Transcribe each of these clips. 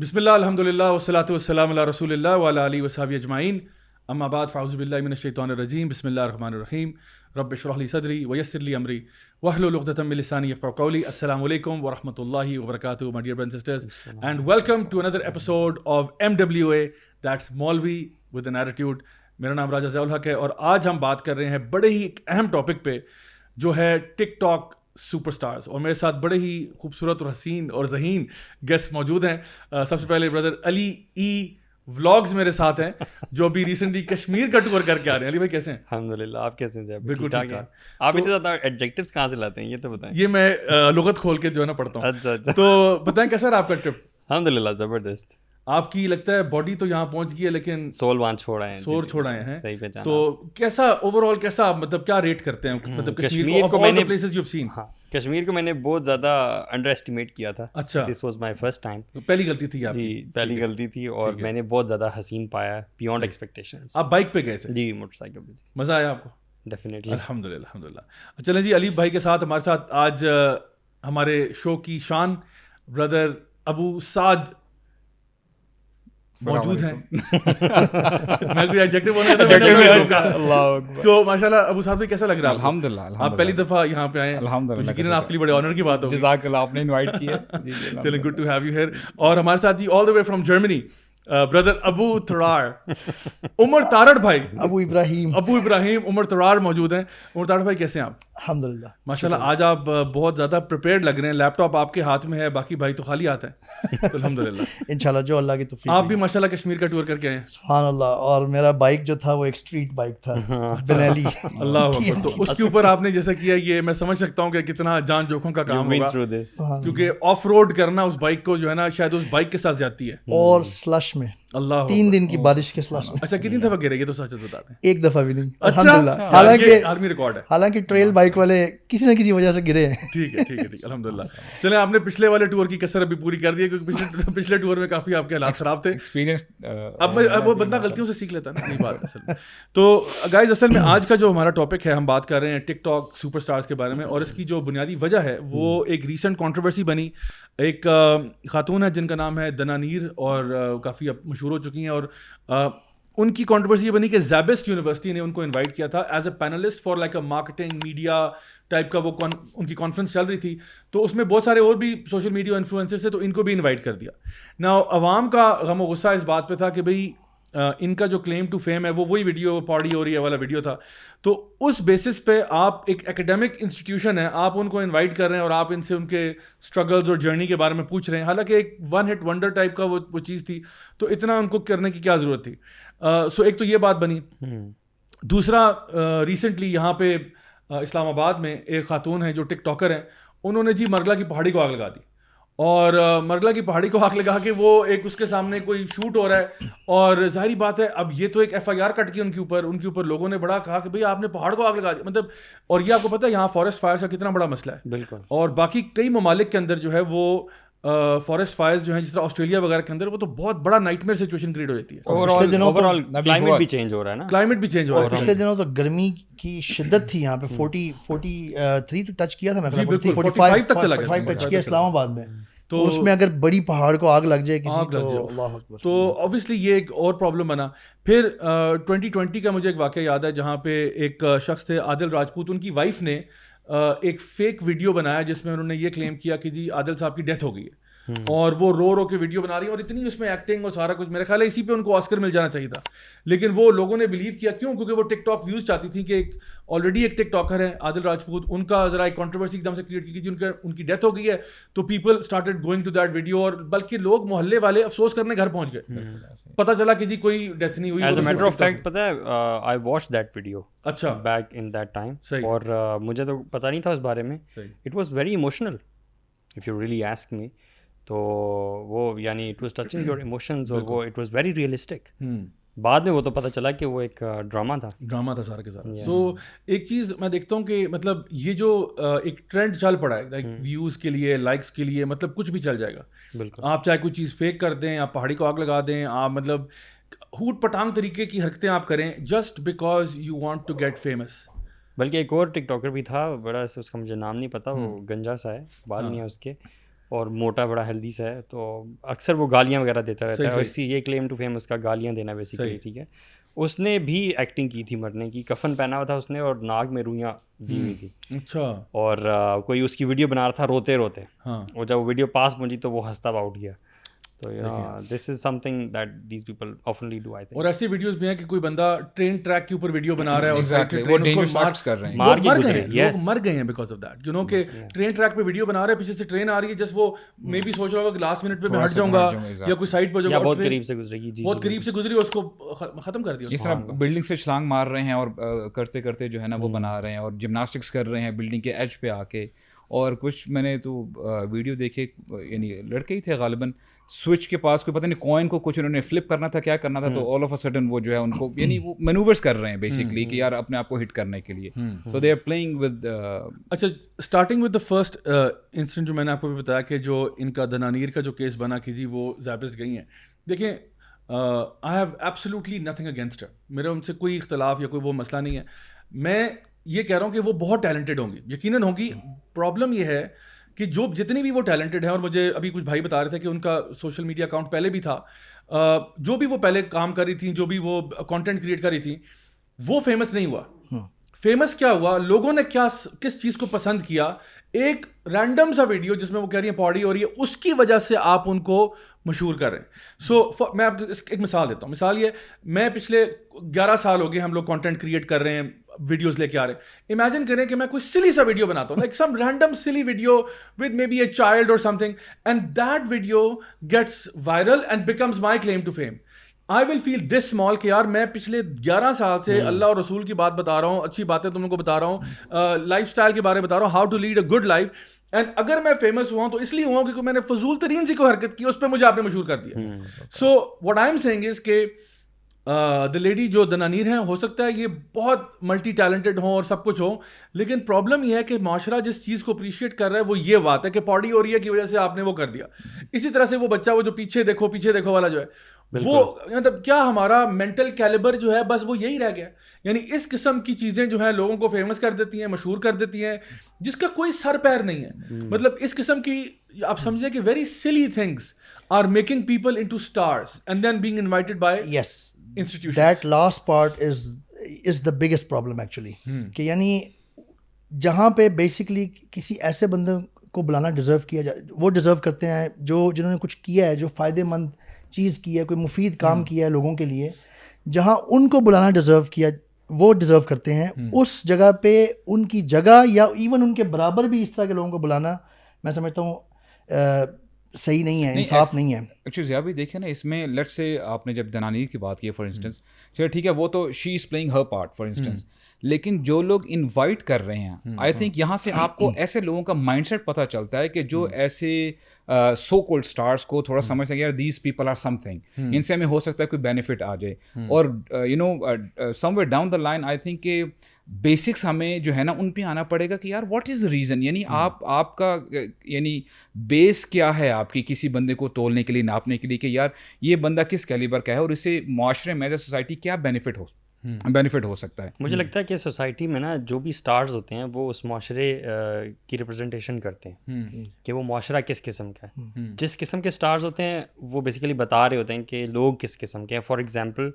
بسم اللہ الحمد للہ وسلۃ والسلام اللہ رسول اللہ علیہ وصابیہ اجمعین بعد فاؤز باللہ من الشیطان الرجیم بسم اللہ الرحیم رب اشرح علی صدری ویسر ویس المری لسانی الغم قولی السلام علیکم و رحمۃ اللہ وبرکاتہ my dear sisters and welcome to another episode of M W A that's Maulvi with an attitude میرا نام راجہ ضیاء الحق ہے اور آج ہم بات کر رہے ہیں بڑے ہی ایک اہم ٹاپک پہ جو ہے ٹک ٹاک سپر اسٹارز اور میرے ساتھ بڑے ہی خوبصورت اور حسین اور ذہین گیسٹ موجود ہیں سب سے پہلے بردر علی ای ولاگز میرے ساتھ ہیں جو ابھی ریسنٹلی کشمیر کا ٹور کر کے آ رہے ہیں علی بھائی کیسے ہیں الحمد للہ آپ کیسے ہیں بالکل ٹھیک ہے آپ اتنے زیادہ ایڈجیکٹیوس کہاں سے لاتے ہیں یہ تو بتائیں یہ میں لغت کھول کے جو ہے نا پڑھتا ہوں اچھا اچھا تو بتائیں کیسا رہا آپ کا ٹرپ الحمد للہ زبردست آپ کی لگتا ہے باڈی تو یہاں پہنچ گئی ہے لیکن سول وہاں چھوڑا ہے سور جی، جی، چھوڑا جی، ہے تو کیسا اوور آل کیسا آپ مطلب کیا ریٹ کرتے ہیں مطلب کشمیر کو میں نے ہاں، کشمیر کو میں نے بہت زیادہ انڈر ایسٹیمیٹ کیا تھا اچھا this was my first time پہلی غلطی تھی جی پہلی غلطی تھی اور میں نے بہت زیادہ حسین پایا بیونڈ ایکسپیکٹیشن آپ بائک پہ گئے تھے جی موٹر سائیکل پہ مزہ آیا آپ کو ڈیفینیٹلی الحمد للہ الحمد للہ چلیں جی علی بھائی کے ساتھ ہمارے ساتھ آج ہمارے شو کی شان بردر ابو سعد موجود ہیں تو ماشاء اللہ ابو صاحب کیسا لگ رہا ہے الحمد للہ آپ پہلی دفعہ یہاں پہ آئے الحمد للہ آپ کے بات ہو جی، جی، اور ہمارے ساتھ جی all the way from Germany brother Abu تھرار Umar Tarar بھائی ابو ابراہیم ابو ابراہیم عمر تھرار موجود ہیں عمر تارڑ بھائی کیسے ہیں آپ الحمد للہ ماشاء اللہ آج آپ بہت زیادہ پریپیئرڈ لگ رہے ہیں لیپ ٹاپ آپ کے ہاتھ میں ہے باقی بھائی تو خالی ہاتھ ہیں الحمد للہ ان شاء اللہ جو اللہ کی تو آپ بھی ماشاء اللہ کشمیر کا ٹور کر کے آئے سبحان اللہ اور میرا بائک جو تھا وہ ایک اسٹریٹ بائک تھا اللہ تو اس کے اوپر آپ نے جیسا کیا یہ میں سمجھ سکتا ہوں کہ کتنا جان جوکھوں کا کام ہوگا کیونکہ آف روڈ کرنا اس بائک کو جو ہے نا شاید اس بائک کے ساتھ جاتی ہے اور سلش اللہ پچھلے ٹور میں کافی آپ کے حالات خراب تھے اب میں وہ بندہ غلطیوں سے سیکھ لیتا ہے تو گائز اصل میں آج کا جو ہمارا ٹاپک ہے ہم بات کر رہے ہیں ٹک ٹاک سپر سپرسٹار کے بارے میں اور اس کی جو بنیادی وجہ ہے وہ ایک ریسنٹ کانٹروورسی بنی ایک خاتون ہے جن کا نام ہے دنانیر اور کافی اب مشہور ہو چکی ہیں اور ان کی کانٹروورسی یہ بنی کہ زیبسٹ یونیورسٹی نے ان کو انوائٹ کیا تھا as a panelist for like a marketing media type کا وہ ان کی کانفرنس چل رہی تھی تو اس میں بہت سارے اور بھی سوشل میڈیا انفلوئنسر تھے تو ان کو بھی انوائٹ کر دیا نہ عوام کا غم و غصہ اس بات پہ تھا کہ بھائی ان کا جو کلیم ٹو فیم ہے وہ وہی ویڈیو پاڑی ہو رہی ہے والا ویڈیو تھا تو اس بیسس پہ آپ ایک اکیڈیمک انسٹیٹیوشن ہے آپ ان کو انوائٹ کر رہے ہیں اور آپ ان سے ان کے اسٹرگلز اور جرنی کے بارے میں پوچھ رہے ہیں حالانکہ ایک ون ہٹ ونڈر ٹائپ کا وہ چیز تھی تو اتنا ان کو کرنے کی کیا ضرورت تھی سو ایک تو یہ بات بنی دوسرا ریسنٹلی یہاں پہ اسلام آباد میں ایک خاتون ہیں جو ٹک ٹاکر ہیں انہوں نے جی مرغلہ کی پہاڑی کو آگ لگا دی اور مرغلہ کی پہاڑی کو آگ لگا کے وہ ایک اس کے سامنے کوئی شوٹ ہو رہا ہے اور ظاہری بات ہے اب یہ تو ایک ایف آئی آر کٹ کی ان کے اوپر ان کے اوپر لوگوں نے بڑا کہا کہ بھئی آپ نے پہاڑ کو آگ لگا دیا مطلب اور یہ آپ کو پتہ ہے یہاں فارسٹ فائرس کا کتنا بڑا مسئلہ ہے بالکل اور باقی کئی ممالک کے اندر جو ہے وہ فارسٹ فائرز جو ہیں جس طرح آسٹریلیا وغیرہ کے اندر وہ تو بہت بڑا نائٹ میئر سچویشن کریٹ ہو جاتی ہے کلائمیٹ بھی چینج ہو رہا ہے نا کلائمیٹ بھی چینج ہو رہا ہے پچھلے دنوں تو گرمی کی شدت تھی یہاں پہ فورٹی فورٹی تھری تو ٹچ کیا تھا میں ٹچ جی، کیا اسلام آباد میں تو اس میں اگر بڑی پہاڑ کو آگ لگ جائے کسی آگ لگ جائے تو آبویسلی یہ ایک اور پرابلم بنا پھر ٹوئنٹی ٹوئنٹی کا مجھے ایک واقعہ یاد ہے جہاں پہ ایک شخص تھے عادل راجپوت ان کی وائف نے ایک فیک ویڈیو بنایا جس میں انہوں نے یہ کلیم کیا کہ جی عادل صاحب کی ڈیتھ ہو گئی ہے Hmm. اور وہ رو رو کے ویڈیو بنا رہی ہیں اور اتنی اس میں ایکٹنگ اور سارا کچھ میرا خیال ہے اسی پہ ان کو آسکر مل جانا چاہیے تھا لیکن وہ لوگوں نے بلیو کیا کیوں کیونکہ وہ ٹک ٹاک ویوز چاہتی تھیں کہ ایک آلریڈی ایک ٹک ٹاکر ہے عادل راجپوت ان کا ذرا ایک کانٹروورسی ایک دم سے کریٹ کی تھی ان کا ان کی ڈیتھ ہو گئی ہے تو people started going to that video اور بلکہ لوگ محلے والے افسوس کرنے گھر پہنچ گئے hmm. پتا چلا کہ جی کوئی ڈیتھ نہیں ہوئی میٹر آف فیکٹ پتا ہے آئی واچ دیٹ ویڈیو اچھا بیک ان دیٹ ٹائم اور مجھے تو پتا نہیں تھا اس بارے میں it was very emotional if you really ask me تو وہ یعنی it it was was touching your emotions اور وہ ویری ریئلسٹک بعد میں وہ تو پتہ چلا کہ وہ ایک ڈراما تھا ڈراما تھا سارا کے سو ایک چیز میں دیکھتا ہوں کہ مطلب یہ جو ایک ٹرینڈ چل پڑا ہے لائک ویوز کے لیے لائکس کے لیے مطلب کچھ بھی چل جائے گا بالکل آپ چاہے کوئی چیز فیک کر دیں آپ پہاڑی کو آگ لگا دیں آپ مطلب ہوٹ پٹانگ طریقے کی حرکتیں آپ کریں just because you want to get famous بلکہ ایک اور ٹک ٹاکر بھی تھا بڑا اس کا مجھے نام نہیں پتہ وہ گنجا سا ہے بعد ہاں۔ نہیں ہے اس کے اور موٹا بڑا ہیلدی سا ہے تو اکثر وہ گالیاں وغیرہ دیتا رہتا ہے اور اسی یہ کلیم ٹو فیم اس کا گالیاں دینا بیسیکلی ٹھیک ہے اس نے بھی ایکٹنگ کی تھی مرنے کی کفن پہنا ہوا تھا اس نے اور ناک میں روئیاں دی ہوئی تھی اچھا اور کوئی اس کی ویڈیو بنا رہا تھا روتے روتے ہاں۔ اور جب وہ ویڈیو پاس پہنچی تو وہ ہنستا ہوا اٹھ گیا اور ایسی ویڈیوز بھی ہیں کہ کوئی بندہ ٹرین ٹریک کے اوپر ویڈیو بنا رہا ہے مر گئے ہیں because of that you know کہ ٹرین ٹریک پہ ویڈیو بنا رہا ہے پیچھے سے ٹرین آ رہی ہے جس وہ مے hmm. بھی سوچ رہا ہوگا کہ لاسٹ منٹ پہ میں ہٹ جاؤں گا یا کوئی سائڈ پہ جاؤں گا بہت قریب سے گزرے گی جی، بہت جی، قریب جی۔ سے گزری اس کو ختم کر دیا جس طرح بلڈنگ سے چھلانگ مار رہے ہیں اور کرتے کرتے جو ہے نا وہ hmm. بنا رہے ہیں اور جمناسٹکس کر رہے ہیں بلڈنگ کے ایج پہ آ کے اور کچھ میں نے تو ویڈیو دیکھے یعنی لڑکے ہی تھے غالباً سوئچ کے پاس کوئی پتہ نہیں کوائن کو کچھ انہوں نے فلپ کرنا تھا کیا کرنا تھا تو آل آف اے سڈن وہ جو ہے ان کو یعنی وہ مینوورس کر رہے ہیں بیسکلی کہ یار اپنے آپ کو ہٹ کرنے کے لیے so they are playing with اچھا starting with the first incident جو میں نے آپ کو بھی بتایا کہ جو ان کا دنانیر کا جو کیس بنا کی جی وہ زابست گئی ہیں دیکھیں I have absolutely nothing against میرا ان سے کوئی اختلاف یا کوئی وہ مسئلہ نہیں ہے میں یہ کہہ رہا ہوں کہ وہ بہت ٹیلنٹڈ ہوں گی یقیناً ہوں گی پرابلم یہ ہے کہ جو جتنی بھی وہ ٹیلنٹڈ ہیں اور مجھے ابھی کچھ بھائی بتا رہے تھے کہ ان کا سوشل میڈیا اکاؤنٹ پہلے بھی تھا جو بھی وہ پہلے کام کر رہی تھیں جو بھی وہ کانٹینٹ کریٹ کر رہی تھیں وہ فیمس نہیں ہوا فیمس ہاں. کیا ہوا لوگوں نے کیا کس چیز کو پسند کیا ایک رینڈم سا ویڈیو جس میں وہ کہہ رہی ہے پوڈی رہی ہے اس کی وجہ سے آپ ان کو مشہور کر رہے ہیں سو میں آپ ایک مثال دیتا ہوں مثال یہ میں پچھلے گیارہ سال ہو گئے ہم لوگ کانٹینٹ کریٹ کر رہے ہیں ویڈیوز لے کے آ رہے ہیں امیجن کریں کہ میں کوئی سلی سا ویڈیو بناتا ہوں ایک some random silly video with me be a child اور something and that video gets viral and becomes my claim to fame I will feel this small کہ یار میں پچھلے گیارہ سال سے hmm. اللہ اور رسول کی بات بتا رہا ہوں اچھی باتیں تم کو بتا رہا ہوں لائف اسٹائل کے بارے میں بتا رہا ہوں how to lead a good life and اگر میں فیمس ہوا ہوں تو اس لیے ہوا ہوں کیونکہ میں نے فضول ترین سی کو حرکت کی اس پہ مجھے آپ نے مشہور کر دیا سو واٹ از کہ دا لیڈی جو دنانیر نیر ہو سکتا ہے یہ بہت ملٹی ٹیلنٹڈ ہوں اور سب کچھ ہوں لیکن پرابلم یہ ہے کہ معاشرہ جس چیز کو اپریشیٹ کر رہا ہے وہ یہ بات ہے کہ پوڈی اور یہ کی وجہ سے آپ نے وہ کر دیا اسی طرح سے وہ بچہ وہ جو پیچھے دیکھو پیچھے دیکھو والا جو ہے وہ مطلب کیا ہمارا مینٹل کیلبر جو ہے بس وہ یہی رہ گیا یعنی اس قسم کی چیزیں جو ہیں لوگوں کو فیمس کر دیتی ہیں مشہور کر دیتی ہیں جس کا کوئی سر پیر نہیں ہے مطلب اس قسم کی آپ سمجھیں کہ very silly things are making people in to stars and then being invited by yes last part is the biggest problem actually کہ یعنی جہاں پہ بیسکلی کسی ایسے بندے کو بلانا ڈیزرو کیا جائے وہ ڈیزرو کرتے ہیں جو جنہوں نے کچھ کیا ہے جو فائدے مند چیز کی ہے کوئی مفید کام ہاں۔ کیا ہے لوگوں کے لیے جہاں ان کو بلانا ڈیزرو کیا وہ ڈیزرو کرتے ہیں ہاں۔ اس جگہ پہ ان کی جگہ یا ایون ان کے برابر بھی اس طرح کے لوگوں کو بلانا میں سمجھتا ہوں صحیح نہیں ہے انصاف نہیں ہے ایکچولی اچھا ضیاء بھی دیکھیں نا اس میں لیٹ سے آپ نے جب دنانی کی بات کی فار انسٹنس چلے ٹھیک ہے وہ تو she is playing her part for instance لیکن جو لوگ انوائٹ کر رہے ہیں آئی تھنک یہاں سے آپ کو ایسے لوگوں کا مائنڈ سیٹ پتہ چلتا ہے کہ جو ایسے سو کولڈ اسٹارس کو تھوڑا سمجھ سکے یار these people are something ان سے ہمیں ہو سکتا ہے کوئی بینیفٹ آ جائے اور you know some way down the line I think کہ بیسکس ہمیں جو ہے نا ان پہ آنا پڑے گا کہ یار واٹ از ریزن یعنی آپ آپ کا یعنی بیس کیا ہے آپ کی کسی بندے کو تولنے کے لیے ناپنے کے لیے کہ یار یہ بندہ کس کیلیبر کا ہے اور اسے معاشرے میں سوسائٹی کیا بینیفٹ ہو بینیفٹ ہو سکتا ہے مجھے لگتا ہے کہ سوسائٹی میں نا جو بھی اسٹارز ہوتے ہیں وہ اس معاشرے کی ریپرزینٹیشن کرتے ہیں جی۔ کہ وہ معاشرہ کس قسم کا ہے جس قسم کے اسٹارز ہوتے ہیں وہ بیسیکلی بتا رہے ہوتے ہیں کہ لوگ کس قسم کے ہیں فار ایگزامپل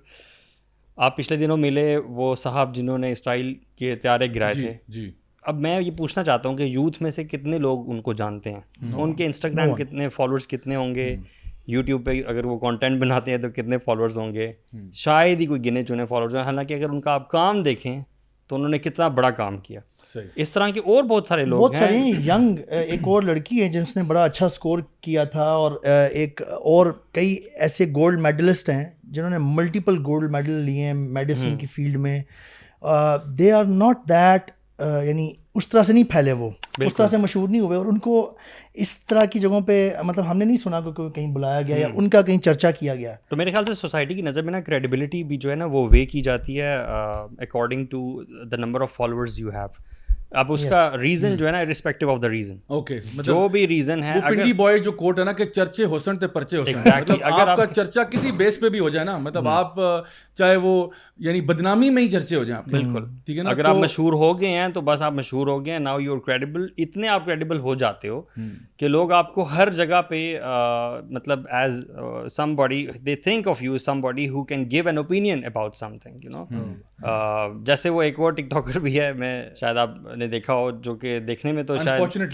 آپ پچھلے دنوں ملے وہ صاحب جنہوں نے اسٹائل کے تیارے گرائے جی، تھے جی اب میں یہ پوچھنا چاہتا ہوں کہ یوتھ میں سے کتنے لوگ ان کو جانتے ہیں ان کے انسٹاگرام کتنے فالوورس کتنے ہوں گے یوٹیوب پہ اگر وہ کانٹینٹ بناتے ہیں تو کتنے فالوورز ہوں گے شاید ہی کوئی گنے چنے ہوں حالانکہ اگر ان کا آپ کام دیکھیں تو انہوں نے کتنا بڑا کام کیا اس طرح کے اور بہت سارے لوگ بہت سارے ینگ ایک اور لڑکی ہے جنس نے بڑا اچھا سکور کیا تھا اور ایک اور کئی ایسے گولڈ میڈلسٹ ہیں جنہوں نے ملٹیپل گولڈ میڈل لیے ہیں میڈیسن کی فیلڈ میں دے آر ناٹ دیٹ یعنی اس طرح سے نہیں پھیلے وہ اس طرح سے مشہور نہیں ہوئے اور ان کو اس طرح کی جگہوں پہ مطلب ہم نے نہیں سنا کہ کوئی کہیں بلایا گیا یا ان کا کہیں چرچا کیا گیا تو میرے خیال سے سوسائٹی کی نظر میں نا کریڈیبلٹی بھی جو ہے نا وہ وے کی جاتی ہے according to the number of followers you have اب اس کا ریزن hmm. جو ہے نا respective of the reason okay جو بھی ریزن ہے پنڈی بوائے جو کوٹ ہے نا کہ چرچے حسن تے پرچے حسن مطلب آپ کا چرچا کسی بیس پہ بھی ہو جائے نا مطلب hmm. آپ چاہے وہ یعنی بدنامی میں ہی چرچے ہو جائیں بالکل ٹھیک ہے نا اگر آپ مشہور ہو گئے ہیں تو بس آپ مشہور ہو گئے ہیں ناؤ یو کریڈیبل اتنے آپ کریڈیبل ہو جاتے ہو کہ لوگ آپ کو ہر جگہ پہ مطلب as somebody they think of you somebody who can give an opinion about something you know جیسے وہ ایک اور ٹک ٹاکر بھی ہے میں شاید آپ نے دیکھا ہو جو کہ دیکھنے میں تو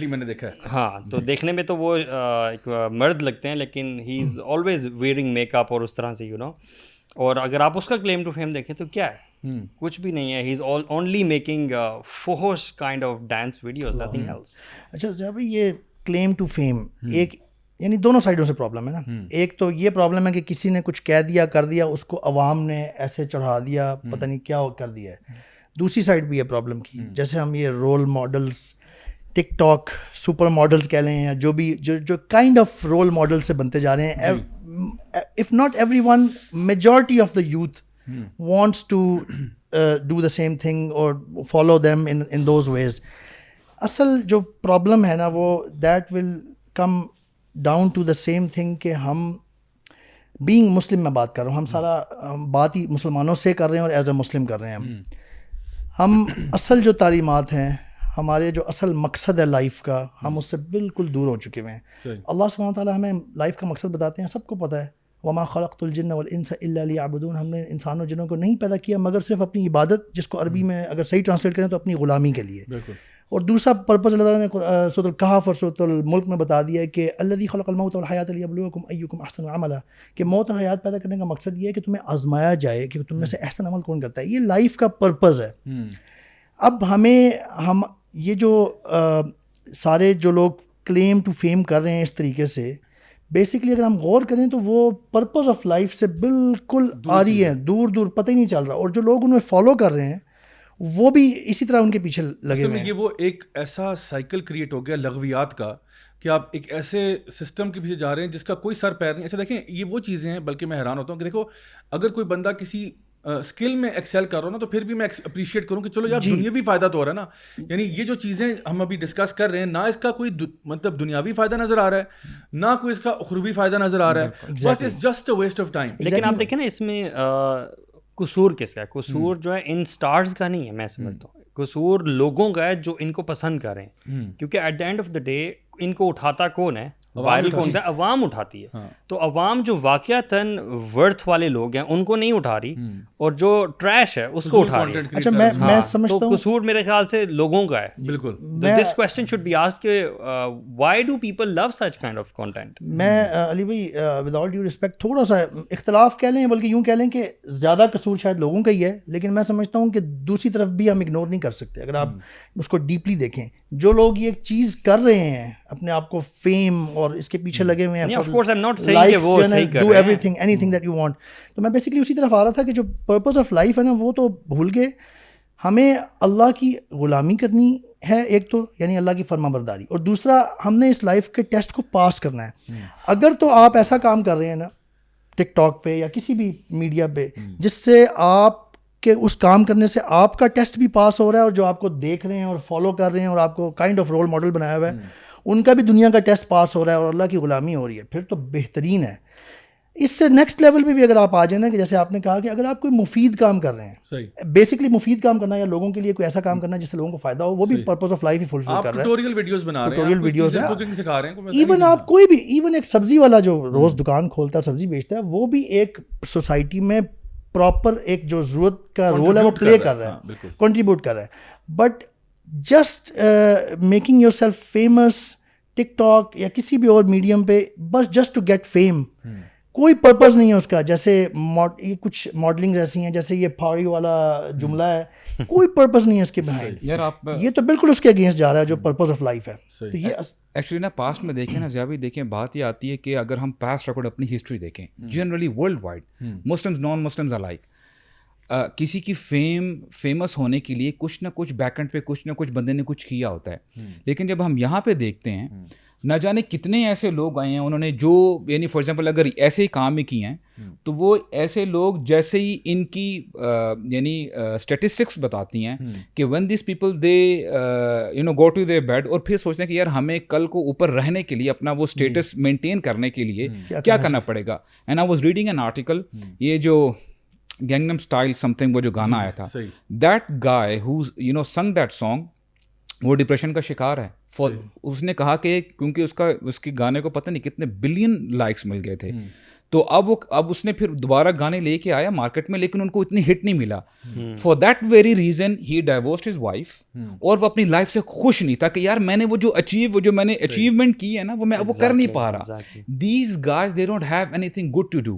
میں نے دیکھا ہے ہاں تو دیکھنے میں تو وہ ایک مرد لگتے ہیں لیکن he is always wearing make up اور اس طرح سے یو نو اور اگر آپ اس کا کلیم ٹو فیم دیکھیں تو کیا ہے کچھ بھی نہیں ہے he is only making kind of dance videos nothing else اچھا ضیاء بھائی یہ کلیم ٹو فیم ایک یعنی دونوں سائڈوں سے پرابلم ہے نا ایک تو یہ پرابلم ہے کہ کسی نے کچھ کہہ دیا کر دیا اس کو عوام نے ایسے چڑھا دیا پتہ نہیں کیا کر دیا ہے دوسری سائڈ بھی یہ پرابلم کی جیسے ہم یہ role models TikTok super models کہہ لیں یا جو بھی جو جو کائنڈ آف رول ماڈل سے بنتے جا رہے ہیں if not every one majority of the youth wants to do the same thing اور follow them in in those ways اصل جو پرابلم ہے نا وہ that will come down to the same thing کہ ہم بینگ مسلم میں بات کر رہا ہوں ہم سارا بات ہی مسلمانوں سے کر رہے ہیں اور ایز اے مسلم کر رہے ہیں ہم ہم اصل جو تعلیمات ہیں ہمارے جو اصل مقصد ہے لائف کا ہم اس سے بالکل دور ہو چکے ہوئے ہیں اللہ تعالیٰ ہمیں لائف کا مقصد بتاتے ہیں سب کو پتہ ہے وما خلق الجن والانس اللہ علیہ آبدون ہم نے انسان و جنوں کو نہیں پیدا کیا مگر صرف اپنی عبادت جس کو عربی میں اگر صحیح ٹرانسلیٹ کریں تو اپنی غلامی کے لیے بالکل اور دوسرا پرپز اللہ تعالیٰ نے سود القاف اور سوۃ الملک میں بتا دیا ہے کہ اللہ خلق الموت اور حیات علیم احسن عملہ کہ موت اور حیات پیدا کرنے کا مقصد یہ ہے کہ تمہیں آزمایا جائے کہ تم میں سے احسن عمل کون کرتا ہے یہ لائف کا پرپز ہے اب ہمیں ہم یہ جو سارے جو لوگ کلیم ٹو فیم کر رہے ہیں اس طریقے سے بیسکلی اگر ہم غور کریں تو وہ پرپز آف لائف سے بالکل آ رہی ہے دور دور پتہ ہی نہیں چل رہا اور جو لوگ ان میں فالو کر رہے ہیں وہ بھی اسی طرح ان کے پیچھے لگے ہوئے ہیں وہ ایک ایسا سائیکل کریٹ ہو گیا لغویات کا کہ آپ ایک ایسے سسٹم کے پیچھے جا رہے ہیں جس کا کوئی سر پیر نہیں اچھا دیکھیں یہ وہ چیزیں ہیں بلکہ میں حیران ہوتا ہوں کہ دیکھو اگر کوئی بندہ کسی اسکل میں ایکسل کر رہا ہوں نا تو پھر بھی میں اپریشیٹ کروں کہ چلو یار جی۔ دنیا بھی فائدہ تو ہو رہا ہے نا یعنی یہ جو چیزیں ہم ابھی ڈسکس کر رہے ہیں نہ اس کا کوئی مطلب دنیاوی فائدہ نظر آ رہا ہے نہ کوئی اس کا اخروبی فائدہ نظر آ رہا ہے ویسٹ آف ٹائم لیکن آپ دیکھیں نا اس میں قصور کس کا ہے قصور جو ہے ان اسٹارس کا نہیں ہے میں سمجھتا ہوں قصور لوگوں کا ہے جو ان کو پسند کر رہے ہیں کیونکہ at the end of the day ان کو اٹھاتا کون ہے وائرل کون سا عوام اٹھاتی ہے ہاں۔ تو عوام جو واقعہ تن ورتھ والے لوگ ہیں ان کو نہیں اٹھا رہی اور جو ٹریش ہے اس کو اٹھا رہی اچھا میں میں ہاں۔ سمجھتا ہوں قصور میرے خیال سے لوگوں کا ہے بالکل this question should be asked کہ why do people love such kind of content میں علی بھائی ود آل ڈیو رسپیکٹ تھوڑا سا اختلاف کہہ لیں بلکہ یوں کہہ لیں کہ زیادہ قصور شاید لوگوں کا ہی ہے لیکن میں سمجھتا ہوں کہ دوسری طرف بھی ہم اگنور نہیں کر سکتے اگر آپ اس کو ڈیپلی دیکھیں جو لوگ یہ چیز کر رہے ہیں اپنے آپ کو فیم اور اس کے پیچھے hmm. لگے ہوئے ہیں تو میں بیسکلی اسی طرف آ رہا تھا کہ جو پرپز آف لائف ہے نا وہ تو بھول گئے ہمیں اللہ کی غلامی کرنی ہے ایک تو یعنی اللہ کی فرما برداری اور دوسرا ہم نے اس لائف کے ٹیسٹ کو پاس کرنا ہے hmm. اگر تو آپ ایسا کام کر رہے ہیں نا ٹک ٹاک پہ یا کسی بھی میڈیا پہ hmm. جس سے آپ کہ اس کام کرنے سے آپ کا ٹیسٹ بھی پاس ہو رہا ہے اور جو آپ کو دیکھ رہے ہیں اور فالو کر رہے ہیں اور آپ کو کائنڈ آف رول ماڈل بنایا ہوا ہے ان کا بھی دنیا کا ٹیسٹ پاس ہو رہا ہے اور اللہ کی غلامی ہو رہی ہے پھر تو بہترین ہے اس سے نیکسٹ لیول پہ بھی اگر آپ آ جائیں نا کہ جیسے آپ نے کہا کہ اگر آپ کوئی مفید کام کر رہے ہیں بیسکلی مفید کام کرنا یا لوگوں کے لیے کوئی ایسا کام کرنا جس سے لوگوں کو فائدہ ہو وہ بھی پرپز آف لائف ہی فلفل کر رہے ہیں ایون آپ کوئی بھی ایون ایک سبزی والا جو روز دکان کھولتا ہے سبزی بیچتا ہے وہ بھی ایک سوسائٹی میں پراپر ایک جو ضرورت کا رول ہے وہ پلے کر رہا ہے کنٹریبیوٹ کر رہا ہے but just making yourself famous TikTok یا کسی بھی اور میڈیم پہ بس جسٹ ٹو گیٹ فیم کوئی پرپز نہیں ہے اس کا جیسے یہ کچھ ماڈلنگ ایسی ہیں جیسے یہ پھاڑی والا جملہ ہے کوئی پرپز نہیں ہے اس کے بہائنڈ یہ تو بالکل اس کے اگینسٹ جا رہا ہے جو پرپز آف لائف ہے تو یہ ایکچولی نا پاسٹ میں دیکھیں نا زیادہ بھی دیکھیں بات یہ آتی ہے کہ اگر ہم پاسٹ ریکارڈ اپنی ہسٹری دیکھیں generally worldwide Muslim non Muslims alike کسی کی فیم فیمس ہونے کے لیے کچھ نہ کچھ بیکنڈ پہ کچھ نہ کچھ بندے نے کچھ کیا ہوتا ہے لیکن جب ہم یہاں پہ دیکھتے ہیں نہ جانے کتنے ایسے لوگ آئے ہیں انہوں نے جو یعنی فار ایگزامپل اگر ایسے ہی کام ہی کیے ہیں تو وہ ایسے لوگ جیسے ہی ان کی یعنی اسٹیٹسٹکس بتاتی ہیں کہ one these people they you know go to the bed اور پھر سوچتے ہیں کہ یار ہمیں کل کو اوپر رہنے کے لیے اپنا وہ اسٹیٹس جی۔ مینٹین کرنے کے لیے کیا کرنا پڑے گا and I was reading an article یہ جو گینگنم اسٹائل سم تھنگ وہ جو گانا جی، آیا تھا that guy you know sung that song وہ ڈپریشن کا شکار ہے اس نے کہا کہ کیونکہ اس کا اس کے گانے کو پتہ نہیں کتنے بلین لائکس مل گئے تھے تو اب وہ اب اس نے پھر دوبارہ گانے لے کے آیا مارکیٹ میں لیکن ان کو اتنی ہٹ نہیں ملا for that very reason he his wife اور وہ اپنی لائف سے خوش نہیں تھا کہ یار میں نے وہ وہ جو جو اچیو میں نے اچیومنٹ کی ہے نا وہ میں وہ کر نہیں پا رہا these they don't have anything good to do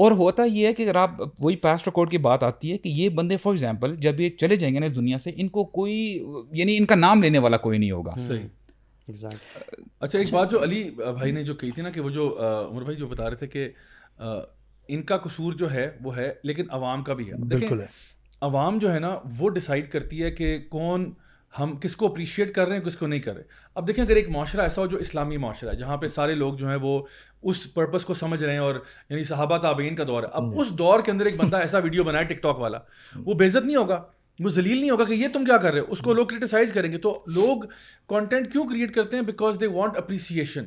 اور ہوتا یہ ہے کہ اگر آپ وہی پاسٹ ریکارڈ کی بات آتی ہے کہ یہ بندے فار ایگزامپل جب یہ چلے جائیں گے نا اس دنیا سے ان کو کوئی یعنی ان کا نام لینے والا کوئی نہیں ہوگا اچھا ایک بات جو علی بھائی نے جو کہی تھی نا کہ وہ جو عمر بھائی جو بتا رہے تھے کہ ان کا قصور جو ہے وہ ہے لیکن عوام کا بھی ہے عوام جو ہے نا وہ ڈیسائیڈ کرتی ہے کہ کون ہم کس کو اپریشیٹ کر رہے ہیں کس کو نہیں کر رہے اب دیکھیں اگر ایک معاشرہ ایسا ہو جو اسلامی معاشرہ ہے جہاں پہ سارے لوگ جو ہیں وہ اس پرپس کو سمجھ رہے ہیں اور یعنی صحابہ تابعین کا دور ہے اب اس دور کے اندر ایک بندہ ایسا ویڈیو بنائے ٹک ٹاک والا وہ بےزت نہیں ہوگا وہ ذلیل نہیں ہوگا کہ یہ تم کیا کر رہے ہو اس کو لوگ کریٹیسائز کریں گے تو لوگ کانٹینٹ کیوں کریٹ کرتے ہیں بیکاز دے وانٹ اپریسیشن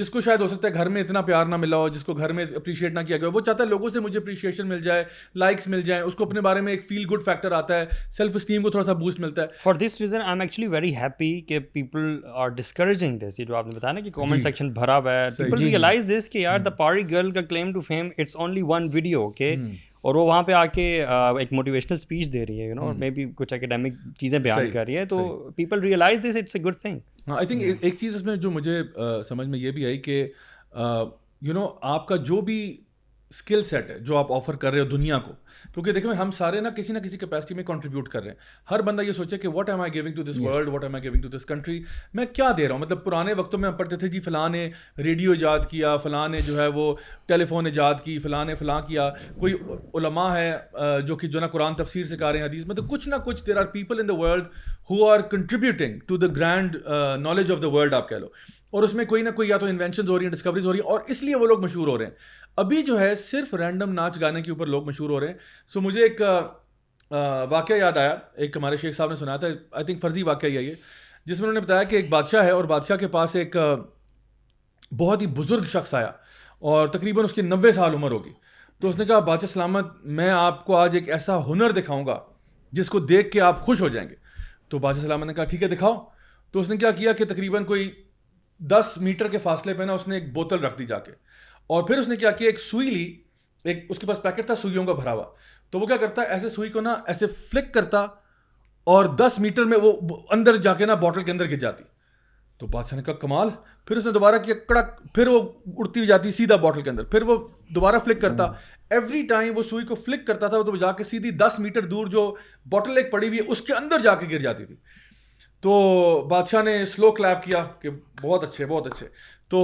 جس کو شاید ہو سکتا ہے گھر میں اتنا پیار نہ ملا ہو جس کو گھر میں اپریشیٹ نہ کیا گیا وہ چاہتا ہے لوگوں سے مجھے اپریشیشن مل جائے لائکس مل جائیں اس کو اپنے بارے میں ایک فیل گڈ فیکٹر آتا ہے سیلف اسٹیم کو تھوڑا سا بوسٹ ملتا ہے for this reason I am actually very happy کہ پیپل آر ڈسکریجنگ دس جو آپ نے بتایا نا کہ کامنٹ سیکشن جی۔ بھرا ہوا ہے پیپل ریئلائز دس کہ یار دا پاری گرل کا claim to fame it's only one video کہ اور وہ وہاں پہ آ کے ایک موٹیویشنل اسپیچ دے رہی ہے یو نو میں بھی کچھ اکیڈیمک چیزیں بیان کر رہی ہے تو people realise this it's a good thing I think ایک چیز اس میں جو مجھے سمجھ میں یہ بھی آئی کہ یو نو آپ کا جو بھی اسکل سیٹ ہے جو آپ آفر کر رہے ہو دنیا کو کیونکہ دیکھو ہم سارے نا کسی نہ کسی کیپیسٹی میں کانٹریبیوٹ کر رہے ہیں ہر بندہ یہ سوچے کہ what am I giving to this world what am I giving to this country میں کیا دے رہا ہوں مطلب پرانے وقتوں میں ہم پڑھتے تھے جی فلاں نے ریڈیو ایجاد کیا فلاں نے جو ہے وہ ٹیلیفون ایجاد کی فلاں نے فلاں کیا کوئی علماء ہے جو کہ جو نا قرآن تفسیر سے کہہ رہے ہیں حدیث مطلب کچھ نہ کچھ there are people in the world who are contributing to the grand knowledge of the world آپ کہہ لو اور اس میں کوئی نہ کوئی یا تو انوینشنز ہو رہی ہیں ڈسکوریز ہو رہی ہیں اور اس لیے وہ لوگ مشہور ہو رہے ہیں ابھی جو ہے صرف رینڈم ناچ گانے کے اوپر لوگ مشہور ہو رہے ہیں سو مجھے ایک واقعہ یاد آیا ایک ہمارے شیخ صاحب نے سنایا تھا آئی تھنک فرضی واقعہ یہ جس میں انہوں نے بتایا کہ ایک بادشاہ ہے اور بادشاہ کے پاس ایک بہت ہی بزرگ شخص آیا اور تقریباً اس کی نوے سال عمر ہوگی تو اس نے کہا بادشاہ سلامت میں آپ کو آج ایک ایسا ہنر دکھاؤں گا جس کو دیکھ کے آپ خوش ہو جائیں گے تو تو بادشاہ نے نے کہا ٹھیک ہے دکھاؤ اس کیا کیا کہ تقریباً کوئی دس میٹر کے فاصلے پہ نا اس نے ایک بوتل رکھ دی جا کے اور پھر اس نے کیا ایک سوئی لی ایک اس کے پاس پیکٹ تھا سوئیوں کا بھرا ہوا تو وہ کیا کرتا ایسے سوئی کو نا ایسے فلک کرتا اور دس میٹر میں وہ اندر جا کے نا بوٹل کے اندر گر جاتی تو بادشاہ نے کہا کمال پھر اس نے دوبارہ کیا کڑک پھر وہ اڑتی ہوئی جاتی سیدھا باٹل کے اندر پھر وہ دوبارہ فلک کرتا ایوری ٹائم وہ سوئی کو فلک کرتا تھا وہ تو جا کے سیدھی دس میٹر دور جو باٹل ایک پڑی ہوئی ہے اس کے اندر جا کے گر جاتی تھی تو بادشاہ نے سلو کلیپ کیا کہ بہت اچھے بہت اچھے تو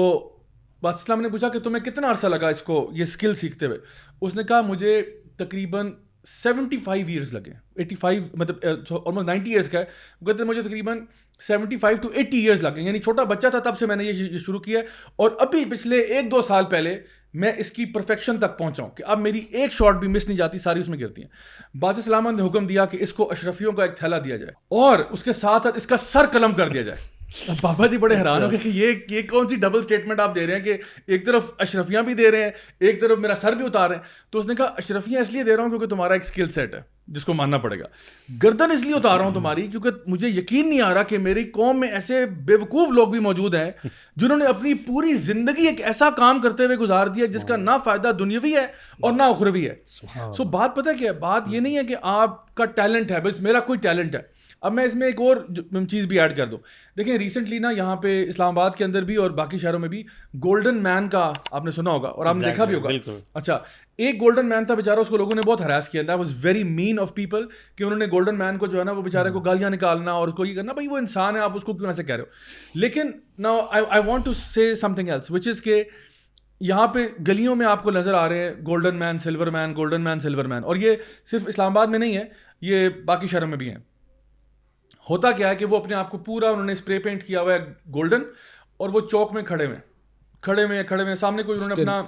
بادشاہ اسلام نے پوچھا کہ تمہیں کتنا عرصہ لگا اس کو یہ اسکل سیکھتے ہوئے اس نے کہا مجھے تقریباً سیونٹی فائیو ایئرس لگے ایٹی فائیو مطلب آلموسٹ نائنٹی ایئرس کا ہے ہیں مجھے تقریباً seventy five to eighty year لگیں یعنی چھوٹا بچہ تھا تب سے میں نے یہ شروع کیا اور ابھی پچھلے ایک دو سال پہلے میں اس کی پرفیکشن تک پہنچا ہوں کہ اب میری ایک شارٹ بھی مس نہیں جاتی ساری اس میں گرتی ہیں باز سلامت نے حکم دیا کہ اس کو اشرفیوں کا ایک تھیلا دیا جائے اور اس کے ساتھ اس کا سر قلم کر دیا جائے بابا جی بڑے حیران ہو اچھا۔ کہ یہ یہ کون سی ڈبل اسٹیٹمنٹ آپ دے رہے ہیں کہ ایک طرف اشرفیاں بھی دے رہے ہیں ایک طرف میرا سر بھی اتار رہے ہیں تو اس نے کہا اشرفیاں اس لیے دے رہا ہوں کیونکہ تمہارا ایک اسکل سیٹ ہے جس کو ماننا پڑے گا گردن اس لیے اتار رہا ہوں تمہاری کیونکہ مجھے یقین نہیں آ رہا کہ میری قوم میں ایسے بے وقوف لوگ بھی موجود ہیں جنہوں نے اپنی پوری زندگی ایک ایسا کام کرتے ہوئے گزار دیا جس کا نہ فائدہ دنیاوی ہے اور نہ اخروی ہے سو بات پتہ کیا ہے بات یہ نہیں ہے کہ آپ کا ٹیلنٹ ہے بس میرا کوئی ٹیلنٹ ہے اب میں اس میں ایک اور چیز بھی ایڈ کر دوں دیکھیں ریسنٹلی نا یہاں پہ اسلام آباد کے اندر بھی اور باقی شہروں میں بھی گولڈن مین کا آپ نے سنا ہوگا اور آپ نے دیکھا بھی ہوگا اچھا ایک گولڈن مین تھا بیچارہ اس کو لوگوں نے بہت ہراس کیا was very mean of people کہ انہوں نے گولڈن مین کو جو ہے نا وہ بےچارے کو hmm. گالیاں نکالنا اور اس کو یہ کرنا بھائی وہ انسان ہے آپ اس کو کیوں ایسے کہہ رہے ہو لیکن نا I want to say something else which is کہ یہاں پہ گلیوں میں آپ کو نظر آ رہے ہیں golden man silver man golden man silver man اور یہ صرف اسلام آباد میں نہیں ہے یہ باقی شہروں میں بھی ہیں ہوتا کیا ہے کہ وہ اپنے آپ کو پورا انہوں نے اسپرے پینٹ کیا ہوا ہے گولڈن اور وہ چوک میں کھڑے میں کھڑے میں کھڑے میں سامنے کوئی انہوں نے اپنا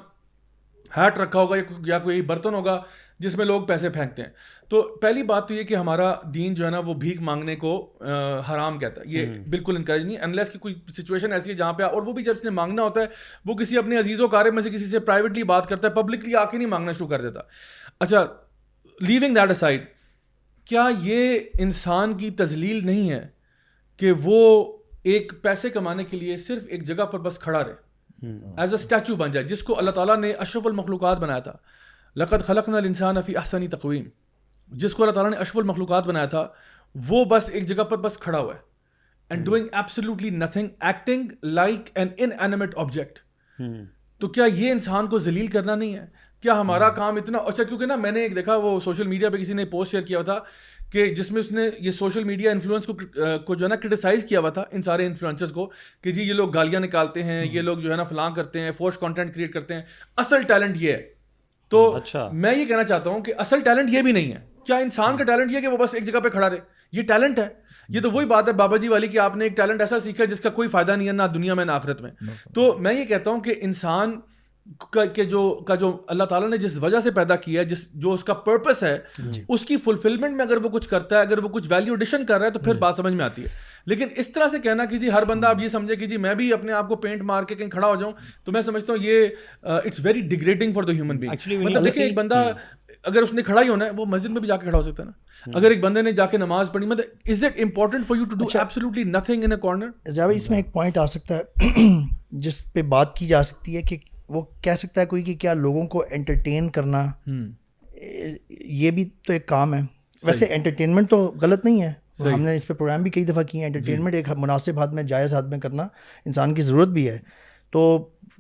ہیٹ رکھا ہوگا یا کوئی برتن ہوگا جس میں لوگ پیسے پھینکتے ہیں تو پہلی بات تو یہ کہ ہمارا دین جو ہے نا وہ بھیک مانگنے کو حرام کہتا ہے یہ بالکل انکریج نہیں انلیس کی کوئی سچویشن ایسی ہے جہاں پہ اور وہ بھی جب اس نے مانگنا ہوتا ہے وہ کسی اپنے عزیز و کارے میں سے کسی سے پرائیویٹلی بات کرتا ہے پبلکلی آ کے نہیں مانگنا شروع کر دیتا اچھا لیونگ دیٹ سائڈ کیا یہ انسان کی تزلیل نہیں ہے کہ وہ ایک پیسے کمانے کے لیے صرف ایک جگہ پر بس کھڑا رہے ایز اے اسٹیچو بن جائے جس کو اللہ تعالیٰ نے اشرف المخلوقات بنایا تھا لقت خلق نل انسان افی احسانی تقویم جس کو اللہ تعالیٰ نے اشرف المخلوقات بنایا تھا وہ بس ایک جگہ پر بس کھڑا ہوا ہے and doing absolutely nothing acting like an inanimate object تو کیا یہ انسان کو ذلیل کرنا نہیں ہے کیا ہمارا کام اتنا اچھا کیونکہ نا میں نے ایک دیکھا وہ سوشل میڈیا پہ کسی نے پوسٹ شیئر کیا تھا کہ جس میں اس نے یہ سوشل میڈیا انفلوئنس کو جو ہے نا کرٹیسائز کیا ہوا تھا ان سارے انفلوئنسز کو کہ جی یہ لوگ گالیاں نکالتے ہیں یہ لوگ جو ہے نا فلاں کرتے ہیں فورس کانٹینٹ کریٹ کرتے ہیں اصل ٹیلنٹ یہ ہے تو اچھا میں یہ کہنا چاہتا ہوں کہ اصل ٹیلنٹ یہ بھی نہیں ہے کیا انسان کا ٹیلنٹ یہ کہ وہ بس ایک جگہ پہ کھڑا رہے یہ ٹیلنٹ ہے یہ تو وہی بات ہے بابا جی والی کہ آپ نے ایک ٹیلنٹ ایسا سیکھا جس کا کوئی فائدہ نہیں ہے نہ دنیا میں نہ آخرت میں تو میں یہ کہتا ہوں کہ انسان کہ جو کا جو اللہ تعالیٰ نے جس وجہ سے پیدا کیا ہے جس جو اس جی۔ اس کا پرپس ہے کی فلفلمنٹ میں اگر وہ کچھ کرتا ہے اگر وہ کچھ ویلیو ایڈیشن کر رہا ہے تو پھر جی۔ بات سمجھ میں آتی ہے لیکن اس طرح سے کہنا کہ جی ہر بندہ آپ یہ سمجھے کہ جی میں بھی اپنے آپ کو پینٹ مار کے کہیں کھڑا ہو جاؤں تو میں سمجھتا ہوں یہ it's very for the human being مطلب دیکھیں ایک بندہ ہاں۔ اگر اس نے کھڑا ہی ہونا ہے وہ مسجد میں بھی جا کے کھڑا ہو سکتا ہے نا ہاں۔ اگر ایک بندے نے جا کے نماز پڑھی مطلب is it important for you to do absolutely nothing in a corner اس میں ہاں۔ ایک پوائنٹ آ سکتا ہے جس پہ بات کی جا سکتی ہے کہ وہ کہہ سکتا ہے کوئی کہ کیا لوگوں کو انٹرٹین کرنا یہ بھی تو ایک کام ہے ویسے انٹرٹینمنٹ تو غلط نہیں ہے ہم نے اس پہ پروگرام بھی کئی دفعہ کیے ہیں انٹرٹینمنٹ جی۔ ایک مناسب ہاتھ میں جائز ہاتھ میں کرنا انسان کی ضرورت بھی ہے تو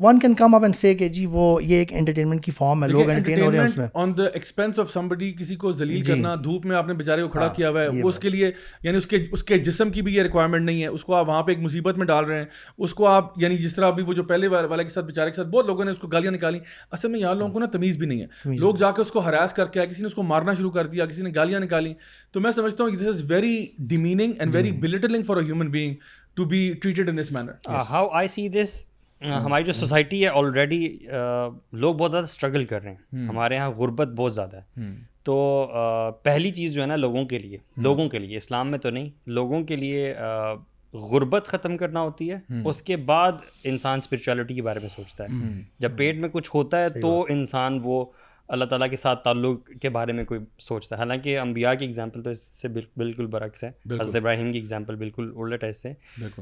one can come up and say کہ جی وہ یہ ایک انٹرٹینمنٹ کی فارم ہے لوگ انٹرٹین ہو رہے ہیں اس میں on the expense of somebody کسی کو ذلیل جی۔ کرنا دھوپ میں آپ نے بیچارے کو کھڑا ہاں، کیا ہوا ہے اس کے لیے یعنی اس کے اس کے جسم کی بھی یہ ریکوائرمنٹ نہیں ہے اس کو آپ وہاں پہ ایک مصیبت میں ڈال رہے ہیں اس کو آپ یعنی جس طرح ابھی وہ جو پہلے والے کے ساتھ بیچارے کے ساتھ بہت لوگوں نے اس کو گالیاں نکالی اصل میں یہاں لوگوں کو نا تمیز بھی نہیں ہے لوگ جا کے اس کو ہراس کر کے آئے کسی نے اس کو مارنا شروع کر دیا کسی نے گالیاں نکالی تو میں سمجھتا ہوں this is very demeaning and very belittling for a human being to be treated in this manner how I see this ہاں، ہماری جو سوسائٹی ہے آلریڈی لوگ بہت زیادہ اسٹرگل کر رہے ہیں ہمارے یہاں غربت بہت زیادہ ہے تو پہلی چیز جو ہے نا لوگوں کے لیے لوگوں کے لیے اسلام میں تو نہیں لوگوں کے لیے غربت ختم کرنا ہوتی ہے اس کے بعد انسان اسپرچولیٹی کے بارے میں سوچتا ہے جب پیٹ میں کچھ ہوتا ہے تو انسان وہ اللہ تعالیٰ کے ساتھ تعلق کے بارے میں کوئی سوچتا ہے حالانکہ امبیا کی اگزامپل تو اس سے بالکل برعکس ہے حضرت ابراہیم کی اگزامپل بالکل الٹ ہے اس سے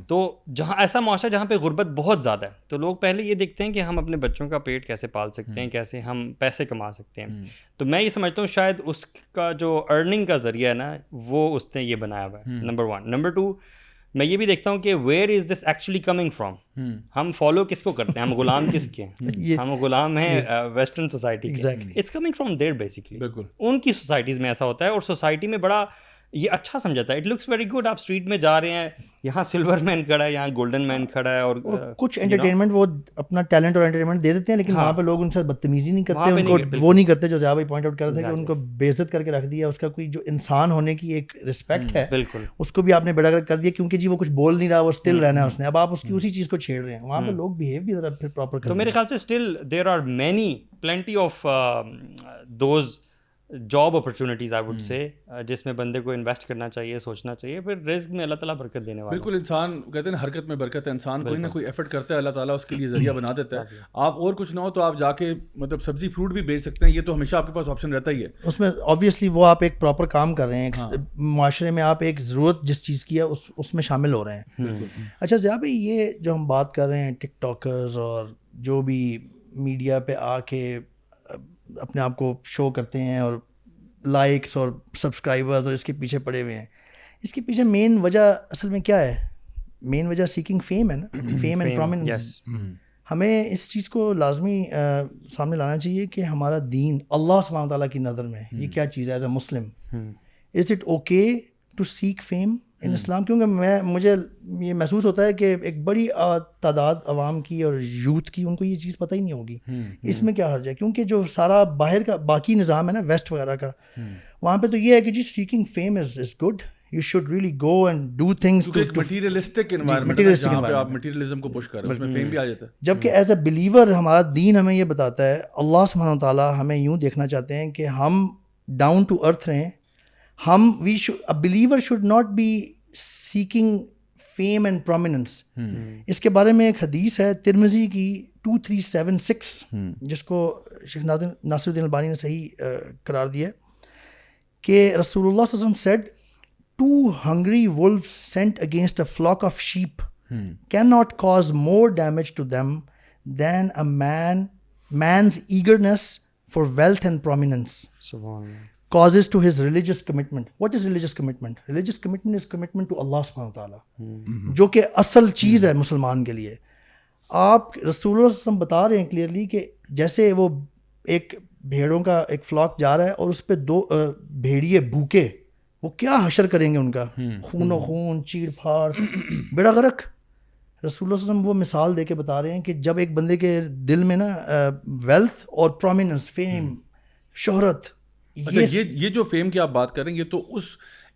تو جہاں ایسا معاشرہ جہاں پہ غربت بہت زیادہ ہے تو لوگ پہلے یہ دیکھتے ہیں کہ ہم اپنے بچوں کا پیٹ کیسے پال سکتے ہیں کیسے ہم پیسے کما سکتے ہیں تو میں یہ سمجھتا ہوں شاید اس کا جو ارننگ کا ذریعہ ہے نا وہ اس نے یہ بنایا ہوا ہے نمبر ون نمبر ٹو میں یہ بھی دیکھتا ہوں کہ where is this actually coming from ہم فالو کس کو کرتے ہیں ہم غلام کس کے ہم غلام ہیں western society it's coming from there basically بالکل ان کی سوسائٹیز میں ایسا ہوتا ہے اور سوسائٹی میں بڑا یہ اچھا سمجھاتا ہے اٹ لکس ویری گڈ آپ اسٹریٹ میں جا رہے ہیں یہاں سلور مین کھڑا ہے یہاں گولڈن مین کھڑا ہے اور uh, کچھ انٹرٹینمنٹ وہ اپنا ٹیلنٹ اور انٹرٹینمنٹ دے دیتے ہیں لیکن ہاں۔ وہاں پہ لوگ ان سے بدتمیزی نہیں کرتے ان کو وہ نہیں کرتے جو زیادہ پوائنٹ آؤٹ کرتے ہیں کہ ان کو بےزت کر کے رکھ دیا اس کا کوئی جو انسان ہونے کی ایک رسپیکٹ ہے بالکل اس کو بھی آپ نے بیٹا کر دیا کیونکہ جی وہ کچھ بول نہیں رہا وہ اسٹل رہنا ہے اس نے اب آپ اس کی اسی چیز کو چھیڑ رہے ہیں وہاں پہ لوگ بہیو بھی ذرا پھر پراپر کرتے ہیں تو میرے خیال سے still there are many plenty of those job opportunities I would say جس میں بندے کو انویسٹ کرنا چاہیے سوچنا چاہیے پھر رزق میں اللہ تعالیٰ برکت دینے والا بالکل انسان کہتے ہیں حرکت میں برکت ہے انسان کوئی نہ کوئی ایفرٹ کرتا ہے اللہ تعالیٰ اس کے لیے ذریعہ بنا دیتا ہے آپ اور کچھ نہ ہو تو آپ جا کے مطلب سبزی فروٹ بھی بیچ سکتے ہیں یہ تو ہمیشہ آپ کے پاس آپشن رہتا ہی ہے اس میں آبویسلی وہ آپ ایک پراپر کام کر رہے ہیں ہاں۔ معاشرے میں آپ ایک ضرورت جس چیز کی ہے اس اس میں شامل ہو رہے ہیں بالکل اچھا ضیاء بھائی یہ جو ہم بات کر رہے ہیں ٹک ٹاکرز اور جو بھی میڈیا پہ آ کے اپنے آپ کو شو کرتے ہیں اور لائکس اور سبسکرائبرز اور اس کے پیچھے پڑے ہوئے ہیں اس کے پیچھے مین وجہ اصل میں کیا ہے مین وجہ سیکنگ فیم ہے نا فیم اینڈ پرومنس ہمیں اس چیز کو لازمی سامنے لانا چاہیے کہ ہمارا دین اللہ تعالیٰ کی نظر میں یہ mm. کیا چیز ہے as a Muslim is it okay to seek fame in Islam کیونکہ میں مجھے یہ محسوس ہوتا ہے کہ ایک بڑی تعداد عوام کی اور یوتھ کی ان کو یہ چیز پتہ ہی نہیں ہوگی اس میں کیا حرج ہے کیونکہ جو سارا باہر کا باقی نظام ہے نا ویسٹ وغیرہ کا وہاں پہ تو یہ ہے کہ جی seeking fame is is good you should really go and do things جبکہ ایز اے بلیور ہمارا دین ہمیں یہ بتاتا ہے اللہ سم تعالیٰ ہمیں یوں دیکھنا چاہتے ہیں کہ ہم ڈاؤن ٹو ارتھ رہیں ہم we a believer should not be seeking fame and prominence اس کے بارے میں ایک حدیث ہے ترمزی کی ٹو تھری سیون سکس جس کو شیخ ناصر الدین البانی نے صحیح قرار دیا کہ رسول اللہ وسلم said to hungry wolf sent against a flock of sheep can not cause more damage to them than a man man's eagerness for wealth and prominence cause to his religious commitment what is religious commitment religious commitment is commitment to اللہ تعالیٰ جو کہ اصل چیز ہے مسلمان کے لیے آپ رسول اللہ وسلم بتا رہے ہیں کلیئرلی کہ جیسے وہ ایک بھیڑوں کا ایک فلاک جا رہا ہے اور اس پہ دو بھیڑیے بھوکے وہ کیا حشر کریں گے ان کا خون و خون چیر پھاڑ بیڑا غرق رسول اللہ وسلم وہ مثال دے کے بتا رہے ہیں کہ جب ایک بندے کے دل میں نا ویلتھ اور پرومیننس فیم شہرت اچھا یہ یہ جو فیم کی آپ بات کریں یہ تو اس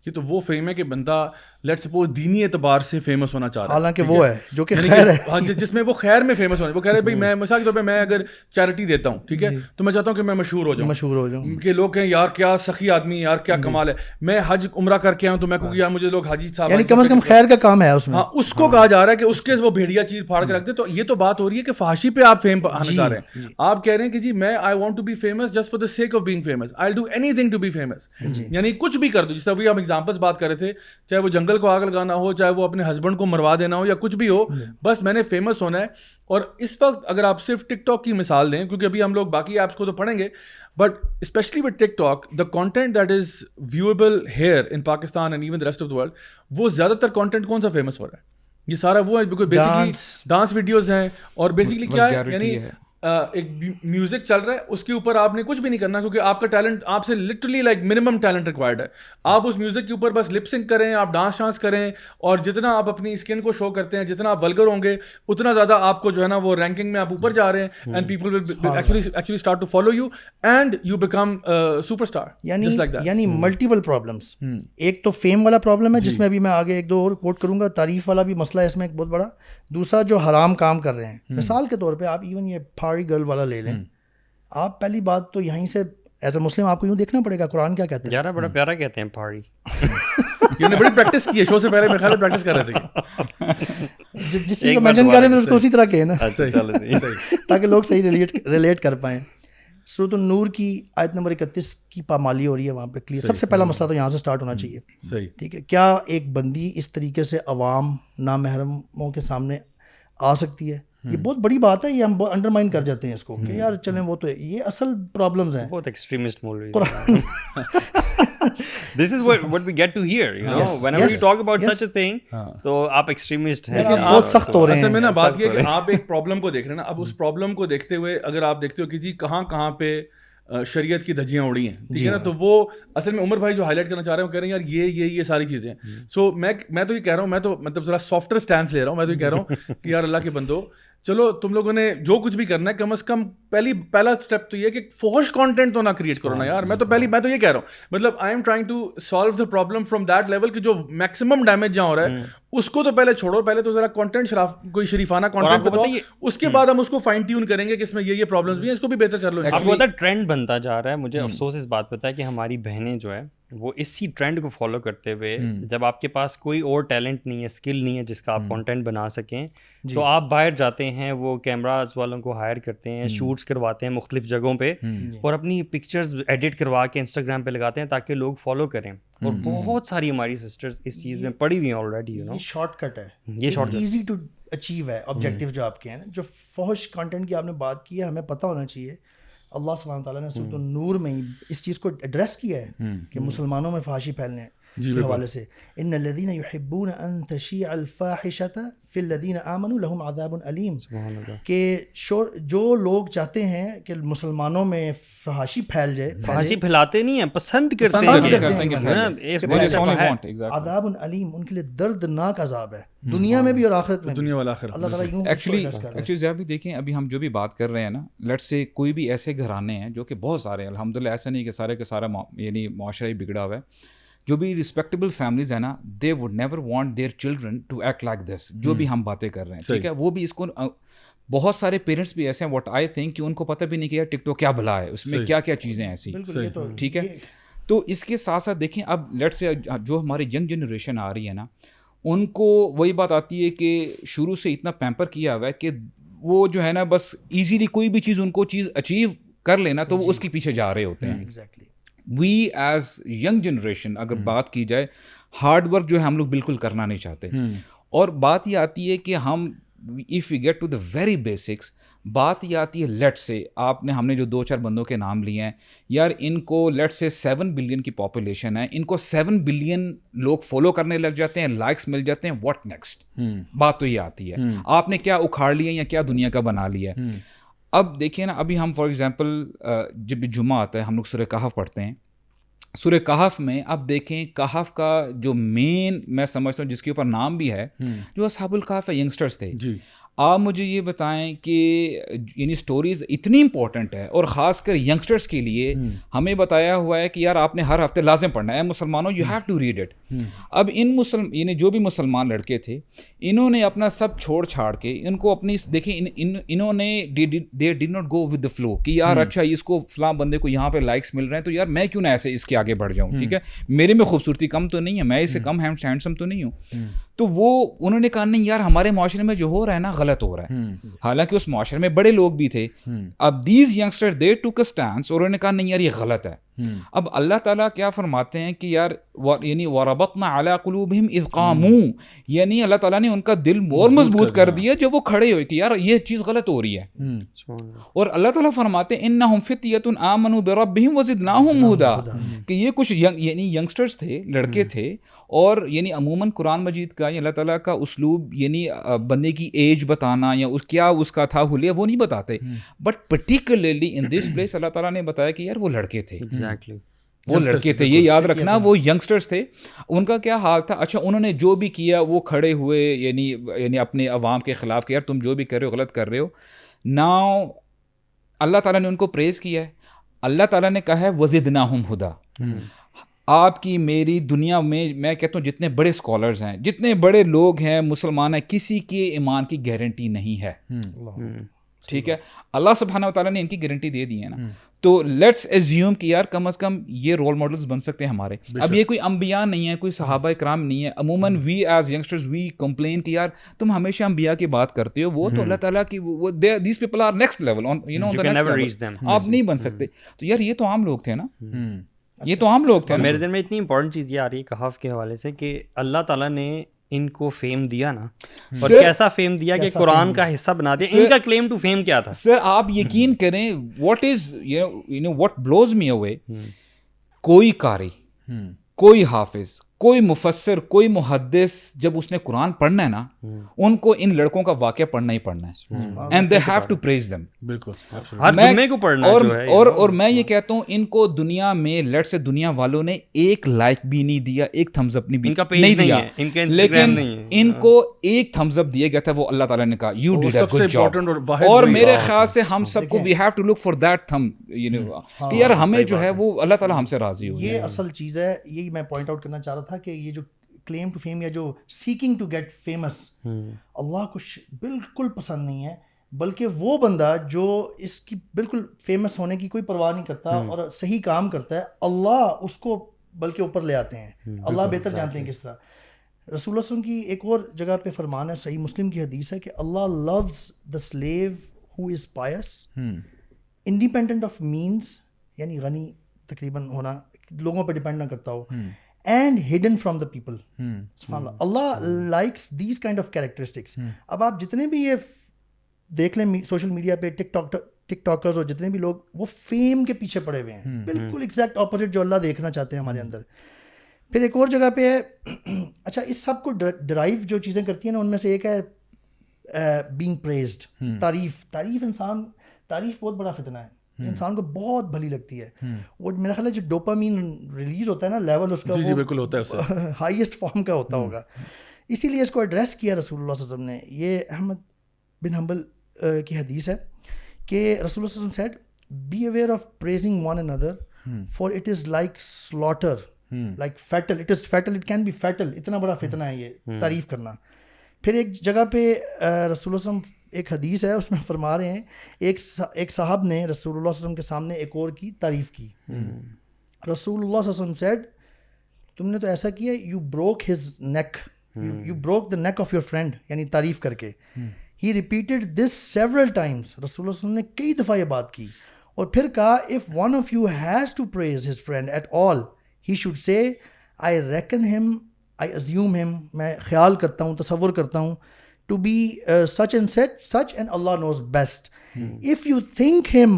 یہ تو وہ فیم ہے کہ بندہ لیٹ سپوز دینی اعتبار سے فیمس ہونا چاہ رہا ہے حالانکہ وہ ہے جو کہ یعنی خیر ہے ہاں جی، جس میں وہ خیر میں فیمس ہونا وہ کہہ رہے بھائی میں مثال کے طور پہ میں اگر چیریٹی دیتا ہوں ٹھیک ہے جی۔ تو میں چاہتا ہوں کہ میں مشہور ہو جاؤں مشہور ہو جاؤں کہ لوگ کہیں یار کیا سخی آدمی یار کیا جی۔ کمال ہے میں حج عمرہ کر کے آؤں تو میں کہوں یار مجھے لوگ حاجی صاحب یعنی کم از کم خیر کا کام ہے اس میں ہاں، اس کو ہاں۔ کہا جا رہا ہے کہ اس کے وہ بھیڑیا چیز پھاڑ کے رکھ دے تو یہ تو بات ہو رہی ہے کہ فحاشی پہ آپ فیم آنا چاہ رہے ہیں آپ کہہ رہے ہیں کہ جی میں I want to be famous just for the sake of being famous I do anything to be famous یعنی کچھ بھی کر دو جس طرح ابھی ہم ایگزامپلس بات کر رہے تھے چاہے وہ جنگ جنگل کو آگ لگانا ہو چاہے وہ اپنے ہسبینڈ کو مروا دینا ہو یا کچھ بھی ہو بس میں نے فیمس ہونا ہے اور اس وقت اگر آپ صرف ٹک ٹاک کی مثال دیں کیونکہ ابھی ہم لوگ باقی ایپس کو تو پڑھیں گے but especially with TikTok the content that is viewable here in Pakistan and even the rest of the world وہ زیادہ تر کانٹینٹ کون سا فیمس ہو رہا ہے یہ سارا وہ ہے بیسکلی ڈانس ویڈیوز ہیں اور بیسکلی کیا ہے یعنی ایک میوزک چل رہا ہے اس کے اوپر آپ نے کچھ بھی نہیں کرنا کیونکہ آپ کا ٹیلنٹ آپ سے literally like minimum talent required ہے آپ اس میوزک کے اوپر بس لپ سنک کریں آپ ڈانس شانس کریں اور جتنا آپ اپنی اسکن کو شو کرتے ہیں جتنا آپ ولگر ہوں گے اتنا زیادہ آپ کو جو ہے نا وہ رینکنگ میں آپ اوپر جا رہے ہیں and people actually start to follow you and you become superstar یعنی یعنی ملٹیپل hmm. Problems hmm. ایک تو فیم والا پرابلم ہے جی۔ جس میں ابھی میں آگے ایک دو اور کوٹ کروں گا تعریف والا بھی مسئلہ ہے اس میں ایک بہت بڑا دوسرا جو حرام کام کر رہے ہیں hmm. مثال کے طور پہ آپ ایون یہ پہاڑی گرل والا لے لیں آپ تاکہ لوگ ریلیٹ کر پائیں صورت النور کی آیت نمبر اکتیس کی پامالی ہو رہی ہے سب سے پہلا مسئلہ تو یہاں سے کیا ایک بندی اس طریقے سے عوام نامحرموں کے سامنے آ سکتی ہے یہ بہت بڑی بات ہے یہ یہ ہم کر جاتے ہیں ہیں اس کو کہ یار چلیں وہ تو اصل پرابلمز بہت ایکسٹریمسٹ جی شریعت کی دھجیاں اڑی ہیں ٹھیک ہے جی نا تو وہ اصل میں عمر بھائی جو ہائی لائٹ کرنا چاہ رہے ہیں وہ کہہ رہے ہیں یار یہ یہ یہ ساری چیزیں سو میں میں تو یہ کہہ رہا ہوں میں تو مطلب ذرا اسٹینس لے رہا ہوں میں تو یہ کہہ رہا ہوں کہ یار اللہ کے بندو چلو تم لوگوں نے جو کچھ بھی کرنا ہے کم از کم پہلی پہلا اسٹیپ تو یہ کہ فوش کانٹینٹ تو نہ کریٹ کرو نا یار میں تو تو پہلی میں یہ کہہ رہا ہوں مطلب I am trying to solve the problem from that level کہ جو میکسیمم ڈیمیج جہاں ہو رہا ہے اس کو تو پہلے چھوڑو پہلے تو ذرا کانٹینٹ شراف کوئی شریفانہ کانٹینٹ بتاؤ اس کے بعد ہم اس کو فائن ٹیون کریں گے کہ اس میں یہ یہ پرابلمس بھی بھی ہیں اس کو بہتر کر لو ٹرینڈ بنتا جا رہا ہے مجھے افسوس اس بات ہے کہ ہماری بہنیں جو ہے وہ اسی ٹرینڈ کو فالو کرتے ہوئے جب آپ کے پاس کوئی اور ٹیلنٹ نہیں ہے اسکل نہیں ہے جس کا آپ کانٹینٹ بنا سکیں جی۔ تو آپ باہر جاتے ہیں وہ کیمراز والوں کو ہائر کرتے ہیں شوٹس کرواتے ہیں مختلف جگہوں پہ جی۔ اور اپنی پکچرز ایڈٹ کروا کے انسٹاگرام پہ لگاتے ہیں تاکہ لوگ فالو کریں اور بہت ساری ہماری سسٹرز اس چیز میں پڑی ہوئی ہیں already you know short cut ہے یہ شارٹ ایزی ٹو اچیو ہے آبجیکٹیو جو جو آپ آپ کے ہیں فوش کانٹینٹ کی کی نے بات ہے ہمیں پتہ ہونا چاہیے اللہ سبحانہ تعالیٰ نے سورت النور میں اس چیز کو ایڈریس کیا ہے کہ مسلمانوں میں فحاشی پھیلنے جی، کے حوالے سے ان الذين يحبون ان تشيع الفاحشه في الذين امنوا لهم عذاب اليم کہ جو لوگ چاہتے ہیں کہ مسلمانوں میں فحاشی پھیل جائے فحاشی پھیلاتے نہیں ہیں پسند کرتے ہیں عذاب الیم ان کے لیے دردناک عذاب ہے دنیا میں بھی اور آخرت میں دنیا والا آخرت اللہ تعالیٰ ایکچولی ایکچولی زیادہ بھی دیکھیں ابھی ہم جو بھی بات کر رہے ہیں نا لیٹس سے کوئی بھی ایسے گھرانے ہیں جو کہ بہت سارے الحمدللہ ایسا نہیں کہ سارے کا سارا یعنی معاشرہ ہی بگڑا ہوا ہے جو بھی رسپیکٹیبل فیملیز ہیں نا they would never want their children to act like this جو بھی hmm. ہم باتیں کر رہے ہیں ٹھیک ہے وہ بھی اس کو بہت سارے پیرنٹس بھی ایسے ہیں واٹ آئی تھنک کہ ان کو پتہ بھی نہیں کہ یار ٹاک کیا بھلا ہے اس میں کیا کیا چیزیں ایسی ٹھیک ہے تو اس کے ساتھ ساتھ دیکھیں اب لیٹ سے جو ہماری ینگ جنریشن آ رہی ہے نا ان کو وہی بات آتی ہے کہ شروع سے اتنا پیمپر کیا ہوا ہے کہ وہ جو ہے نا بس ایزیلی کوئی بھی چیز ان کو چیز اچیو کر لینا تو وہ جی. اس کے پیچھے جا رہے ہوتے ہیں وی ایز ینگ جنریشن اگر بات کی جائے ہارڈ ورک جو ہے ہم لوگ بالکل کرنا نہیں چاہتے اور بات یہ آتی ہے کہ ہم if you get to the very basics بات یہ آتی ہے لیٹ سے آپ نے ہم نے جو دو چار بندوں کے نام لیے ہیں یار ان کو لیٹ سے سیون بلین کی پاپولیشن ہے ان کو سیون بلین لوگ فالو کرنے لگ جاتے ہیں لائکس مل جاتے ہیں واٹ نیکسٹ بات تو یہ آتی ہے آپ نے کیا اکھاڑ لی ہے یا کیا دنیا کا بنا لیا ہے اب دیکھیے نا ابھی ہم فار ایگزامپل جب بھی جمعہ آتا ہے ہم لوگ سورہ کہف پڑھتے ہیں سورہ کہف میں اب دیکھیں کہف کا جو مین میں سمجھتا ہوں جس کے اوپر نام بھی ہے جو اصحاب الکاف ہے ینگسٹرس تھے جی۔ آپ مجھے یہ بتائیں کہ یعنی اسٹوریز اتنی امپورٹنٹ ہے اور خاص کر ینگسٹرس کے لیے ہمیں بتایا ہوا ہے کہ یار آپ نے ہر ہفتے لازم پڑھنا ہے مسلمانوں you have to read it اب ان مسلم یعنی جو بھی مسلمان لڑکے تھے انہوں نے اپنا سب چھوڑ چھاڑ کے ان کو اپنی دیکھیں انہوں نے they did not go with the flow کہ یار اچھا اس کو فلاں بندے کو یہاں پہ لائکس مل رہے ہیں تو یار میں کیوں نہ ایسے اس کے آگے بڑھ جاؤں ٹھیک ہے میرے میں خوبصورتی کم تو نہیں ہے میں اسے کم ہینڈ تو نہیں ہوں تو وہ انہوں نے کہا نہیں یار ہمارے معاشرے میں جو ہو رہا ہے نا غلط ہو رہا ہے حالانکہ اس معاشرے میں بڑے لوگ بھی تھے اب دیز یگسٹر دے ٹوک اسٹینڈس اور انہوں نے کہا نہیں یار یہ غلط ہے اب اللہ تعالیٰ کیا فرماتے ہیں کہ یار یعنی وربت اعلیٰ قلوب اذقاموں یعنی اللہ تعالیٰ نے ان کا دل اور مضبوط کر دیا جب وہ کھڑے ہوئے کہ یار یہ چیز غلط ہو رہی ہے اور اللہ تعالیٰ فرماتے ہیں ان نہ ہم فطیت آمن بربہم وزدناہم ہدا کہ یہ کچھ یعنی ینگسٹرز تھے لڑکے تھے اور یعنی عموماً قرآن مجید کا یعنی اللہ تعالیٰ کا اسلوب یعنی بندے کی ایج بتانا یا اس کیا اس کا تھا حلیہ وہ نہیں بتاتے but particularly in this place Allah تعالیٰ نے بتایا کہ یار وہ لڑکے تھے exactly. وہ لڑکے تھے یہ یاد رکھنا وہ ینگسٹرس تھے ان کا کیا حال تھا اچھا انہوں نے جو بھی کیا وہ کھڑے ہوئے یعنی یعنی اپنے عوام کے خلاف کہ یار تم جو بھی کر رہے ہو غلط کر رہے ہو نا اللہ تعالیٰ نے ان کو پریز کیا ہے اللہ تعالیٰ نے کہا ہے وزد نا ہم خدا آپ کی میری دنیا میں میں کہتا ہوں جتنے بڑے اسکالرز ہیں جتنے بڑے لوگ ہیں مسلمان ہیں کسی کے ایمان کی گارنٹی نہیں ہے ٹھیک ہے اللہ و تعالیٰ نے ان کی گارنٹی دے دی ہے نا تو لیٹس ایزیوم کی یار کم از کم یہ رول ماڈلس بن سکتے ہیں ہمارے اب یہ کوئی امبیا نہیں ہے کوئی صحابہ کرام نہیں ہے عموماً we as youngsters we complain کی یار تم ہمیشہ امبیا کی بات کرتے ہو وہ تو اللہ تعالیٰ کی وہ these people are next level آپ نہیں بن سکتے تو یار یہ تو عام لوگ تھے نا یہ تو عام لوگ تھے میرے ذہن میں اتنی امپورٹنٹ چیز یہ آ رہی ہے کہاف کے حوالے سے کہ اللہ تعالیٰ نے ان کو فیم دیا نا اور کیسا فیم دیا کہ قرآن کا حصہ بنا دیا ان کا کلیم ٹو فیم کیا تھا سر آپ یقین کریں what is you know what blows me away کوئی کوئی حافظ کوئی مفسر کوئی محدث جب اس نے قرآن پڑھنا ہے نا ان کو ان لڑکوں کا واقعہ پڑھنا ہی پڑھنا ہے and they have to praise them بالکل اور میں یہ ہاں۔ کہتا ہوں ان کو دنیا میں لڑ سے دنیا والوں نے ایک لائک بھی نہیں دیا ایک تھمز اپ نہیں دیا لیکن ان ہاں۔ کو ایک تھمز اپ دیا گیا تھا وہ اللہ تعالیٰ نے کہا یو ٹو اور میرے خیال سے ہم ہاں۔ سب کو we have to look for that them یار ہمیں جو ہے وہ اللہ تعالیٰ ہم سے راضی ہو یہ اصل چیز ہے میں پوائنٹ آؤٹ کرنا چاہ رہا تھا تھا کہ یہ جو کلیم ٹو فیم یا جو seeking to get famous Allah کو بالکل پسند نہیں ہے بلکہ وہ بندہ جو اس کی بالکل فیمس ہونے کی کوئی پرواہ نہیں کرتا اور صحیح کام کرتا ہے اللہ اس کو بلکہ اوپر لے آتے ہیں اللہ بہتر جانتے ہیں کس طرح رسول اللہ وسلم کی ایک اور جگہ پہ فرمان ہے صحیح مسلم کی حدیث ہے کہ Allah loves the slave who is pious independent of means یعنی غنی تقریباً ہونا لوگوں پہ ڈیپینڈ نہ کرتا ہو and hidden from the people Allah likes these kind of characteristics اب آپ جتنے بھی یہ دیکھ لیں سوشل میڈیا پہ ٹک ٹاک ٹک ٹاکرز اور جتنے بھی لوگ وہ فیم کے پیچھے پڑے ہوئے ہیں hmm. بالکل ایگزیکٹ hmm. اپوزٹ جو اللہ دیکھنا چاہتے ہیں ہمارے hmm. اندر پھر ایک اور جگہ پہ ہے اچھا اس سب کو ڈرائیو جو چیزیں کرتی ہیں نا ان میں سے ایک ہے بینگ پریزڈ تعریف تعریف انسان تعریف بہت بڑا فتنہ ہے انسان کو بہت بھلی لگتی ہے وہ میرا خیال ہے جو ڈوپامین ریلیز ہوتا ہے نا لیول اس کا جی جی بالکل ہوتا ہے ہائیسٹ فارم کا ہوتا ہوگا اسی لیے اس کو ایڈریس کیا رسول اللہ صلی اللہ علیہ وسلم نے یہ احمد بن حنبل کی حدیث ہے کہ رسول اللہ صلی اللہ علیہ وسلم said be aware of praising one another for it is like slaughter like fatal it is fatal it can be fatal اتنا بڑا فتنہ ہے یہ تعریف کرنا پھر ایک جگہ پہ رسول اللہ وسلم ایک حدیث ہے اس میں فرما رہے ہیں ایک ایک صاحب نے رسول اللہ صلی اللہ علیہ وسلم کے سامنے ایک اور کی تعریف کی رسول اللہ علیہ وسلم سیڈ تم نے تو ایسا کیا you broke his neck you broke the neck of your friend یعنی تعریف کر کے ہی ریپیٹڈ دس سیورل ٹائمس رسول اللہ صلی اللہ علیہ وسلم نے کئی دفعہ یہ بات کی اور پھر کہا if one of you has to praise his friend at all he should say I reckon ہم آئی ازیوم ہم میں خیال کرتا ہوں تصور کرتا ہوں to be such and such such and Allah knows best of you think ہم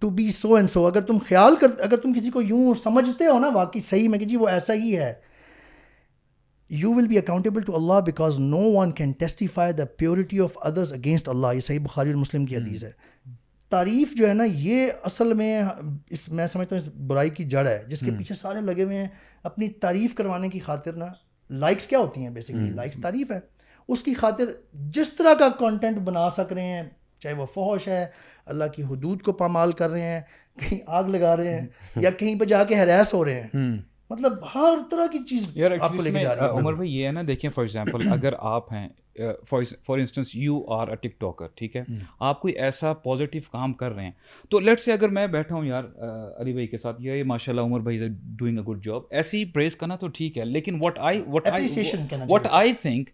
to be so and so اگر تم خیال کر اگر تم کسی کو یوں سمجھتے ہو نا واقعی صحیح میں کہ جی وہ ایسا ہی ہے you will be accountable to Allah because no one can testify the purity of others against Allah یہ صحیح بخاری اور مسلم کی حدیث ہے تعریف جو ہے نا یہ اصل میں اس میں سمجھتا ہوں اس برائی کی جڑ ہے جس کے پیچھے سارے لگے ہوئے ہیں اپنی تعریف کروانے کی خاطر نا لائکس کیا ہوتی ہیں بیسکلی لائکس تعریف ہے اس کی خاطر جس طرح کا کانٹینٹ بنا سک رہے ہیں چاہے وہ فوش ہے اللہ کی حدود کو پامال کر رہے ہیں کہیں آگ لگا رہے ہیں یا کہیں پہ جا کے ہراس ہو رہے ہیں مطلب ہر طرح کی چیزاں عمر بھائی یہ ہے نا دیکھیں فار ایگزامپل اگر آپ ہیں for instance you are a TikToker ٹھیک ہے آپ کوئی ایسا پازیٹیو کام کر رہے ہیں تو لیٹ سے اگر میں بیٹھا ہوں یار علی بھائی کے ساتھ یہ ماشاء اللہ عمر بھائی ڈوئنگ اے گڈ جاب ایسی پریز کرنا تو ٹھیک ہے لیکن what I what I what I think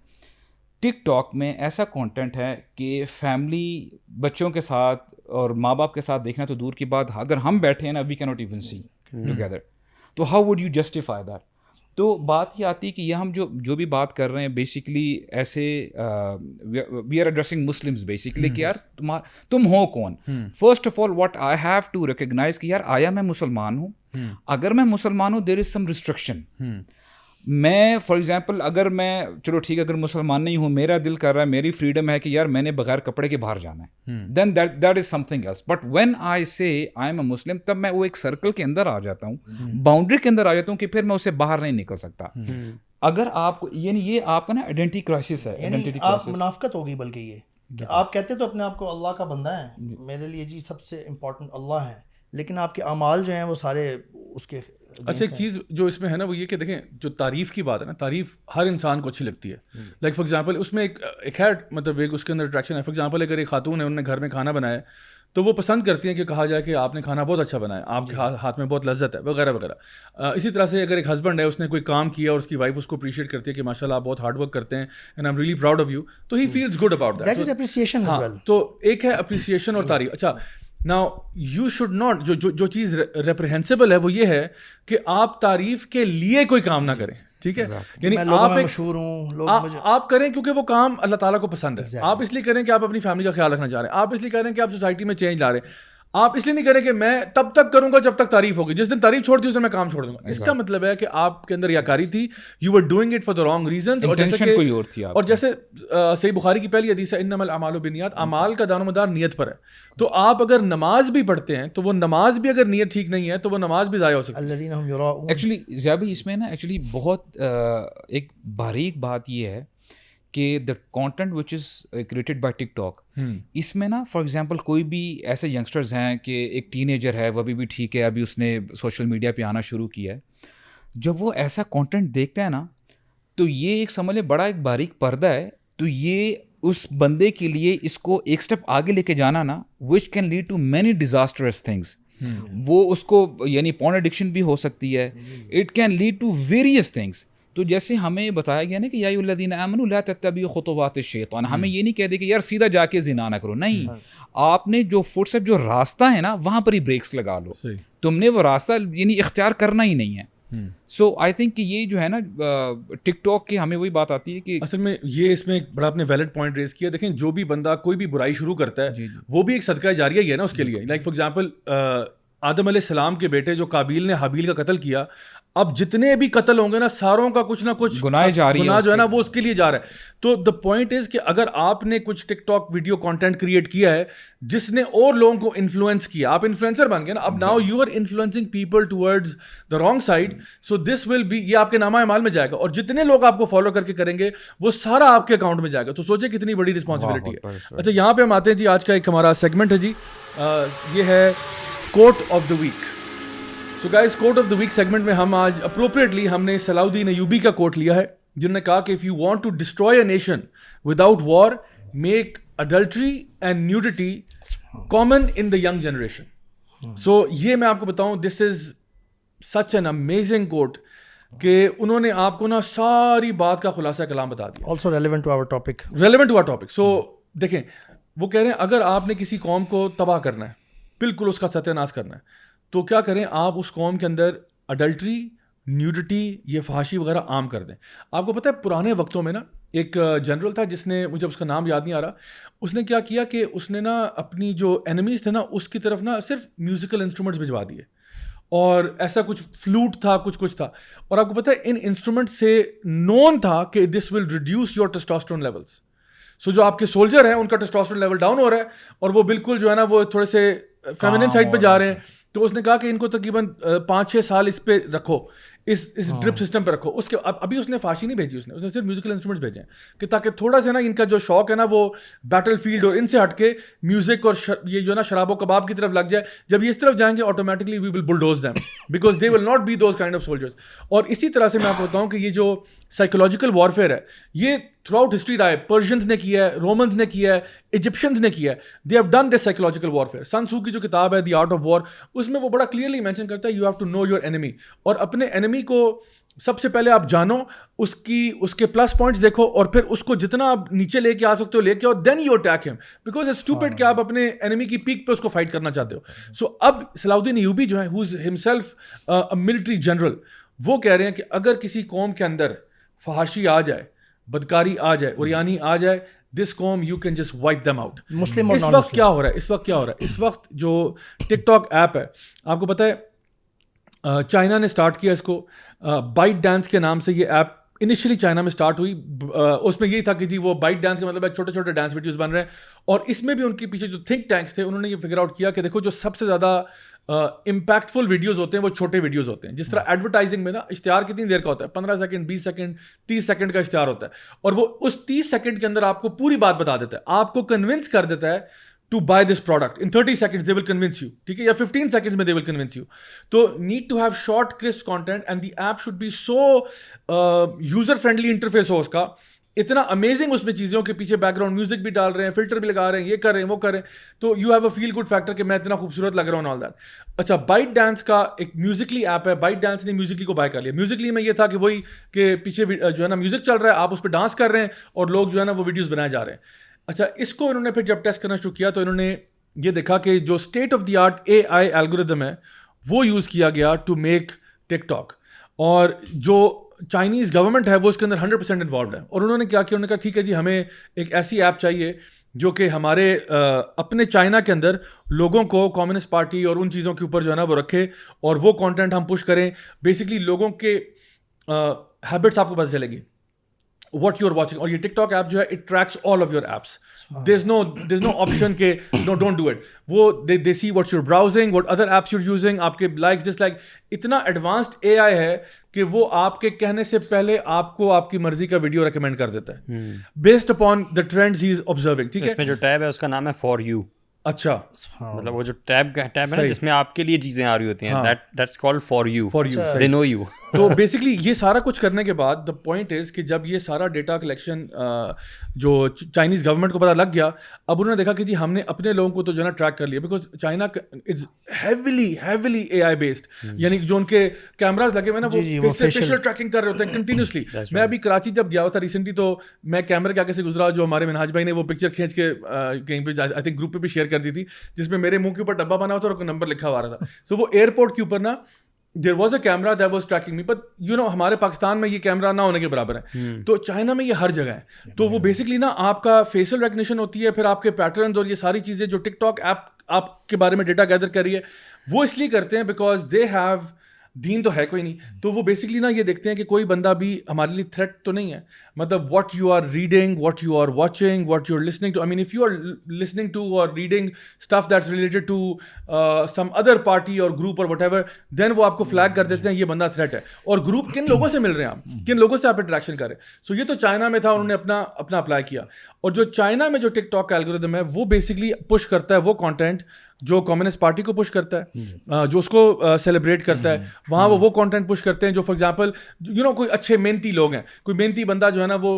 TikTok میں ایسا کانٹینٹ ہے کہ فیملی بچوں کے ساتھ اور ماں باپ کے ساتھ دیکھنا تو دور کی بات اگر ہم بیٹھے ہیں نا we can not even see together تو how would you justify that تو بات یہ آتی ہے کہ یہ ہم جو جو بھی بات کر رہے ہیں بیسکلی ایسے we are addressing Muslim basically کہ یار تم ہو کون first of all what I have to recognize کہ یار آیا میں مسلمان ہوں hmm. اگر میں مسلمان ہوں دیر از سم ریسٹرکشن میں فار ایگزامپل اگر میں چلو ٹھیک ہے اگر مسلمان نہیں ہوں میرا دل کر رہا ہے میری فریڈم ہے کہ یار میں نے بغیر کپڑے کے باہر جانا ہے then that is something else but when I say I am a Muslim تب میں وہ ایک سرکل کے اندر آ جاتا ہوں باؤنڈری کے اندر آ جاتا ہوں کہ پھر میں اسے باہر نہیں نکل سکتا اگر آپ کو یعنی یہ آپ کا نا آئیڈینٹی کرائسس ہے یعنی منافقت ہوگی بلکہ یہ جی۔ آپ کہتے تو اپنے آپ کو اللہ کا بندہ ہے جی۔ میرے لیے جی سب سے امپورٹنٹ اللہ ہے لیکن آپ کے اعمال جو ہیں وہ سارے اس کے اچھا ایک چیز جو اس میں ہے نا وہ یہ کہ دیکھیں جو تعریف کی بات ہے نا تعریف ہر انسان کو اچھی لگتی ہے لائک فار ایگزامپل اس میں ایک ایک ہے مطلب ایک اس کے اندر اٹریکشن ہے فار ایگزامپل اگر ایک خاتون ہے انہوں نے گھر میں کھانا بنایا تو وہ پسند کرتی ہیں کہ کہا جائے کہ آپ نے کھانا بہت اچھا بنایا آپ کے جی۔ ہاتھ میں بہت لذت ہے وغیرہ وغیرہ اسی طرح سے اگر ایک ہسبینڈ ہے اس نے کوئی کام کیا اور اس کی وائف اس کو اپریشیٹ کرتی ہے کہ ماشاء اللہ آپ بہت ہارڈ ورک کرتے ہیں and I really proud of you تو ہی فیلز گڈ اباؤٹ تو ایک ہے اپریسیشن اور تعریف اچھا نا یو شوڈ ناٹ جو چیز ریپریہنسیبل ہے وہ یہ ہے کہ آپ تعریف کے لیے کوئی کام نہ کریں ٹھیک ہے یعنی آپ آپ ہوں کریں کیونکہ وہ کام اللہ تعالیٰ کو پسند ہے آپ اس لیے کریں کہ آپ اپنی فیملی کا خیال رکھنا چاہ رہے ہیں آپ اس لیے کریں کہ آپ سوسائٹی میں چینج لا رہے آپ اس لیے نہیں کریں کہ میں تب تک کروں گا جب تک تعریف ہوگی جس دن تعریف چھوڑتی کام چھوڑ دوں گا اس کا مطلب ہے کہ آپ کے اندر یہ کاری تھی you are the wrong reason اور جیسے بخاری کی پہلی حدیث حدیثہ بینیات امال کا دان و دار نیت پر ہے تو آپ اگر نماز بھی پڑھتے ہیں تو وہ نماز بھی اگر نیت ٹھیک نہیں ہے تو وہ نماز بھی ضائع ہو سکتی ہے ایکچولی اس میں نا ایکچولی بہت ایک باریک بات یہ ہے کہ the content which is created by TikTok اس میں نا فار ایگزامپل کوئی بھی ایسے ینگسٹرز ہیں کہ ایک ٹین ایجر ہے وہ ابھی بھی ٹھیک ہے ابھی اس نے سوشل میڈیا پہ آنا شروع کیا ہے جب وہ ایسا کانٹینٹ دیکھتا ہے نا تو یہ ایک سمجھ لیں بڑا ایک باریک پردہ ہے تو یہ اس بندے کے لیے اس کو ایک اسٹیپ آگے لے کے جانا نا which can lead to many disastrous things وہ اس کو یعنی پون ایڈکشن بھی ہو سکتی ہے it can lead to various things تو جیسے ہمیں بتایا گیا نا کہ یا الدین امن اللہ تبی خطوات شیطان ہمیں یہ نہیں کہہ دے کہ یار سیدھا جا کے زنا نہ کرو نہیں ہاں۔ آپ نے جو فٹ سٹ جو راستہ ہے نا وہاں پر ہی بریکس لگا لو تم نے وہ راستہ یعنی اختیار کرنا ہی نہیں ہے سو آئی تھنک کہ یہ جو ہے نا ٹک ٹاک کی ہمیں وہی بات آتی ہے کہ اصل میں یہ اس میں بڑا آپ نے ویلڈ پوائنٹ ریز کیا دیکھیں جو بھی بندہ کوئی بھی برائی شروع کرتا ہے جی، جی۔ وہ بھی ایک صدقہ جاریہ ہی ہے نا اس کے جی، لیے لائک فار ایگزامپل آدم علیہ السلام کے بیٹے جو قابیل نے حابیل کا قتل کیا اب جتنے بھی قتل ہوں گے نا ساروں کا کچھ نہ کچھ گناہ جا رہا ہے تو کہ اگر آپ نے کچھ TikTok video content create کیا ہے جس نے اور لوگوں کو انفلوئنس کیا آپ انفلوئنسر بن گئے نا اب now you are influencing people towards the wrong side so this will be یہ آپ کے نامہ اعمال میں جائے گا اور جتنے لوگ آپ کو فالو کر کے کریں گے وہ سارا آپ کے اکاؤنٹ میں جائے گا تو سوچے کتنی بڑی رسپانسبلٹی ہے اچھا یہاں پہ ہم آتے ہیں جی آج کا ایک ہمارا سیگمنٹ ہے جی یہ ہے quote of the week so guys quote of the week segment میں ہم آج اپروپریٹلی ہم نے سلاؤدین ایوبی کا کوٹ لیا ہے جنہوں نے کہا کہ if you want to destroy a nation without war make adultery and nudity common in the young generation so یہ میں آپ کو بتاؤں this is such an amazing quote کہ انہوں نے آپ کو نا ساری بات کا خلاصہ کلام بتا دیا also relevant to our topic relevant to our topic so دیکھیں وہ کہہ رہے ہیں اگر آپ نے کسی قوم کو تباہ کرنا ہے بالکل اس کا ستیہ ناس کرنا ہے تو کیا کریں آپ اس قوم کے اندر اڈلٹری نیوڈٹی یہ فحاشی وغیرہ عام کر دیں آپ کو پتہ ہے پرانے وقتوں میں نا ایک جنرل تھا جس نے مجھے اس کا نام یاد نہیں آ رہا اس نے کیا کیا کہ اس نے نا اپنی جو اینمیز تھے نا اس کی طرف نا صرف میوزیکل انسٹرومنٹس بھجوا دیے اور ایسا کچھ فلوٹ تھا کچھ کچھ تھا اور آپ کو پتہ ہے ان انسٹرومنٹ سے نون تھا کہ this will reduce your testosterone levels so جو آپ کے سولجر ہیں ان کا ٹسٹاسٹرون لیول ڈاؤن ہو رہا ہے اور وہ بالکل جو ہے نا وہ تھوڑے سے فیمنن سائڈ پہ جا رہے ہیں تو اس نے کہا کہ ان کو تقریباً پانچ چھ سال اس پہ رکھو اس اس ڈرپ سسٹم پہ رکھو اس کے ابھی اس نے فاشی نہیں بھیجی اس نے اس نے صرف میوزیکل انسٹرومنٹس بھیجے ہیں کہ تاکہ تھوڑا سا نا ان کا جو شوق ہے نا وہ بیٹل فیلڈ اور ان سے ہٹ کے میوزک اور یہ جو نا شراب و کباب کی طرف لگ جائے جب یہ اس طرف جائیں گے automatically we will bulldoze them because they will not be those kind of soldiers اور اسی طرح سے میں آپ کو بتاؤں کہ یہ جو سائیکولوجیکل وارفیئر ہے یہ تھرو آؤٹ ہسٹری رہا ہے پرشینس نے کیا ہے رومنس نے کیا ہے ایجپشنز نے کیا ہے they have done the psychological warfare so کی جو کتاب ہے دی آرٹ آف وار اس میں وہ بڑا کلیئرلی مینشن کرتا ہے you have to know your enemy اور اپنے اینمی کو سب سے پہلے آپ جانو اس کی اس کے پلس پوائنٹس دیکھو اور پھر اس کو جتنا آپ نیچے لے کے آ سکتے ہو لے کے اور then you attack him because کہ آپ اپنے اینمی کی پیک پہ اس کو فائٹ کرنا چاہتے ہو سو اب صلاح الدین یوبی جو ہے ملٹری جنرل وہ کہہ رہے ہیں کہ اگر کسی قوم کے اندر فحاشی آ جائے بدکاری آ جائے اور اس وقت کیا ہو رہا ہے اس وقت کیا ہو رہا ہے اس وقت جو ٹک ٹاک ایپ ہے آپ کو پتا ہے چائنا نے اسٹارٹ کیا اس کو بائٹ ڈانس کے نام سے یہ ایپ انیشلی چائنا میں اسٹارٹ ہوئی اس میں یہی تھا کہ جی وہ بائٹ ڈانس کے مطلب چھوٹے چھوٹے ڈانس ویڈیوز بن رہے ہیں اور اس میں بھی ان کے پیچھے جو تھنک ٹینکس تھے انہوں نے یہ فگر آؤٹ کیا کہ دیکھو جو سب سے زیادہ امپیکٹفل ویڈیوز ہوتے ہیں وہ چھوٹے ویڈیوز ہوتے ہیں جس طرح ایڈورٹائزنگ ہاں۔ میں نا اشتہار کتنی دیر کا ہوتا ہے پندرہ سیکنڈ بیس سیکنڈ تیس سیکنڈ کا اشتہار ہوتا ہے اور وہ اس تیس سیکنڈ کے اندر آپ کو پوری بات بتا دیتا ہے آپ کو کنونس کر دیتا ہے to buy this product in thirty second they will you ٹھیک ہے یا ففٹین میں دے ول کنوینس یو تو need to have short Chris content and the app should be so user friendly interface ہو اس کا اتنا امیزنگ اس میں چیزوں کے پیچھے بیک گراؤنڈ میوزک بھی ڈال رہے ہیں فلٹر بھی لگا رہے ہیں یہ کر رہے ہیں وہ کر رہے ہیں تو you have a feel good factor کہ میں اتنا خوبصورت لگ رہا ہوں آل دیٹ اچھا بائٹ ڈانس کا ایک میوزکلی ایپ ہے بائٹ ڈانس نے میوزکلی کو بائی کر لیا میوزکلی میں یہ تھا کہ وہی کہ پیچھے جو ہے نا میوزک چل رہا ہے آپ اس پہ ڈانس کر رہے ہیں اور لوگ جو ہے نا وہ ویڈیوز بنائے جا رہے ہیں اچھا اس کو انہوں نے پھر جب ٹیسٹ کرنا شروع کیا تو انہوں نے یہ دیکھا کہ جو state of the art AI آئی ایلگوریدم ہے وہ یوز کیا گیا ٹو میک ٹک ٹاک اور جو چائنیز گورنمنٹ ہے وہ اس کے اندر ہنڈریڈ پرسینٹ انوالوڈ ہے اور انہوں نے کیا کیا انہوں نے کہا ٹھیک ہے جی ہمیں ایک ایسی ایپ چاہیے جو کہ ہمارے اپنے چائنا کے اندر لوگوں کو کمیونسٹ پارٹی اور ان چیزوں کے اوپر جو ہے نا وہ رکھے اور وہ کانٹینٹ ہم پش کریں بیسکلی لوگوں کے ہیبٹس آپ کو پتہ چلے گی واٹ یو آر واچنگ اور یہ ٹک ٹاک ایپ جو ہے it tracks all of your apps there is no there is no option کے نو ڈونٹ ڈو اٹ وہ they they see what's your browsing what other apps you're using آپ کے like ڈس like اتنا advanced اے آئی ہے کہ وہ آپ کے کہنے سے پہلے آپ کو آپ کی مرضی کا ویڈیو ریکمینڈ کر دیتا ہے based upon the trend he is observing ٹھیک ہے جو ٹیب ہے اس کا نام ہے فار یو اچھا مطلب وہ جو ٹیب ٹیب ہے جس میں آپ کے لیے چیزیں آ رہی ہوتی ہیں for you for you they know you تو بیسکلی یہ سارا کچھ کرنے کے بعد دا پوائنٹ از کہ جب یہ سارا ڈیٹا کلیکشن جو چائنیز گورنمنٹ کو پتا لگ گیا اب انہوں نے دیکھا کہ جی ہم نے اپنے لوگوں کو تو جو جو ہے نا نا ٹریک کر کر لیا because China heavily heavily AI آئی بیسڈ یعنی ان کے کیمراز لگے ہوئے وہ ٹریکنگ جی، جی، رہے ہوتے ہیں کنٹینیوسلی میں ابھی کراچی جب گیا ہوا تھا ریسنٹلی تو میں کیمرے کے آگے سے گزرا جو ہمارے مناج بھائی نے وہ پکچر کھینچ کے کہیں پہ آئی تھنک گروپ پہ بھی شیئر کر دی تھی جس میں میرے منہ کے اوپر ڈبہ بنا ہوا تھا اور نمبر لکھا ہوا رہا تھا وہ ایئرپورٹ کے اوپر نا there was a camera that was tracking me but you know ہمارے پاکستان میں یہ کیمرا نہ ہونے کے برابر ہے تو چائنا میں یہ ہر جگہ ہے تو وہ بیسکلی نا آپ کا فیشیل ریکگنیشن ہوتی ہے پھر آپ کے پیٹرنس اور یہ ساری چیزیں جو ٹک ٹاک ایپ آپ کے بارے میں ڈیٹا گیدر کر رہی ہے وہ اس لیے کرتے ہیں بیکاز دے ہیو دین تو ہے کوئی نہیں تو وہ بیسکلی نا یہ دیکھتے ہیں کہ کوئی بندہ بھی ہمارے لیے تھریٹ تو نہیں ہے مطلب what you are reading what you are watching what you are listening listening to to I mean if you are or reading stuff that's related to some other party or group or whatever ever دین وہ آپ کو flag کر دیتے ہیں یہ بندہ threat ہے اور گروپ کن لوگوں سے مل رہے ہیں آپ کن لوگوں سے آپ انٹریکشن کر رہے ہیں سو یہ تو چائنا میں تھا انہوں نے اپنا اپنا اپلائی کیا اور جو چائنا میں جو ٹک ٹاک کا الگوریدم ہے وہ بیسکلی پش کرتا ہے وہ کانٹینٹ جو کمیونسٹ پارٹی کو پش کرتا ہے جی۔ جو اس کو سیلیبریٹ کرتا ہے وہاں وہ وہ کانٹینٹ پش کرتے ہیں جو فار ایگزامپل یو نو کوئی اچھے محنتی لوگ ہیں کوئی محنتی بندہ جو ہے نا وہ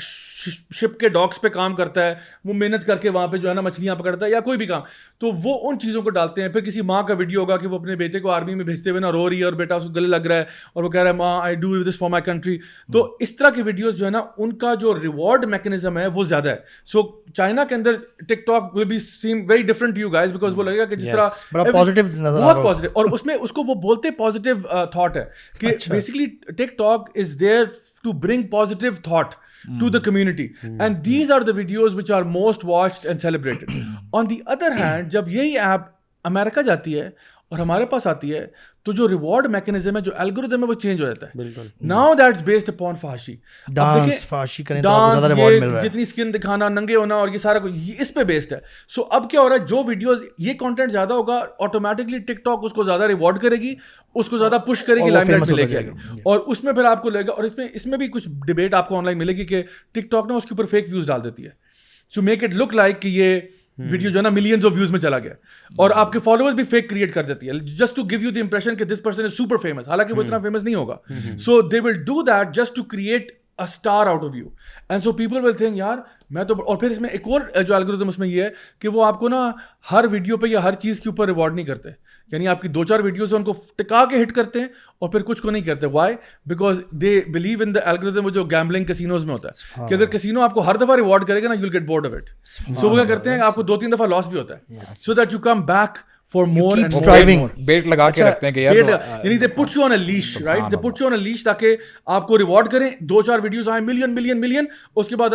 شپ کے ڈاکس پہ کام کرتا ہے وہ محنت کر کے وہاں پہ جو ہے نا مچھلیاں پکڑتا ہے یا کوئی بھی کام تو وہ ان چیزوں کو ڈالتے ہیں پھر کسی ماں کا ویڈیو ہوگا کہ وہ اپنے بیٹے کو آرمی میں بھیجتے ہوئے نا رو رہی ہے اور بیٹا اس کو گلے لگ رہا ہے اور وہ کہہ رہا ہے ماں I do this for my country تو اس طرح کی ویڈیوز جو ہے نا ان کا جو ریوارڈ میکینزم ہے وہ زیادہ ہے سو چائنا کے اندر TikTok will be same very different you guys surprise because وہ لگے گا کہ جس طرح بڑا پازیٹیو نظر بہت پازیٹیو اور اس میں اس کو وہ بولتے پازیٹیو تھاٹ ہے کہ basically TikTok is there to bring positive thought to the community and these are the videos which are most watched and celebrated on the other hand جب یہی ایپ امیرکا جاتی ہے اور ہمارے پاس آتی ہے تو جو ریوارڈ میکنیزم ہے جو الگوریدم ہے وہ چینج ہو جاتا ہے ناؤ دیٹس بیسڈ اپون فاشی ڈانس فاشی کریں تو زیادہ ریوارڈ مل رہا ہے جتنی سکن دکھانا ننگے ہونا اور یہ سارا کچھ اس پہ بیسڈ ہے سو اب کیا ہو رہا ہے جو ویڈیوز یہ کنٹینٹ زیادہ ہوگا آٹومیٹکلی ٹک ٹاک اس کو زیادہ ریوارڈ کرے گی اس کو زیادہ پش کرے گی لائم لائٹ میں لے کے اور اس میں پھر آپ کو لے گا اور اس میں اس میں بھی کچھ ڈبیٹ آپ کو آن لائن ملے گی کہ ٹک ٹاک نا اس کے اوپر فیک ویوز ڈال دیتی ہے so make it look like کہ یہ ویڈیو جو ہے نا ملینس میں چلا گیا اور آپ کے بھی فیک کریٹ کر دیتی ہے just to give you the impression کہ this person is super famous حالانکہ وہ اتنا فیمس نہیں ہوگا so they will do that just to create star out of you and so people will think یار میں تو اور پھر اس میں ایک اور جو الگ آپ کو نا ہر ویڈیو پہ یا ہر چیز کے اوپر ریوارڈ نہیں کرتے یعنی آپ کی دو چار ویڈیوز ہیں ان کو ٹکا کے ہٹ کرتے ہیں اور پھر کچھ کو نہیں کرتے why because they believe in the algorithm جو گیملنگ کسینوز میں ہوتا ہے ہاں۔ کہ اگر کسینو آپ کو ہر دفعہ ریوارڈ کرے گا نا you get bored of it so وہ کیا کرتے ہیں آپ کو دو تین دفعہ لاس بھی ہوتا ہے so that you come back for more and bet لگا کے رکھتے ہیں کہ یار یعنی they they put put you you a a leash leash right تاکہ آپ کو ریوارڈ کریں دو چار ویڈیوز آئیں آئیں ملین ملین ملین اس کے بعد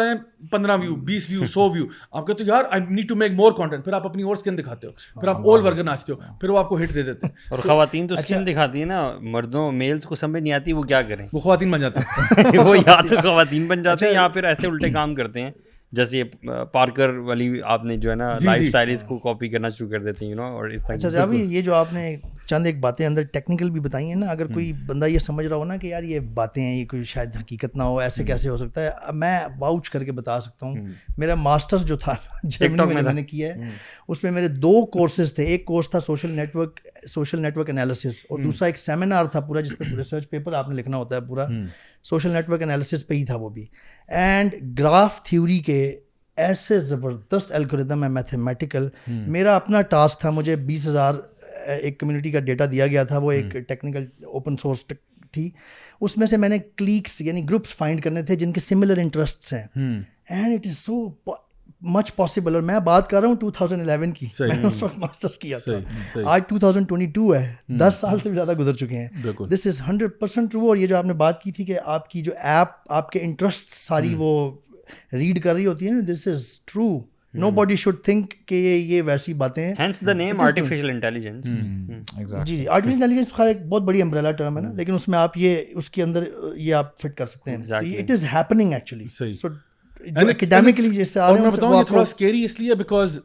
ویو ویو ویو آپ کہتے ہو یار I need to make more پھر آپ اپنی اور مورٹینٹ دکھاتے ہو پھر آپ اول ورگر ناچتے ہو پھر وہ آپ کو ہٹ دے دیتے ہیں اور خواتین تو اچھا۔ دکھاتی ہیں نا مردوں میلز کو سمجھ نہیں آتی وہ کیا کریں وہ خواتین بن جاتے ہیں وہ یا تو خواتین بن جاتے ہیں اچھا۔ یا پھر ایسے الٹے کام کرتے ہیں جیسے پارکر والی آپ نے جو ہے نا لائف جی، اسٹائل جی۔ اس کو کاپی کرنا شروع کر دیتے ہیں اور اچھا، جی، یہ جو آپ نے چند ایک باتیں اندر ٹیکنیکل بھی بتائی ہیں نا اگر کوئی بندہ یہ سمجھ رہا ہو نا کہ یار یہ باتیں ہیں یہ کوئی شاید حقیقت نہ ہو ایسے کیسے ہو سکتا ہے میں واؤچ کر کے بتا سکتا ہوں میرا ماسٹرز جو تھا جرمنی میں نے کیا ہے اس میں میرے دو کورسز تھے ایک کورس تھا social network social network analysis اور دوسرا ایک سیمینار تھا پورا جس پہ ریسرچ پیپر آپ نے لکھنا ہوتا ہے پورا سوشل نیٹ ورک انالیسس پہ ہی تھا وہ بھی اینڈ گراف تھیوری کے ایسے زبردست الگوریدم ہے میتھمیٹیکل میرا اپنا ٹاسک تھا مجھے بیس ہزار ایک کمیونٹی کا ڈیٹا دیا گیا تھا وہ ایک ٹیکنیکل اوپن سورس تھی اس میں سے میں نے کلیکس یعنی گروپس فائنڈ کرنے تھے جن کے سملر انٹرسٹس ہیں and it is so much possible اور میں بات کر رہا ہوں ٹو تھاؤزینڈ الیون کی میں نے اس وقت ماسٹرس کیا تھا آج ٹو تھاؤزینڈ ٹوئنٹی ٹو ہے دس سال سے بھی زیادہ گزر چکے ہیں this is hundred percent true اور یہ جو آپ نے بات کی تھی کہ آپ کی جو ایپ آپ کے انٹرسٹ ساری وہ ریڈ کر رہی ہوتی ہے نا this is true nobody should think کہ یہ ویسی باتیں ہیں نیم آرٹیفیشیل انٹیلیجنس جی جی آرٹیفیشل انٹیلیجنس خیر ایک بہت بڑی امبریلا ٹرم ہے نا hmm. لیکن اس میں آپ یہ اس کے اندر یہ آپ فٹ کر سکتے ہیں اٹ از ہیپننگ ایکچولی جو اکیڈیمکلی جس سے آ رہے ہیں تھوڑا سکیری اس لیے بیکاز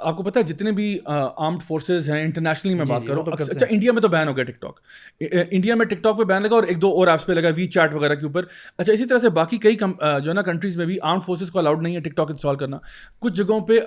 آپ کو پتا ہے جتنے بھی آرمڈ فورسز ہیں انٹرنیشنلی میں جی، بات جی، کروں اچھا انڈیا میں تو بین ہو گیا ٹک ٹاک انڈیا میں ٹک ٹاک پہ بین لگا اور ایک دو اور ایپس پہ لگا وی چیٹ وغیرہ کے اوپر اچھا اسی طرح سے باقی کئی جو ہے نا کنٹریز میں بھی آرمڈ فورسز کو الاؤڈ نہیں ہے ٹک ٹاک انسٹال کرنا کچھ جگہوں پہ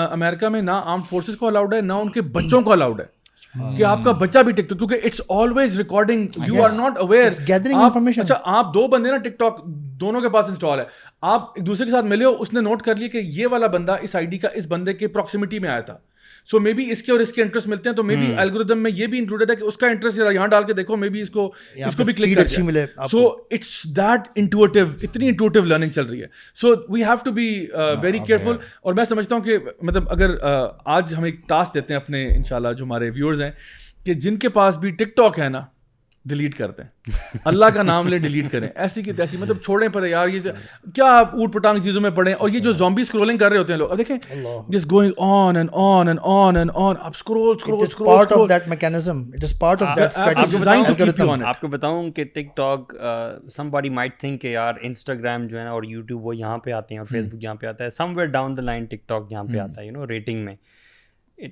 امریکہ میں نہ آرمڈ فورسز کو الاؤڈ ہے نہ ان کے بچوں کو الاؤڈ ہے Hmm. کہ آپ کا بچہ بھی ٹک ٹاک کیونکہ it's always recording you are not aware gathering information اچھا آپ دو بندے نا ٹک ٹاک دونوں کے پاس انسٹال ہے آپ ایک دوسرے کے ساتھ ملے ہو اس نے نوٹ کر لیا کہ یہ والا بندہ اس آئی ڈی کا اس بندے کے اپراکسمٹی میں آیا تھا سو مے بی اس کے اور اس کے انٹرسٹ ملتے ہیں تو مے بی الگوریدم میں یہ بھی انکلوڈیڈ ہے کہ اس کا انٹرسٹ یہاں ڈال کے دیکھو می بی اس کو اس کو بھی کلک اچھی ملے سو اٹس دیٹ انٹوٹیو اتنی انٹوٹیو لرننگ چل رہی ہے so we have to be very careful اور میں سمجھتا ہوں کہ مطلب اگر uh, آج ہم ایک ٹاسک دیتے ہیں اپنے ان شاء اللہ جو ہمارے ویورز ہیں کہ جن کے پاس بھی ٹک ٹاک ہے نا ڈیلیٹ کرتے ہیں اللہ کا نام لیں ڈیلیٹ کریں ایسی کی تیسی مطلب چھوڑیں پڑے یار یہ کیا آپ اوٹ پٹانگ چیزوں میں پڑھیں اور یہ جو زومبی اسکرولنگ کر رہے ہوتے ہیں لوگ دیکھیں جس گوئنگ آن آن آن آن آپ آپ کو بتاؤں کہ TikTok somebody might کہ یار انسٹاگرام جو ہے نا اور یوٹیوب وہ یہاں پہ آتے ہیں اور فیس بک یہاں پہ آتا ہے somewhere down TikTok یہاں پہ آتا ہے ریٹنگ میں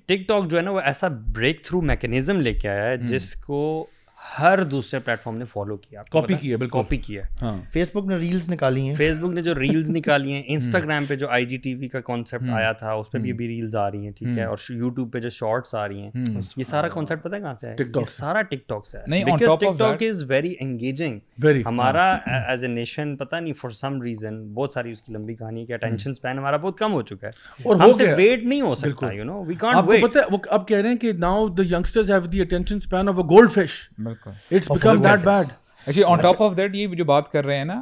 ٹک ٹاک جو ہے نا وہ ایسا بریک تھرو میکینزم لے کے آیا ہے جس کو ہر دوسرے پلیٹ فارم نے فالو کیا کاپی کی ہے کاپی کی ہے فیس بک نے ریلس نکالی ہیں فیس بک نے جو ریلس نکالی ہیں انسٹاگرام پہ جو آئی جی ٹی وی کا کانسیپٹ آیا تھا اس پہ بھی ابھی ریلز آ رہی ہیں ٹھیک ہے اور یوٹیوب پہ جو شارٹس آ رہی ہیں یہ سارا کانسیپٹ پتہ ہے کہاں سے ہے سارا ٹک ٹاک سے ہے because TikTok is very engaging ہمارا ایز اے نیشن پتہ نہیں فار سم ریزن بہت ساری اس کی لمبی کہانی ہے کہ اٹینشن سپین ہمارا بہت کم ہو چکا ہے اور ہم سے ویٹ نہیں ہو سکتا you know we can't wait آپ کو پتہ ہے اب کہہ رہے ہیں کہ now the youngsters have the attention span of a goldfish اچھا آن ٹاپ آف دیٹ یہ جو بات کر رہے ہیں نا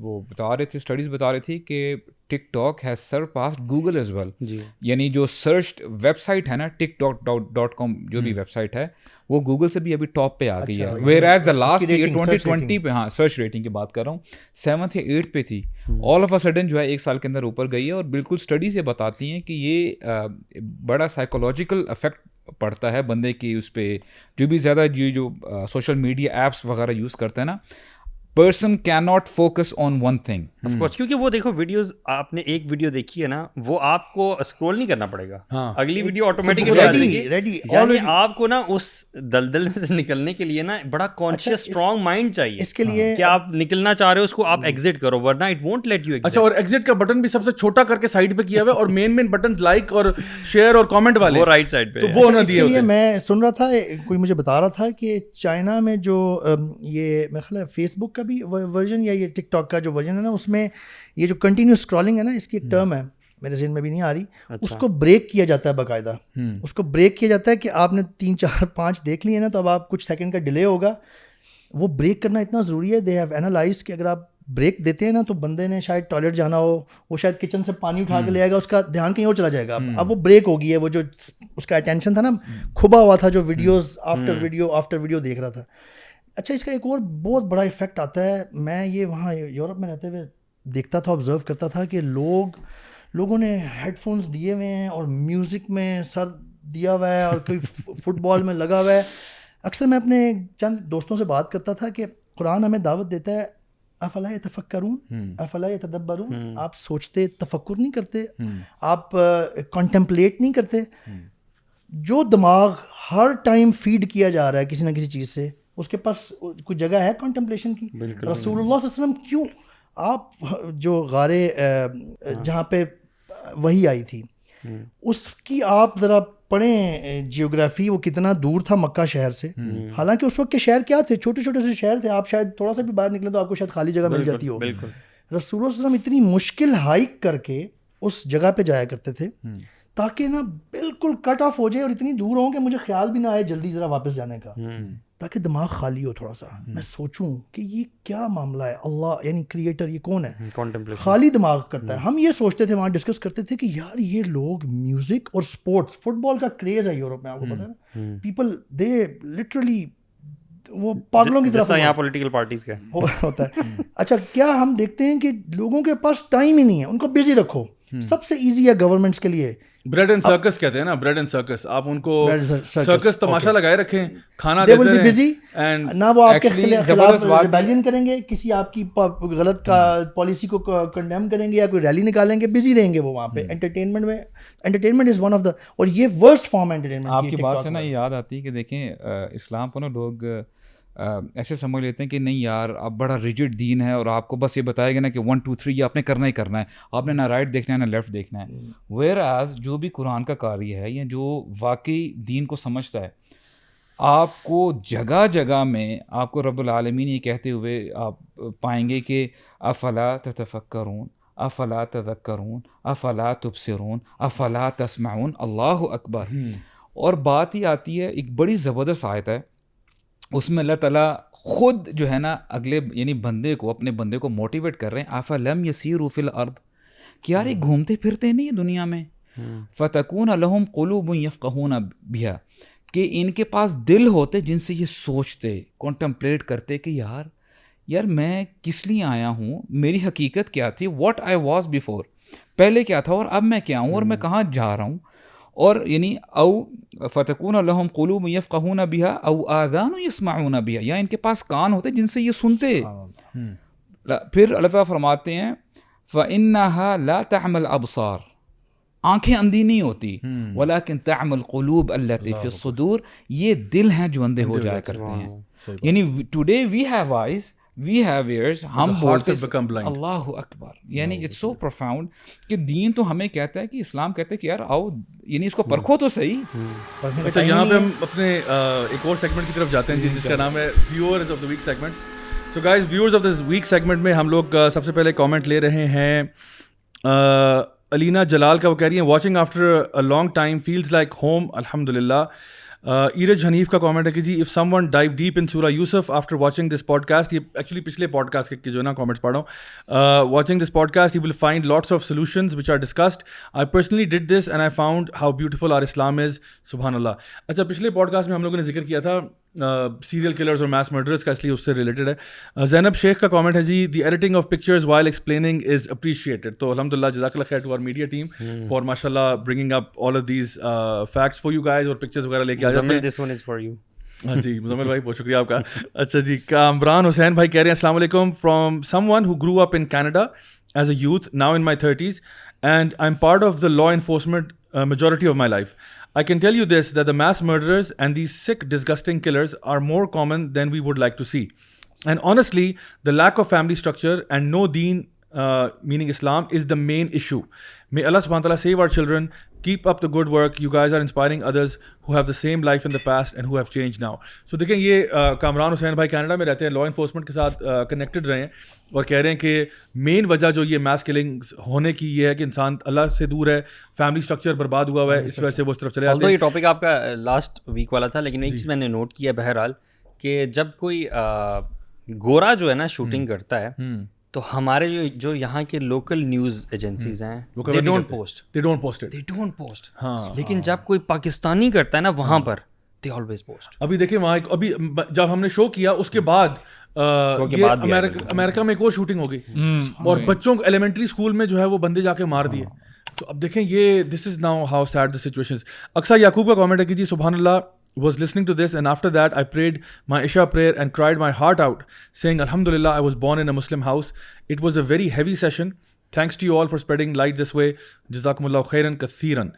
وہ بتا رہے تھے اسٹڈیز بتا رہے تھی کہ TikTok has surpassed Google as well یعنی جو سرچ ویب سائٹ ہے نا TikTok dot dot com جو بھی ویب سائٹ ہے وہ گوگل سے بھی ابھی ٹاپ پہ آ گئی ہے whereas the last year twenty twenty پہ ہاں سرچ ریٹنگ کی بات کر رہا ہوں سیونتھ یا ایٹھ پہ تھی آل آف اے سڈن جو ہے ایک سال کے اندر اوپر گئی ہے اور بالکل اسٹڈیز یہ بتاتی ہیں کہ یہ بڑا سائیکولوجیکل افیکٹ پڑتا ہے بندے کی اس پہ جو بھی زیادہ جو جو سوشل میڈیا ایپس وغیرہ یوز کرتے ہیں نا person cannot focus on one thing کیونکہ وہ دیکھو ویڈیوز آپ نے ایک ویڈیو دیکھی ہے نا وہ آپ کو اسکرول نہیں کرنا پڑے گا اگلی ویڈیو آٹومیٹک آپ کو نا اس دلدل میں سے نکلنے کے لیے نا بڑا کانشیس اسٹرانگ مائنڈ چاہیے اس کے لیے کہ آپ نکلنا چاہ رہے ہو اس کو آپ ایگزٹ کرو ورنہ اٹ وونٹ لیٹ یو اچھا اور ایگزٹ کا بٹن بھی سب سے چھوٹا کر کے سائڈ پہ کیا ہوا ہے اور مین مین بٹن لائک اور شیئر اور کامنٹ والے وہ رائٹ سائڈ پہ وہ ہونا دیا میں سن رہا تھا کوئی مجھے بتا رہا تھا کہ چائنا میں جو یہ میں خیال فیس بک کا کا بھی ورژن یا یہ ٹک ٹاک کا جو ورژن ہے نا اس میں یہ جو کنٹینیو اسکرالنگ ہے نا اس کی ایک ٹرم ہے میرے ذہن میں بھی نہیں آ رہی اچھا۔ اس کو بریک کیا جاتا ہے باقاعدہ اس کو بریک کیا جاتا ہے کہ آپ نے تین چار پانچ دیکھ لیے نا تو اب آپ کچھ سیکنڈ کا ڈیلے ہوگا وہ بریک کرنا اتنا ضروری ہے دے ہیو اینالائز کہ اگر آپ بریک دیتے ہیں نا تو بندے نے شاید ٹوائلٹ جانا ہو وہ شاید کچن سے پانی اٹھا کے لے آئے گا اس کا دھیان کہیں اور چلا جائے گا اب وہ بریک ہو گئی ہے وہ جو اس کا اٹینشن تھا نا کھبا ہوا تھا جو videos after video after video دیکھ رہا تھا اچھا اس کا ایک اور بہت بڑا افیکٹ آتا ہے میں یہ وہاں یورپ میں رہتے ہوئے دیکھتا تھا آبزرو کرتا تھا کہ لوگ لوگوں نے ہیڈ فونس دیے ہوئے ہیں اور میوزک میں سر دیا ہوا ہے اور کوئی فٹ بال میں لگا ہوا ہے اکثر میں اپنے چند دوستوں سے بات کرتا تھا کہ قرآن ہمیں دعوت دیتا ہے افلاح تفک کروں افلاح ہوں آپ سوچتے تفکر نہیں کرتے آپ کانٹمپلیٹ نہیں کرتے جو دماغ ہر ٹائم فیڈ کیا جا رہا ہے کسی نہ کسی چیز سے اس کے پاس کوئی جگہ ہے کانٹمپلیشن کی رسول اللہ علیہ وسلم کیوں آپ جو غارے ہاں۔ جہاں پہ وہی آئی تھی اس کی آپ ذرا پڑھیں جیوگرافی وہ کتنا دور تھا مکہ شہر سے حالانکہ اس وقت کے شہر کیا تھے چھوٹے چھوٹے سے شہر تھے آپ شاید تھوڑا سا بھی باہر نکلیں تو آپ کو شاید خالی جگہ مل جاتی ہو رسول اللہ علیہ وسلم اتنی مشکل ہائیک کر کے اس جگہ پہ جایا کرتے تھے تاکہ نا بالکل کٹ آف ہو جائے اور اتنی دور ہوں کہ مجھے خیال بھی نہ آئے جلدی ذرا واپس جانے کا تاکہ دماغ خالی ہو تھوڑا سا میں سوچوں کہ یہ کیا معاملہ ہے اللہ یعنی کریٹر یہ کون ہے خالی دماغ کرتا ہے ہم یہ سوچتے تھے وہاں ڈسکس کرتے تھے کہ یار یہ لوگ میوزک اور اسپورٹس فٹ بال کا کریز ہے یوروپ میں آپ کو پتا ہے پیپل دے لٹرلی وہ پاگلوں کی اچھا کیا ہم دیکھتے ہیں کہ لوگوں کے پاس ٹائم ہی نہیں ہے ان کو بزی رکھو سب سے ایزی ہے گورنمنٹس کے لیے بریڈ اینڈ سرکس کہتے ہیں نا بریڈ اینڈ سرکس آپ ان کو سرکس تماشا لگائے رکھیں کھانا دے دیں بزی نہ وہ آپ کے خلاف ریبیلین کریں گے کسی آپ کی غلط کا پالیسی کو کنڈیم کریں گے یا کوئی ریلی نکالیں گے بزی رہیں گے وہ وہاں پہ انٹرٹینمنٹ میں entertainment is one of the اور یہ ورسٹ فارم انٹرٹینمنٹ آپ کی بات سے نا یہ یاد آتی ہے کہ دیکھیں اسلام کو نا لوگ ایسے سمجھ لیتے ہیں کہ نہیں یار آپ بڑا ریجڈ دین ہے اور آپ کو بس یہ بتائے گا نا کہ ون ٹو تھری یہ آپ نے کرنا ہی کرنا ہے آپ نے نہ رائٹ دیکھنا ہے نہ لیفٹ دیکھنا ہے ویئر ایز جو بھی قرآن کا کاری ہے یا جو واقعی دین کو سمجھتا ہے آپ کو جگہ جگہ میں آپ کو رب العالمین یہ کہتے ہوئے آپ پائیں گے کہ افلا تتفکرون افلا تذکرون کرون تبصرون تب سرون اللہ اکبر اور بات ہی آتی ہے ایک بڑی زبردست آیت ہے اس میں اللہ تعالیٰ خود جو ہے نا اگلے یعنی بندے کو اپنے بندے کو موٹیویٹ کر رہے ہیں آفا لم یسی روفِل ارد کہ یار یہ گھومتے پھرتے نہیں دنیا میں فتقون الحم قلوب یفقون بھیا کہ ان کے پاس دل ہوتے جن سے یہ سوچتے کانٹمپلیٹ کرتے کہ یار یار میں کس لیے آیا ہوں میری حقیقت کیا تھی واٹ آئی واز بفور پہلے کیا تھا اور اب میں کیا ہوں اور میں کہاں جا رہا ہوں اور یعنی او فتح الحم كل یف خون بھیا اوآ نسما بیا یا ان کے پاس کان ہوتے جن سے یہ سنتے پھر اللہ تعالیٰ فرماتے ہیں فن لات البسار آنکھیں اندھی نہیں ہوتی ولاكن تعم القلوب اللہ فی الصدور یہ دل ہیں جو اندھے ہو جایا کرتے ہیں یعنی today we have voice we have ears ہم اللہ اکبر یعنی اٹس سو پروفاؤنڈ کہ دین تو ہمیں کہتا ہے کہ اسلام کہتا ہے کہ یار آؤ یعنی اس کو hmm. پرکھو تو صحیح hmm. Hmm. اچھا یہاں پہ ہم اپنے ایک اور سیگمنٹ کی طرف جاتے ہیں جس جی، جی، کا جی۔ نام ہے viewers of the week segment so guys viewers of the week segment میں ہم لوگ سب سے پہلے کامنٹ لے رہے ہیں علینا جلال کا وہ کہہ رہی ہیں watching after a long time feels like home الحمد للہ ایرج حنیف کا کامنٹ ہے کہ جی if someone dive deep in Surah Yusuf after watching this podcast یہ ایکچولی پچھلے پوڈ کاسٹ کے جو ہے نا کامنٹس پڑھ رہا ہوں watching this podcast you will find lots of solutions which are discussed I personally did this and I found how beautiful are Islam is سبحان اللہ اچھا پچھلے پوڈ کاسٹ میں ہم لوگوں نے ذکر کیا تھا سیریل کلرز اور میس مرڈرز کا اس لیے اس سے ریلیٹڈ ہے زینب شیخ کا کامنٹ ہے جی the editing of pictures while explaining is appreciated تو الحمد للہ جزاک اللہ خیر to our media team for ماشاء اللہ bringing up all of these facts for you guys اور پکچرز وغیرہ لے کے آ جاتے ہیں ہاں جی مزمل بھائی بہت شکریہ آپ کا اچھا جی کامران عمران حسین بھائی کہہ رہے ہیں السلام علیکم from someone who grew up in Canada as a youth now in my thirties and I am part of the law enforcement Uh, majority of my life. I can tell you this, that the mass murderers and these sick, disgusting killers are more common than we would like to see. And honestly, the lack of family structure and no deen, uh, meaning Islam, is the main issue. May Allah subhanahu wa ta'ala save our children keep up the good work you guys are inspiring others who have the same life in the past and who have change now so دیکھیں یہ کامران حسین بھائی Canada میں رہتے ہیں law enforcement کے ساتھ connected رہے ہیں اور کہہ رہے ہیں کہ مین وجہ جو یہ میس کلنگ ہونے کی یہ ہے کہ انسان اللہ سے دور ہے فیملی اسٹرکچر برباد ہوا ہوا ہے اس وجہ سے وہ اس طرف چلے ہیں یہ ٹاپک آپ کا لاسٹ ویک والا تھا لیکن ایک جی۔ چیز میں نے نوٹ کیا بہرحال کہ جب کوئی گورا جو ہے نا شوٹنگ کرتا ہے تو ہمارے جو جو یہاں کے لوکل نیوز ایجنسیز ہیں they don't post they don't post they don't post لیکن ہاں. جب کوئی پاکستانی کرتا ہے نا وہاں ہاں. پر دے آلویز پوسٹ ابھی دیکھیں وہاں ابھی جب ہم نے شو کیا اس کے بعد امریکہ میں ایک اور شوٹنگ ہو گئی ہاں. اور بچوں کو ایلیمنٹری اسکول میں جو ہے وہ بندے جا کے مار دیے تو اب دیکھیں یہ this is now how sad the situation اکثر یعقوب کا کامنٹ ہے کہ جی سبحان اللہ was listening to this and after that I prayed my prayer and cried my heart out سنگ الحمد للہ I was born in a Muslim house it was a very heavy session thanks to you all for spreading light this way جزاکم اللہ خیرن کثیرن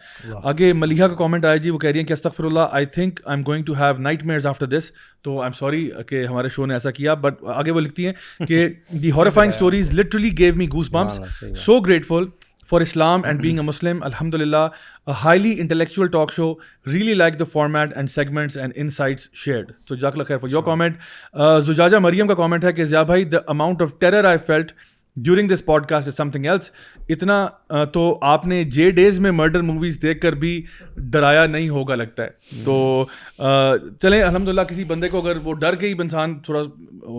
آگے ملیحا کا comment آیا جی وہ کہہ رہی ہیں کہ استغفر اللہ I think I am going to have nightmares after this تو آئی ایم سوری کہ ہمارے شو نے ایسا کیا بٹ آگے وہ لکھتی ہیں کہ the horrifying stories literally gave me goosebumps so grateful for Islam and being a Muslim الحمد للہ highly intellectual talk show really like the format and segments and insights shared تو جاکل خیر for your comment Zujaja Maryam کا comment ہے کہ ضیا بھائی the amount of terror I felt during this podcast is something else اتنا تو آپ نے جے ڈیز میں مرڈر موویز دیکھ کر بھی ڈرایا نہیں ہوگا لگتا ہے تو چلیں الحمد للہ کسی بندے کو اگر وہ ڈر گئی انسان تھوڑا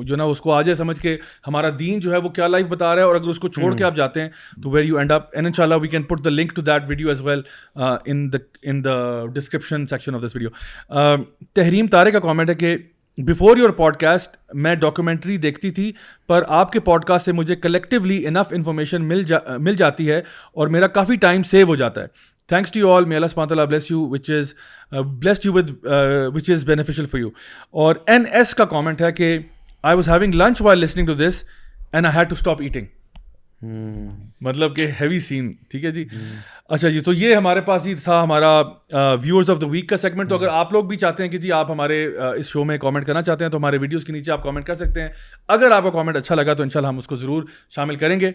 جو نا اس کو آ جائے سمجھ کے ہمارا دین جو ہے وہ کیا لائف بتا رہا ہے اور اگر اس کو چھوڑ کے آپ جاتے ہیں تو ویر یو اینڈ اپ ان شاء اللہ we can put the link to that video as well in the in the description section of this video Tahreem Tare کا کامنٹ ہے کہ بفور یور پوڈ کاسٹ میں ڈاکیومنٹری دیکھتی تھی پر آپ کے پوڈ کاسٹ سے مجھے کلیکٹولی انف انفارمیشن مل جا مل جاتی ہے اور میرا کافی ٹائم سیو ہو جاتا ہے تھینکس ٹو یو آل میلا اللہ bless you which is blessed you with which is beneficial for you اور این ایس کا کامنٹ ہے کہ I was having lunch while listening to this and I had to stop eating Hmm. مطلب کہ heavy سین ٹھیک ہے جی hmm. اچھا جی تو یہ ہمارے پاس ہی تھا ہمارا ویورز آف دا ویک کا سیگمنٹ تو اگر hmm. آپ لوگ بھی چاہتے ہیں کہ جی آپ ہمارے اس شو میں کامنٹ کرنا چاہتے ہیں تو ہمارے ویڈیوز کے نیچے آپ کامنٹ کر سکتے ہیں اگر آپ کا کامنٹ اچھا لگا تو ان ہم اس کو ضرور شامل کریں گے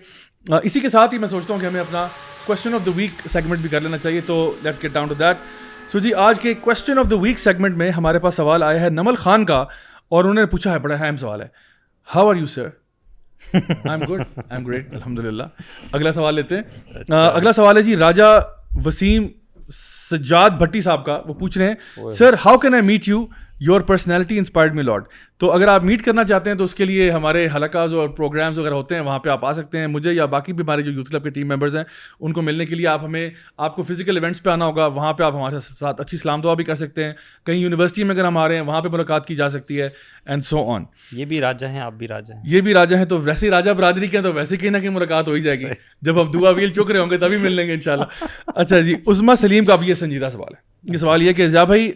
اسی کے ساتھ ہی میں سوچتا ہوں کہ ہمیں اپنا question of the week segment بھی کر لینا چاہیے تو let's get down to that so جی آج کے question of the week segment میں ہمارے پاس سوال آیا ہے نمل خان کا اور انہوں نے پوچھا ہے بڑا اہم سوال ہے ہاؤ آر یو سر اگلا سوال لیتے ہیں اچھا. اگلا سوال ہے جی راجا وسیم سجاد بھٹی صاحب کا وہ پوچھ رہے ہیں sir how can I meet you your personality inspired me lot تو اگر آپ میٹ کرنا چاہتے ہیں تو اس کے لیے ہمارے حلقاز اور پروگرامز وغیرہ ہوتے ہیں وہاں پہ آپ آ سکتے ہیں مجھے یا باقی بھی ہمارے جو یوتھ کلب کے ٹیم ممبرز ہیں ان کو ملنے کے لیے آپ ہمیں آپ کو فزیکل ایونٹس پہ آنا ہوگا وہاں پہ آپ ہمارے ساتھ اچھی سلام دعا بھی کر سکتے ہیں کہیں یونیورسٹی میں اگر ہم آ رہے ہیں وہاں پہ ملاقات کی جا سکتی ہے اینڈ سو آن یہ بھی راجا ہیں آپ بھی راجا ہیں یہ بھی راجا ہیں تو ویسے راجا برادری کے ہیں تو ویسے کہیں نہ کہیں ملاقات ہو ہی جائے گی جب ہم دعا ویل چک رہے ہوں گے تبھی مل لیں گے ان شاء اللہ اچھا جی عزمہ سلیم کا اب یہ سنجیدہ سوال ہے یہ سوال یہ کہ ضیاء بھائی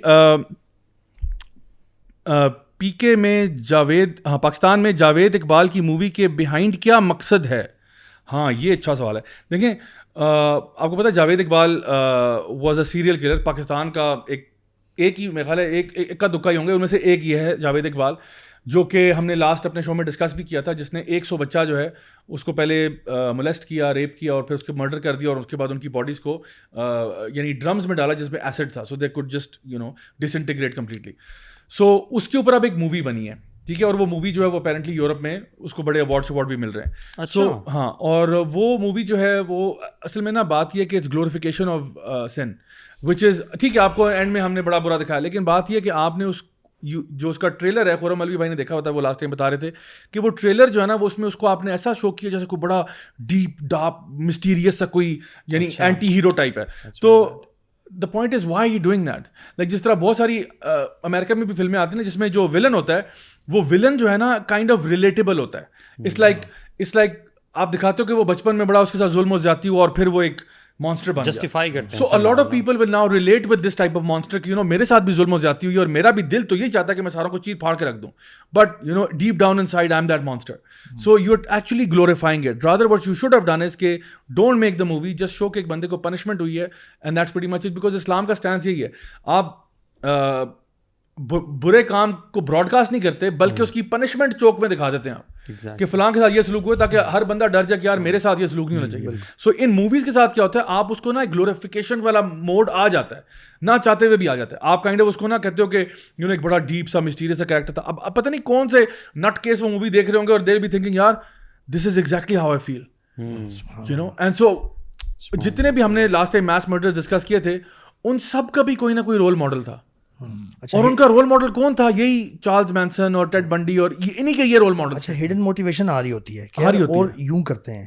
پی کے میں جاوید ہاں پاکستان میں جاوید اقبال کی مووی کے بیہائنڈ کیا مقصد ہے ہاں یہ اچھا سوال ہے دیکھیں آپ کو پتا Javed Iqbal was a serial killer Pakistan کا ایک ایک ہی میرا ایک ایک کا دکا ہی ہوں گے ان میں سے ایک یہ ہے جاوید اقبال جو کہ ہم نے لاسٹ اپنے شو میں ڈسکس بھی کیا تھا جس نے ایک سو بچہ جو ہے اس کو پہلے ملیسٹ کیا ریپ کیا اور پھر اس کو مرڈر کر دیا اور اس کے بعد ان کی باڈیز کو یعنی ڈرمز میں ڈالا جس میں ایسڈ تھا so they could just you know disintegrate completely so اس کے اوپر اب ایک مووی بنی ہے ٹھیک ہے اور وہ مووی جو ہے وہ اپیرنٹلی یورپ میں اس کو بڑے اوارڈ شوارڈ بھی مل رہے ہیں سو اچھا۔ ہاں اور وہ مووی جو ہے وہ اصل میں نا بات یہ کہ it's glorification of sin which is ٹھیک ہے آپ کو اینڈ میں ہم نے بڑا برا دکھایا لیکن بات یہ کہ آپ نے اس اس جو کا ٹریلر ہے خورم علوی بھائی نے دیکھا ہوتا ہے وہ لاسٹ ٹائم بتا رہے تھے کہ وہ ٹریلر جو ہے نا وہ اس میں اس کو آپ نے ایسا شو کیا جیسے کوئی بڑا ڈیپ ڈارک مسٹیریس سا کوئی یعنی اینٹی ہیرو ٹائپ ہے اچھا۔ تو the point is why you doing that like جس طرح بہت ساری امیرکا میں بھی فلمیں آتی ہیں جس میں جو ولن ہوتا ہے وہ ولن جو ہے نا کائنڈ آف ریلیٹیبل ہوتا ہے اٹس اٹس لائک لائک آپ دکھاتے ہو کہ وہ بچپن میں بڑا اس کے ساتھ ظلم و زیادتی جاتی ہو اور پھر وہ ایک مانسٹر بن جسٹیفائی کرتے ہیں so lot of people will now relate with this type of no میرے ساتھ بھی ظلم ہوئی اور میرا بھی دل تو یہی چاہتا ہے کہ میں ساروں کو چیز پھاڑ کے رکھ دوں but you know deep down inside I am that monster so you are actually glorifying it rather you should have done is کہ don't make the movie just show کہ ایک بندے کو پنشمنٹ ہوئی ہے and that's very much because اسلام کا stance یہی ہے آپ برے کام کو براڈ کاسٹ نہیں کرتے بلکہ اس کی پنشمنٹ چوک میں دکھا دیتے ہیں آپ exactly. کہ فلاں کے ساتھ یہ سلوک ہوئے تاکہ hmm. ہر بندہ ڈر جائے کہ یار hmm. میرے ساتھ یہ سلوک نہیں ہونا hmm. چاہیے سو ان موویز کے ساتھ کیا ہوتا ہے آپ اس کو نا گلوریفیکیشن والا موڈ آ جاتا ہے نہ چاہتے ہوئے بھی آ جاتا ہے آپ کائنڈ آف اس کو نہ کہتے ہو کہ یو نو ایک بڑا ڈیپ سا مسٹیریس سا کریکٹر تھا اب پتہ نہیں کون سے نٹ کیس وہ مووی دیکھ رہے ہوں گے اور دیر بھی تھنکنگ یار this is exactly how I feel you know and so جتنے بھی ہم نے last time mass murder discuss کیے تھے ان سب کا بھی کوئی نہ کوئی رول ماڈل تھا اچھا، اور ان کا رول ماڈل کون تھا یہی چارلز مینسن اور ٹیڈ بنڈی اور انہی کے یہ رول ماڈل اچھا ہڈن موٹیویشن آ رہی ہوتی ہے اور یوں کرتے ہیں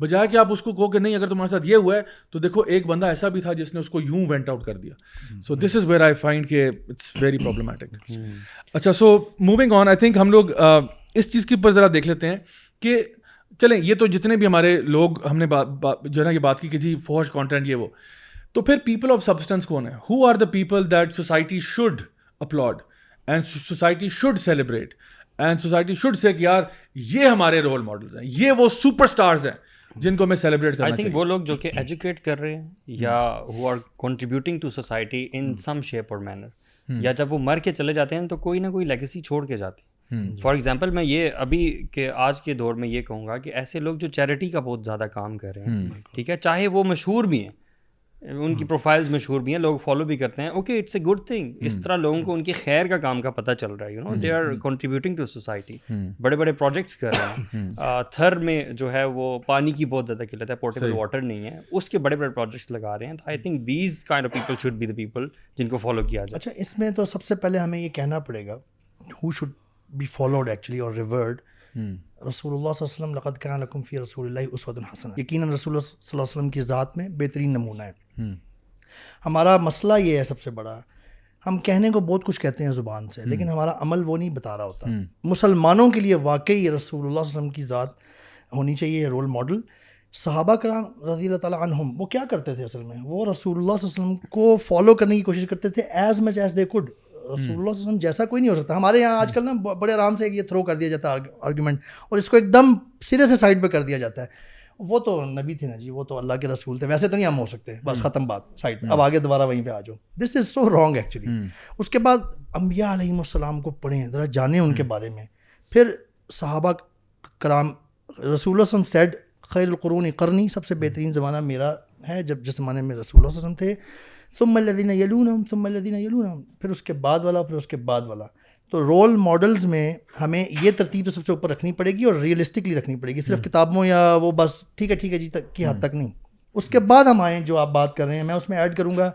بجائے کہ آپ اس کو کہو کہ نہیں اگر تمہارے ساتھ یہ ہوا ہے تو دیکھو ایک بندہ ایسا بھی تھا جس نے اس کو یوں وینٹ آؤٹ کر دیا so this is where I find کہ اٹس ویری پرابلمٹک اچھا so moving on I think ہم لوگ اس چیز کے اوپر ذرا دیکھ لیتے ہیں کہ چلیں یہ تو جتنے بھی ہمارے لوگ ہم نے جو ہے نا یہ بات کی کہ جی فوج کانٹینٹ یہ وہ تو پھر پیپل آف سبسٹینس کون ہے who are the people that society should uphold and society should celebrate and society should say کہ یار یہ ہمارے رول ماڈلز ہیں یہ وہ سپر اسٹارز ہیں جن کو میں سیلیبریٹ کرنا چاہیے تھنک وہ لوگ جو کہ ایجوکیٹ کر رہے ہیں یا who are contributing to society in some shape اور مینر یا جب وہ مر کے چلے جاتے ہیں تو کوئی نہ کوئی لیگسی چھوڑ کے جاتے ہیں فار ایگزامپل میں یہ ابھی کے آج کے دور میں یہ کہوں گا کہ ایسے لوگ جو چیریٹی کا بہت زیادہ کام کر رہے ہیں ٹھیک ہے چاہے وہ مشہور بھی ہیں ان کی پروفائلز مشہور بھی ہیں لوگ فالو بھی کرتے ہیں okay it's a good thing اس طرح لوگوں کو ان کے خیر کا کام کا پتہ چل رہا ہے you know they are contributing to society بڑے بڑے پروجیکٹس کر رہے ہیں تھر میں جو ہے وہ پانی کی بہت زیادہ قلت ہے پورٹیبل واٹر نہیں ہے اس کے بڑے بڑے پروجیکٹس لگا رہے ہیں تو I think these kind of people should be the people جن کو فالو کیا جائے اچھا اس میں تو سب سے پہلے ہمیں یہ کہنا پڑے گا who should be followed actually اور ریورڈ رسول رسول اللہ اللہ اللہ صلی علیہ وسلم لقد کان لکم فی الحسن یقیناً رسول اللہ صلی اللہ علیہ وسلم کی ذات میں بہترین نمونہ ہے ہمارا مسئلہ یہ ہے سب سے بڑا ہم کہنے کو بہت کچھ کہتے ہیں زبان سے لیکن ہمارا عمل وہ نہیں بتا رہا ہوتا مسلمانوں کے لیے واقعی رسول اللہ صلی اللہ علیہ وسلم کی ذات ہونی چاہیے رول ماڈل صحابہ کرام رضی اللہ تعالیٰ عنہم وہ کیا کرتے تھے اصل میں وہ رسول اللہ صلی اللہ علیہ وسلم کو فالو کرنے کی کوشش کرتے تھے as much as they could رسول اللہ صلی اللہ علیہ وسلم جیسا کوئی نہیں ہو سکتا ہمارے یہاں آج کل نا بڑے آرام سے یہ تھرو کر دیا جاتا ہے آرگومنٹ اور اس کو ایک دم سرے سے سائڈ پہ کر دیا جاتا ہے وہ تو نبی تھے نا جی وہ تو اللہ کے رسول تھے ویسے تو نہیں ہم ہو سکتے بس ختم بات سائڈ اب آگے دوبارہ وہیں پہ آ جاؤ this is so wrong actually اس کے بعد امبیا علیہم السلام کو پڑھیں ذرا جانیں ان کے بارے میں پھر صحابہ کرام رسول وسلم سیڈ خیر القرون کرنی سب سے بہترین زمانہ میرا ہے جب جس زمانے میں رسول وسلم تھے سم الدینہ یلون ثم سم اللہ پھر اس کے بعد والا پھر اس کے بعد والا تو رول ماڈلز میں ہمیں یہ ترتیب تو سب سے اوپر رکھنی پڑے گی اور ریئلسٹکلی رکھنی پڑے گی صرف کتابوں یا وہ بس ٹھیک ہے ٹھیک ہے جی تک کی حد تک نہیں اس کے بعد ہم آئیں جو آپ بات کر رہے ہیں میں اس میں ایڈ کروں گا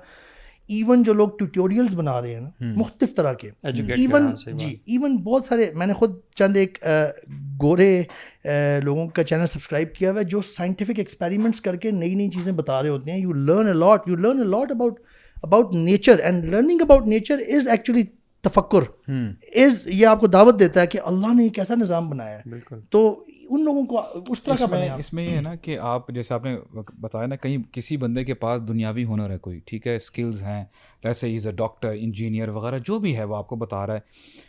ایون جو لوگ ٹیوٹوریلز بنا رہے ہیں نا مختلف طرح کے ایون جی ایون بہت سارے میں نے خود چند ایک گورے لوگوں کا چینل سبسکرائب کیا ہوا ہے جو سائنٹیفک ایکسپیریمنٹس کر کے نئی نئی چیزیں بتا رہے ہوتے ہیں you learn a lot you learn a lot about about nature and learning about nature is actually تفکر is یہ آپ کو دعوت دیتا ہے کہ اللہ نے کیسا نظام بنایا ہے بالکل تو ان لوگوں کو اس طرح کا بنایا اس میں یہ ہے نا کہ آپ جیسے آپ نے بتایا نا کہیں کسی بندے کے پاس دنیاوی ہنر ہے کوئی ٹھیک ہے اسکلز ہیں ویسے از اے ڈاکٹر انجینئر وغیرہ جو بھی ہے وہ آپ کو بتا رہا ہے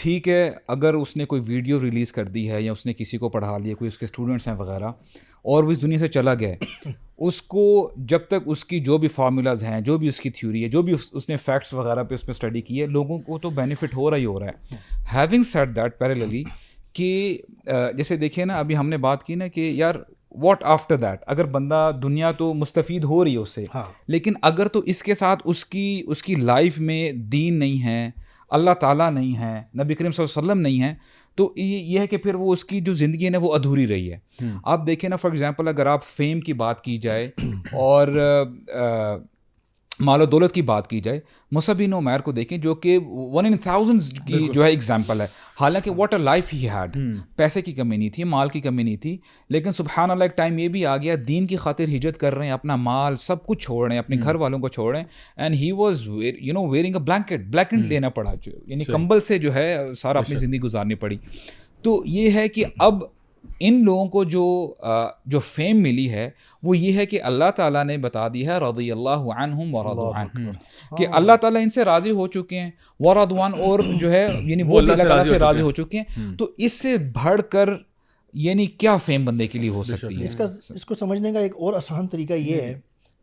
ٹھیک ہے اگر اس نے کوئی ویڈیو ریلیز کر دی ہے یا اس نے کسی کو پڑھا لیا کوئی اس کے اسٹوڈنٹس ہیں وغیرہ اور وہ اس دنیا سے چلا گیا اس کو جب تک اس کی جو بھی فارمولاز ہیں جو بھی اس کی تھیوری ہے جو بھی اس نے فیکٹس وغیرہ پہ اس میں اسٹڈی کی ہے لوگوں کو تو بینیفٹ ہو رہا ہی ہو رہا ہے ہیونگ سیٹ دیٹ پہلے لگی کہ جیسے دیکھیے نا ابھی ہم نے بات کی نا کہ یار واٹ آفٹر دیٹ اگر بندہ دنیا تو مستفید ہو رہی ہے اس سے ہاں۔ لیکن اگر تو اس کے ساتھ اس کی اس کی لائف میں دین نہیں ہے اللہ تعالیٰ نہیں ہیں نبی کریم صلی اللہ علیہ وسلم نہیں ہیں تو یہ ہے کہ پھر وہ اس کی جو زندگی ہے نا وہ ادھوری رہی ہے آپ دیکھیں نا فار ایگزامپل اگر آپ فیم کی بات کی جائے اور مال و دولت کی بات کی جائے مصبین و میر کو دیکھیں جو کہ ون ان تھاؤزنڈ کی جو ہے اگزامپل ہے حالانکہ what a life he had پیسے کی کمی نہیں تھی مال کی کمی نہیں تھی لیکن سبحان اللہ ایک ٹائم یہ بھی آ گیا دین کی خاطر ہجرت کر رہے ہیں اپنا مال سب کچھ چھوڑ رہے ہیں اپنے گھر والوں کو چھوڑ رہے ہیں and he was you know wearing a blanket blanket لینا پڑا جو یعنی کمبل سے جو ہے سارا اپنی زندگی گزارنی پڑی تو یہ ہے کہ اب ان لوگوں کو جو جو فیم ملی ہے وہ یہ ہے کہ اللہ تعالیٰ نے بتا دیا رضی اللہ کہ ہاں۔ اللہ تعالیٰ ان سے راضی ہو چکے ہیں ورادن اور جو ہے یعنی وہ اللہ سے راضی ہو چکے ہیں تو اس سے بڑھ کر یعنی کیا فیم بندے کے لیے ہو سکتی ہے اس کو سمجھنے کا ایک اور آسان طریقہ یہ ہے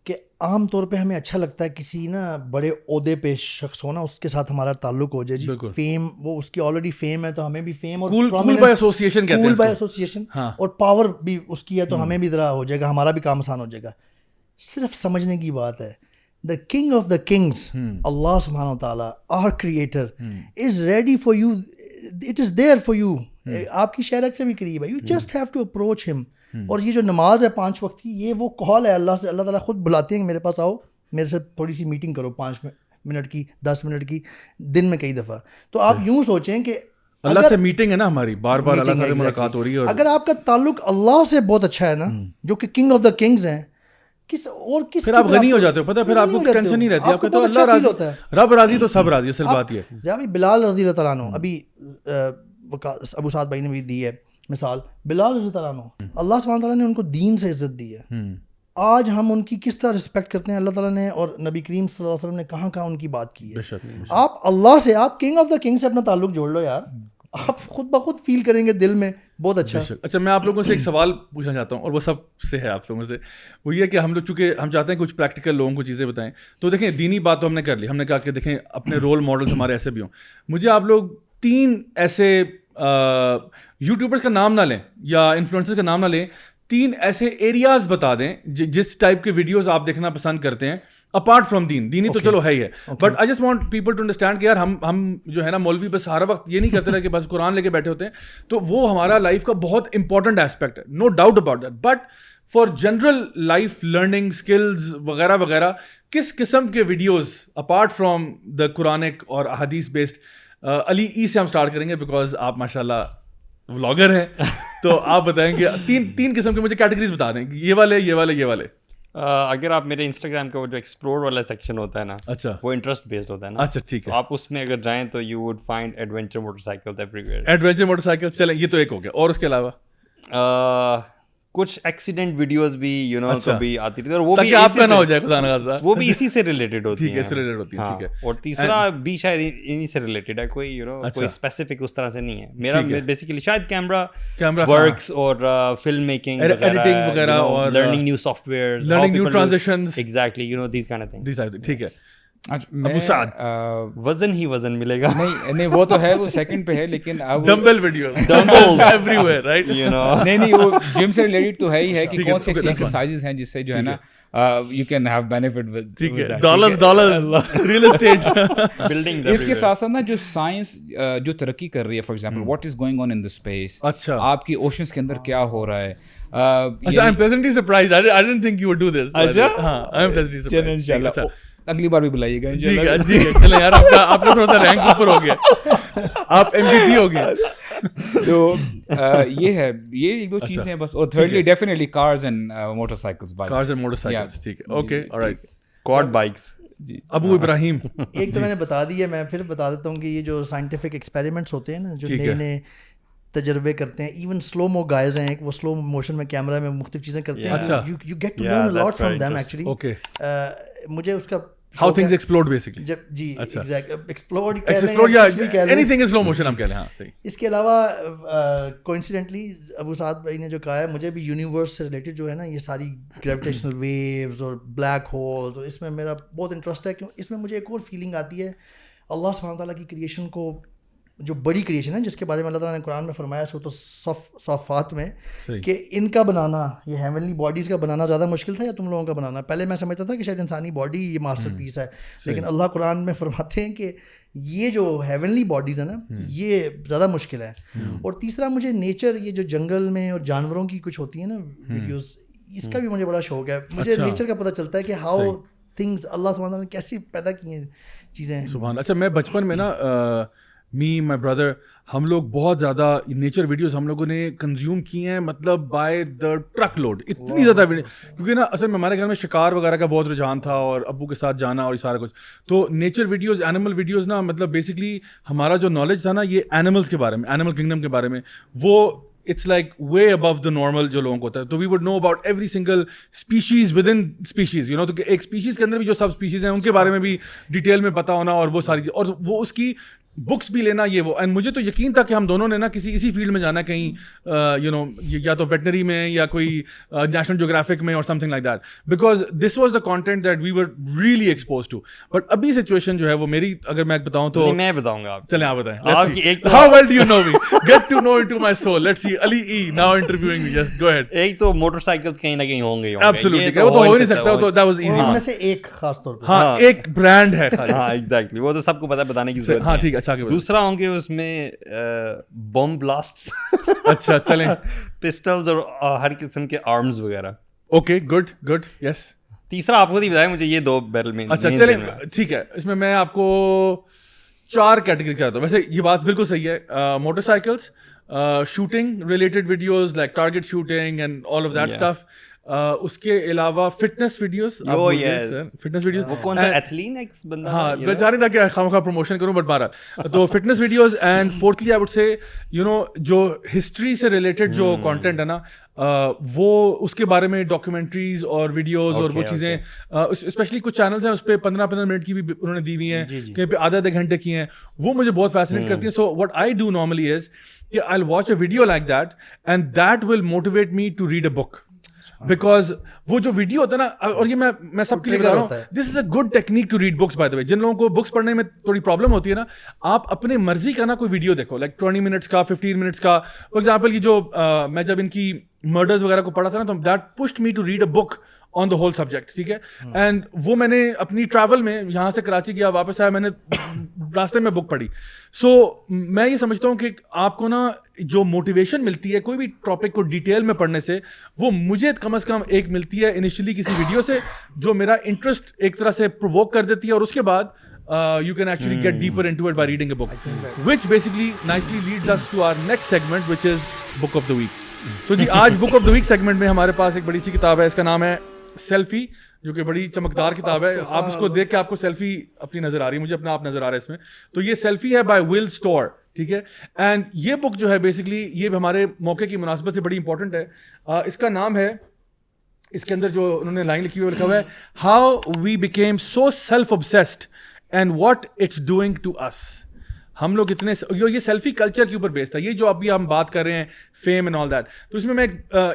کہ عام طور پہ ہمیں اچھا لگتا ہے کسی نا بڑے عہدے پہ شخص ہونا اس کے ساتھ ہمارا تعلق ہو جائے جی فیم وہ اس کی آلریڈی فیم ہے تو ہمیں بھی فیم اور ہاں۔ اور پاور بھی اس کی ہے تو ہمیں بھی ذرا ہو جائے گا ہمارا بھی کام آسان ہو جائے گا صرف سمجھنے کی بات ہے the king of the kings اللہ سبحانہ و تعالیٰ our creator is ready for you it is there for you آپ کی شہرک سے بھی قریب ہے اور یہ جو نماز ہے پانچ وقت کی یہ وہ کال ہے اللہ سے اللہ تعالیٰ خود بلاتے ہیں کہ میرے پاس آؤ میرے سے تھوڑی سی میٹنگ کرو پانچ منٹ کی دس منٹ کی دن میں کئی دفعہ تو آپ یوں سوچیں کہ اللہ سے میٹنگ ہے نا ہماری بار بار اللہ سے ملاقات ہو رہی ہے اگر آپ کا تعلق اللہ سے بہت اچھا ہے نا جو کہ کنگ آف دا کنگز ہیں کس اور کس پھر آپ غنی ہو جاتے ہو پتہ پھر آپ کو ٹینشن نہیں رہتی آپ کو تو اللہ راضی ہوتا ہے رب راضی تو سب راضی اصل بات یہ ہے جناب بلال رضی اللہ تعالیٰ عنہ ابھی ابو سعد بھائی نے بھی دی ہے مثال بلاؤ اللہ سبحانہ تعالیٰ نے ان کو دین سے عزت دی ہے آج ہم ان کی کس طرح رسپیکٹ کرتے ہیں اللہ تعالیٰ نے اور نبی کریم صلی اللہ علیہ وسلم نے کہاں کہاں ان کی بات کی ہے آپ اللہ سے آپ کنگ آف دا کنگ سے اپنا تعلق جوڑ لو یار آپ خود بخود فیل کریں گے دل میں بہت اچھا اچھا میں آپ لوگوں سے ایک سوال پوچھنا چاہتا ہوں اور وہ سب سے ہے آپ لوگوں سے وہ یہ کہ ہم لوگ چونکہ ہم چاہتے ہیں کچھ پریکٹیکل لوگوں کو چیزیں بتائیں تو دیکھیں دینی بات تو ہم نے کر لی ہم نے کہا کہ دیکھیں اپنے رول ماڈلس ہمارے ایسے بھی ہوں مجھے آپ لوگ تین ایسے یوٹیوبرس کا نام نہ لیں یا انفلوئنسر کا نام نہ لیں تین ایسے ایریاز بتا دیں جس ٹائپ کے ویڈیوز آپ دیکھنا پسند کرتے ہیں اپارٹ فرام دین دینی تو چلو ہے ہی ہے but I just want people to understand کہ یار ہم ہم جو ہے نا مولوی بس ہر وقت یہ نہیں کرتے رہے کہ بس قرآن لے کے بیٹھے ہوتے ہیں تو وہ ہمارا لائف کا بہت امپورٹنٹ ایسپیکٹ ہے no doubt about that but for general life learning skills وغیرہ وغیرہ کس قسم کے videos apart from the Quranic اور احادیث بیسڈ علی ای e سے ہم اسٹارٹ کریں گے بیکاز آپ ماشاء اللہ ولاگر ہیں تو آپ بتائیں گے تین تین قسم کے مجھے کیٹیگریز بتا دیں یہ والے یہ والے یہ والے اگر آپ میرے انسٹاگرام کا جو ایکسپلور والا سیکشن ہوتا ہے نا اچھا وہ انٹرسٹ بیسڈ ہوتا ہے نا اچھا ٹھیک ہے آپ اس میں اگر جائیں تو you would find adventure motorcycle adventure motorcycle چلیں یہ تو ایک ہو گیا اور اس کے علاوہ کچھ ایکسیڈنٹ اچھا۔ ہاں، ویڈیوز بھی شاید بیسیکلی اچھا۔ شاید کیمرہ ہاں۔ ورکس اور لرننگ uh, وزن وزن ہی ہی ملے گا نہیں وہ وہ تو تو ہے ہے ہے ہے ہے سیکنڈ پہ لیکن جم سے سے ریلیٹڈ کہ کون سی ہیں جس جو نا you can have benefit state building اس کے ساتھ ساتھ نا جو سائنس جو ترقی کر رہی ہے for example what is going on in اچھا آپ کی اوشنز کے اندر کیا ہو رہا ہے اچھا اگلی بار بھی بلائیے گا چلے یار آپ کا تھوڑا سا رینک اوپر ہو گیا آپ ایم بی پی ہو گیا تو یہ ہے یہ ایک دو اچھا، چیزیں ہیں بس اور thirdly definitely cars and motorcycles bikes cars and motorcycles ٹھیک ہے اوکے آلرائٹ کوارڈ بائکس جی ابو ہاں۔ ابراہیم ایک تو جی۔ میں نے بتا دی ہے میں پھر بتا دیتا ہوں کہ یہ جو سائنٹیفک ایکسپیریمنٹس ہوتے ہیں نا جو نئے نئے تجربے کرتے ہیں ایون سلو مو گائز ہیں وہ سلو موشن میں کیمرہ میں مختلف چیزیں کرتے ہیں you get to learn uh from them actually مجھے اس کا ہاؤ تھنگز ایکسپلوڈ بیسکلی جی ایکسپلوڈ اچھا. ایکسپلوڈ یا anything is slow motion ہم کہہ لیں ہاں صحیح اس کے علاوہ کوئنسیڈنٹلی ابو سعد بھائی نے جو کہا ہے مجھے بھی یونیورس سے ریلیٹڈ جو ہے نا یہ ساری گریویٹیشنل ویوز اور بلیک ہولز اور اس میں میرا بہت انٹرسٹ ہے کیوں اس میں مجھے ایک اور فیلنگ آتی ہے اللہ سبحانہ تعالیٰ کی کریشن کو جو بڑی کریشن ہے جس کے بارے میں اللہ تعالیٰ نے قرآن میں فرمایا سو تو صف صفات میں کہ ان کا بنانا یہ ہیونلی باڈیز کا بنانا زیادہ مشکل تھا یا تم لوگوں کا بنانا پہلے میں سمجھتا تھا کہ شاید انسانی باڈی یہ ماسٹر پیس ہے لیکن اللہ قرآن میں فرماتے ہیں کہ یہ جو ہیونلی باڈیز ہیں نا یہ زیادہ مشکل ہے اور تیسرا مجھے نیچر یہ جو جنگل میں اور جانوروں کی کچھ ہوتی ہیں نا ویڈیوز اس کا بھی مجھے بڑا شوق ہے مجھے نیچر اچھا۔ کا پتہ چلتا ہے کہ ہاؤ تھنگز اللہ نے کیسے پیدا کی ہیں چیزیں اچھا میں بچپن میں نا می مائی بردر ہم لوگ بہت زیادہ نیچر ویڈیوز ہم لوگوں نے کنزیوم کیے ہیں مطلب بائی دا ٹرک لوڈ اتنی زیادہ کیونکہ نا اصل میں ہمارے گھر میں شکار وغیرہ کا بہت رجحان تھا اور ابو کے ساتھ جانا اور یہ سارا کچھ تو نیچر ویڈیوز اینیمل ویڈیوز نا مطلب بیسکلی ہمارا جو نالج تھا نا یہ اینیملس کے بارے میں اینیمل کنگڈم کے بارے میں وہ it's like way above the normal جو لوگوں کو ہوتا ہے تو we would know about every single species within species you know تو ایک اسپیشیز کے اندر بھی جو سب اسپیشیز ہیں ان کے بارے میں بھی ڈیٹیل میں پتہ ہونا اور وہ ساری چیز اور وہ اس کی بکس بھی لینا یہ وہ اینڈ مجھے تو یقین تھا کہ ہم دونوں نے نا کسی اسی فیلڈ میں جانا کہیں یو نو یا تو ویٹنری میں یا کوئی نیشنل جغرافک میں اور something like that that because this was the content we were really exposed to but ابھی سچویشن جو ہے وہ میری اگر میں میں بتاؤں بتاؤں تو گا آپ بتائیں ایک اچھا دوسرا ہوں گے اس میں بم بلاسٹ اچھا چلیں پسٹلز اور ہر قسم کے آرمز وغیرہ اوکے گڈ گڈ یس تیسرا آپ کو نہیں بتایا مجھے یہ دو بیرل میں اچھا چلیں ٹھیک ہے اس میں میں آپ کو چار کیٹیگری کرتا ہوں ویسے یہ بات بالکل صحیح ہے motorcycles shooting related videos like target shooting and all of that stuff اس کے علاوہ فٹنس ویڈیوز فٹنس ہاں میں چاہ رہی تھا hmm. نا وہ اس کے بارے میں ڈاکیومنٹریز اور ویڈیوز اور وہ چیزیں اسپیشلی کچھ چینلس ہیں اس پہ پندرہ پندرہ منٹ کی بھی انہوں نے دی ہوئی ہیں جی، جی۔ کہیں پہ آدھے آدھے گھنٹے کی ہیں وہ مجھے بہت فیسنیٹ hmm. کرتی ہیں so what I do normally is کہ I watch a video like that and that will motivate me to read a book because ہاں۔ وہ جو ویڈیو ہوتا ہے نا اور یہ میں سب کے لیے بتا رہا ہوں this is a good technique to read books by the جن لوگوں کو بکس پڑھنے میں تھوڑی پرابلم ہوتی ہے نا آپ اپنے مرضی کا نا کوئی ویڈیو دیکھو لائک ٹوئنٹی منٹس کا ففٹین منٹس کا ایگزامپل یہ جو میں جب ان کی مرڈرز وغیرہ کو پڑھا تھا نا تو that pushed me to read a book on the whole subject ٹھیک ہے اینڈ وہ میں نے اپنی ٹریول میں یہاں سے کراچی گیا واپس آیا میں نے راستے میں بک پڑھی سو میں یہ سمجھتا ہوں کہ آپ کو نا جو موٹیویشن ملتی ہے کوئی بھی ٹاپک کو ڈیٹیل میں پڑھنے سے وہ مجھے کم از کم ایک ملتی ہے انیشلی کسی ویڈیو سے جو میرا انٹرسٹ ایک طرح سے پرووک کر دیتی ہے اور اس کے بعد you can actually get deeper it by reading a book which basically nicely leads us to our next segment which is book of the week so جی آج book of the week segment میں ہمارے پاس ایک بڑی سی کتاب ہے اس کا نام ہے سیلفی جو کہ بڑی چمکدار کتاب ہے آپ اس کو دیکھ کے آپ کو سیلفی اپنی نظر آ رہی ہے مجھے اپنا آپ نظر آ رہا ہے اس میں تو یہ سیلفی ہے بائی ول اسٹور ٹھیک ہے اینڈ یہ بک جو ہے بیسکلی یہ ہمارے موقع کی مناسبت سے بڑی امپورٹنٹ ہے اس کا نام ہے اس کے اندر جو انہوں نے لائن لکھی ہوئی لکھا ہوا ہے how we became so self obsessed and what it's doing to us ہم لوگ اتنے یہ سیلفی کلچر کے اوپر بیس تھا یہ جو ابھی ہم بات کر رہے ہیں فیم اینڈ آل دیٹ تو اس میں میں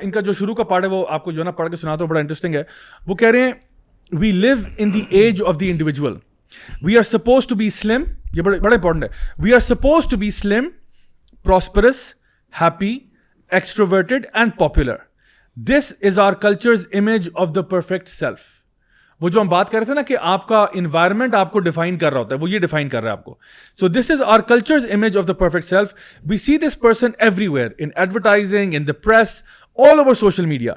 ان کا جو شروع کا پارٹ ہے وہ آپ کو جو ہے نا پڑھ کے سنا تو بڑا انٹرسٹنگ ہے وہ کہہ رہے ہیں we live in the age of the individual we are suppose to be slim یہ بڑے بڑا امپورٹنٹ ہے we are suppose to be slim prosperous happy extroverted and popular this is our culture's image of the perfect self وہ جو ہم بات کر رہے تھے نا کہ آپ کا انوائرمنٹ آپ کو ڈیفائن کر رہا ہوتا ہے وہ یہ ڈیفائن کر رہا ہے آپ کو so this is our culture's image of the perfect self we see this person everywhere in advertising in the press all over social media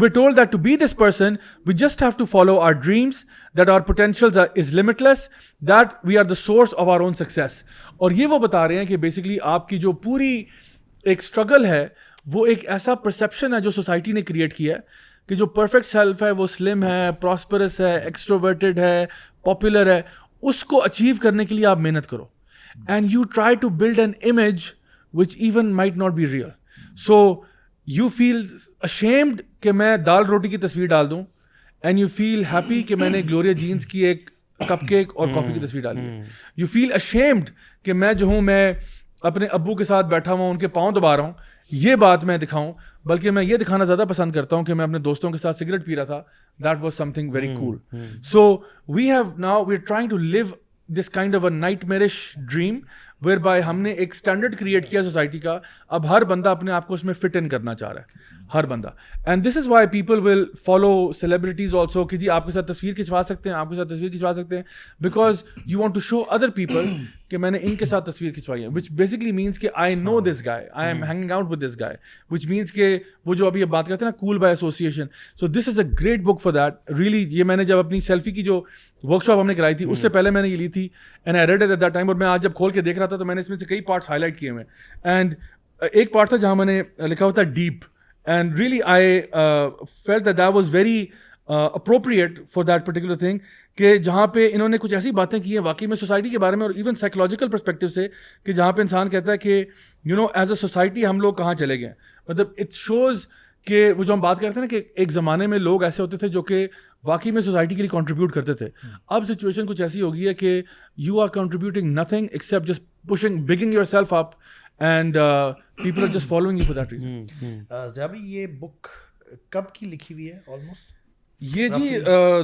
we told that to be this person we just have to follow our dreams that our potential is limitless that we are the source of our own success اور یہ وہ بتا رہے ہیں کہ basically آپ کی جو پوری ایک اسٹرگل ہے وہ ایک ایسا پرسیپشن ہے جو سوسائٹی نے کریٹ کیا ہے کہ جو پرفیکٹ سیلف ہے وہ سلم ہے پراسپرس ہے ایکسٹروورٹیڈ ہے پاپولر ہے اس کو اچیو کرنے کے لیے آپ محنت کرو and you try to build an image which even might not be real so you feel ashamed کہ میں دال روٹی کی تصویر ڈال دوں اینڈ یو فیل ہیپی کہ میں نے گلوریا جینس کی ایک کپ کیک اور کافی کی hmm. تصویر ڈالی ہے یو فیل اشیمڈ کہ میں جو ہوں میں اپنے ابو کے ساتھ بیٹھا ہوں ان کے پاؤں دبا رہا ہوں یہ بات میں دکھاؤں بلکہ میں یہ دکھانا زیادہ پسند کرتا ہوں کہ میں اپنے دوستوں کے ساتھ سگریٹ پی رہا تھا that was something very cool so we have now we are trying to live this kind of a nightmarish dream whereby ہم نے ایک اسٹینڈرڈ کریٹ کیا سوسائٹی کا اب ہر بندہ اپنے آپ کو اس میں فٹ ان کرنا چاہ رہا ہے ہر بندہ and this is why people will follow celebrities also کہ جی آپ کے ساتھ تصویر کھنچوا سکتے ہیں آپ کے ساتھ تصویر کھنچوا سکتے ہیں because you want to show other people کہ میں نے ان کے ساتھ تصویر کھنچوائی ہے وچ بیسکلی مینس کہ I know this guy I am hanging out with this guy which means کہ وہ جو ابھی اب بات کرتے ہیں نا cool by association so this is a great book for that really یہ میں نے جب اپنی سیلفی کی جو ورک شاپ ہم نے کرائی تھی اس سے hmm. پہلے میں نے یہ لی تھی and I read at that time اور میں آج جب کھول کے دیکھ رہا تھا تو میں نے اس میں سے کئی پارٹس ہائی لائٹ کیے ہوئے ہیں اینڈ uh, ایک پارٹ تھا جہاں میں نے لکھا ہوا تھا deep and really I feel that that was very appropriate for that particular thing کہ جہاں پہ انہوں نے کچھ ایسی باتیں کی ہیں واقعی میں سوسائٹی کے بارے میں اور ایون سائیکلوجیکل پرسپیکٹیو سے کہ جہاں پہ انسان کہتا ہے کہ you know as a society ہم لوگ کہاں چلے گئے مطلب اٹ شوز کہ وہ جو ہم بات کرتے ہیں نا کہ ایک زمانے میں لوگ ایسے ہوتے تھے جو کہ واقعی میں سوسائٹی کے لیے کنٹریبیوٹ کرتے تھے اب سچویشن کچھ ایسی ہو گئی ہے کہ you are contributing nothing except just pushing bigging yourself up and people are just following you for that reason زیابی یہ بک کب کی لکھی ہوئی ہے آلموسٹ یہ جی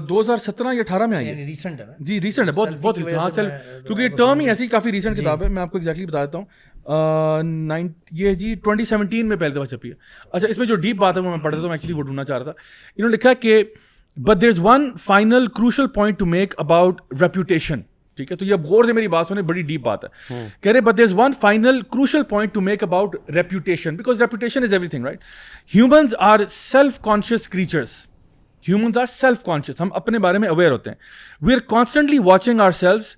دو ہزار سترہ یا اٹھارہ میں آئی ریسنٹ ہے جی ریسنٹ ہے بہت بہت ہاں سر کیونکہ یہ ٹرم ہی ایسی کافی ریسنٹ کتاب ہے میں آپ کو ایگزیکٹلی بتا دیتا ہوں یہ جی ٹوئنٹی سیونٹین میں پہلے دفعہ چھپی ہے اچھا اس میں جو ڈیپ بات ہے وہ میں پڑھتا دیتا ہوں ایکچولی وہ ڈھونڈنا چاہ رہا تھا انہوں نے لکھا کہ but there is one final crucial point to make about reputation ٹھیک ہے تو یہ اب غور سے میری بات سنیں بڑی ڈیپ بات ہے کہہ رہے but there is one final crucial point to make about reputation because reputation is everything right humans are self conscious creatures humans are self conscious ہم اپنے بارے میں اویئر ہوتے ہیں we are constantly watching ourselves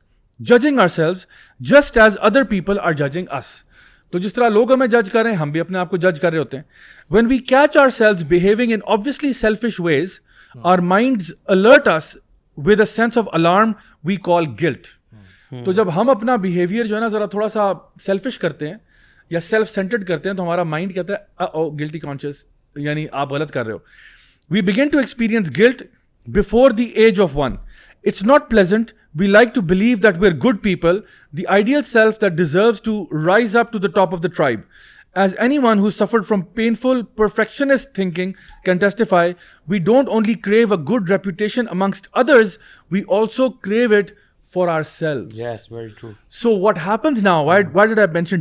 judging ourselves just as other people are judging us تو جس طرح لوگ ہمیں جج کر رہے ہیں ہم بھی اپنے آپ کو جج کر رہے ہوتے ہیں when we catch ourselves behaving in obviously selfish ways our minds alert us with a sense of alarm we we call guilt guilt تو تو جب ہم اپنا بیہیویئر جو ہے ہے نا ذرا تھوڑا سا سیلفش کرتے کرتے ہیں ہیں یا سیلف سینٹرڈ ہمارا مائنڈ کہتا او گلٹی کانشیس یعنی آپ غلط کر رہے ہو begin to experience before the age of one it's not pleasant we like to believe that we are good people the ideal self that deserves to to rise up the the top of tribe good reputation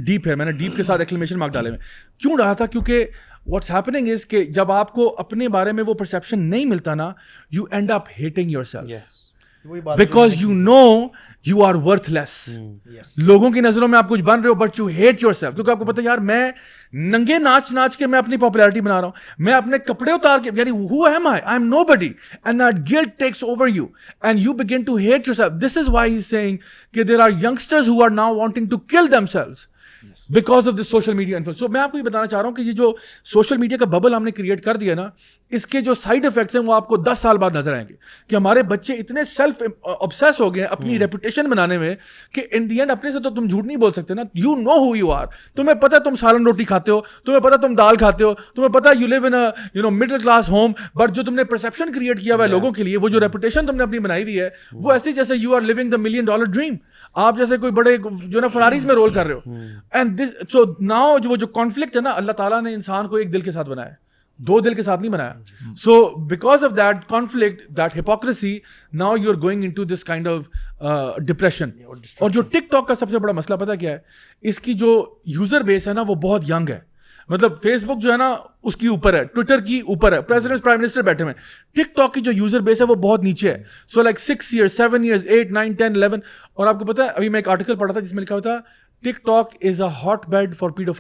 deep ہے میں نے deep کے ساتھ mark ڈالے میں کیوں رہا تھا کیونکہ واٹس ہیپننگ از کہ جب آپ کو اپنے بارے میں وہ پرسپشن نہیں ملتا نا you end up hating yourself because you know you are worthless لوگوں کی نظروں میں آپ کچھ بن رہے ہو but you hate yourself کیونکہ آپ کو پتا یار میں ننگے ناچ ناچ کے میں اپنی پاپولیرٹی بنا رہا ہوں میں اپنے کپڑے اتار کے یعنی who am am I I nobody and that takes over you and you begin to hate yourself this is why seeing کہ there are youngsters who are now wanting to kill themselves because of this social media so میں آپ کو یہ بتانا چاہ رہا ہوں کہ یہ جو سوشل میڈیا کا ببل ہم نے کریٹ کر دیا نا اس کے جو سائڈ افیکٹس ہیں وہ آپ کو دس سال بعد نظر آئیں گے کہ ہمارے بچے اتنے سیلف ابسیس uh, ہو گئے اپنی ریپوٹیشن hmm. بنانے میں کہ ان دی اینڈ اپنے سے تو تم جھوٹ نہیں بول سکتے نا you know who you are تمہیں پتا تم سالن روٹی کھاتے ہو تمہیں پتا تم دال کھاتے ہو تمہیں پتا you live in you know middle class home but جو تم نے پرسپشن کریٹ کیا ہوا ہے لوگوں کے لیے وہ جو ریپوٹیشن hmm. تم نے اپنی بنائی ہوئی ہے وہ hmm. ایسے جیسے you are living the million dollar dream آپ جیسے کوئی بڑے جو نا فراریز میں رول کر رہے ہو اینڈ سو ناؤ جو جو کانفلکٹ ہے نا اللہ تعالیٰ نے انسان کو ایک دل کے ساتھ بنایا دو دل کے ساتھ نہیں بنایا so because of that conflict that hypocrisy now you are going into this kind of depression اور جو ٹک ٹاک کا سب سے بڑا مسئلہ پتا کیا ہے اس کی جو یوزر بیس ہے نا وہ بہت ینگ ہے مطلب فیس بک جو ہے نا اس کی اوپر ہے ٹویٹر کی اوپر ہے پریزیڈنٹ پرائم منسٹر بیٹھے ہوئے ٹک ٹاک کی جو یوزر بیس ہے وہ بہت نیچے ہے so like six years seven years eight nine ten eleven اور آپ کو پتا ہے ابھی میں ایک آرٹیکل پڑھا تھا جس میں لکھا ہوا تھا TikTok is a hotbed for pedo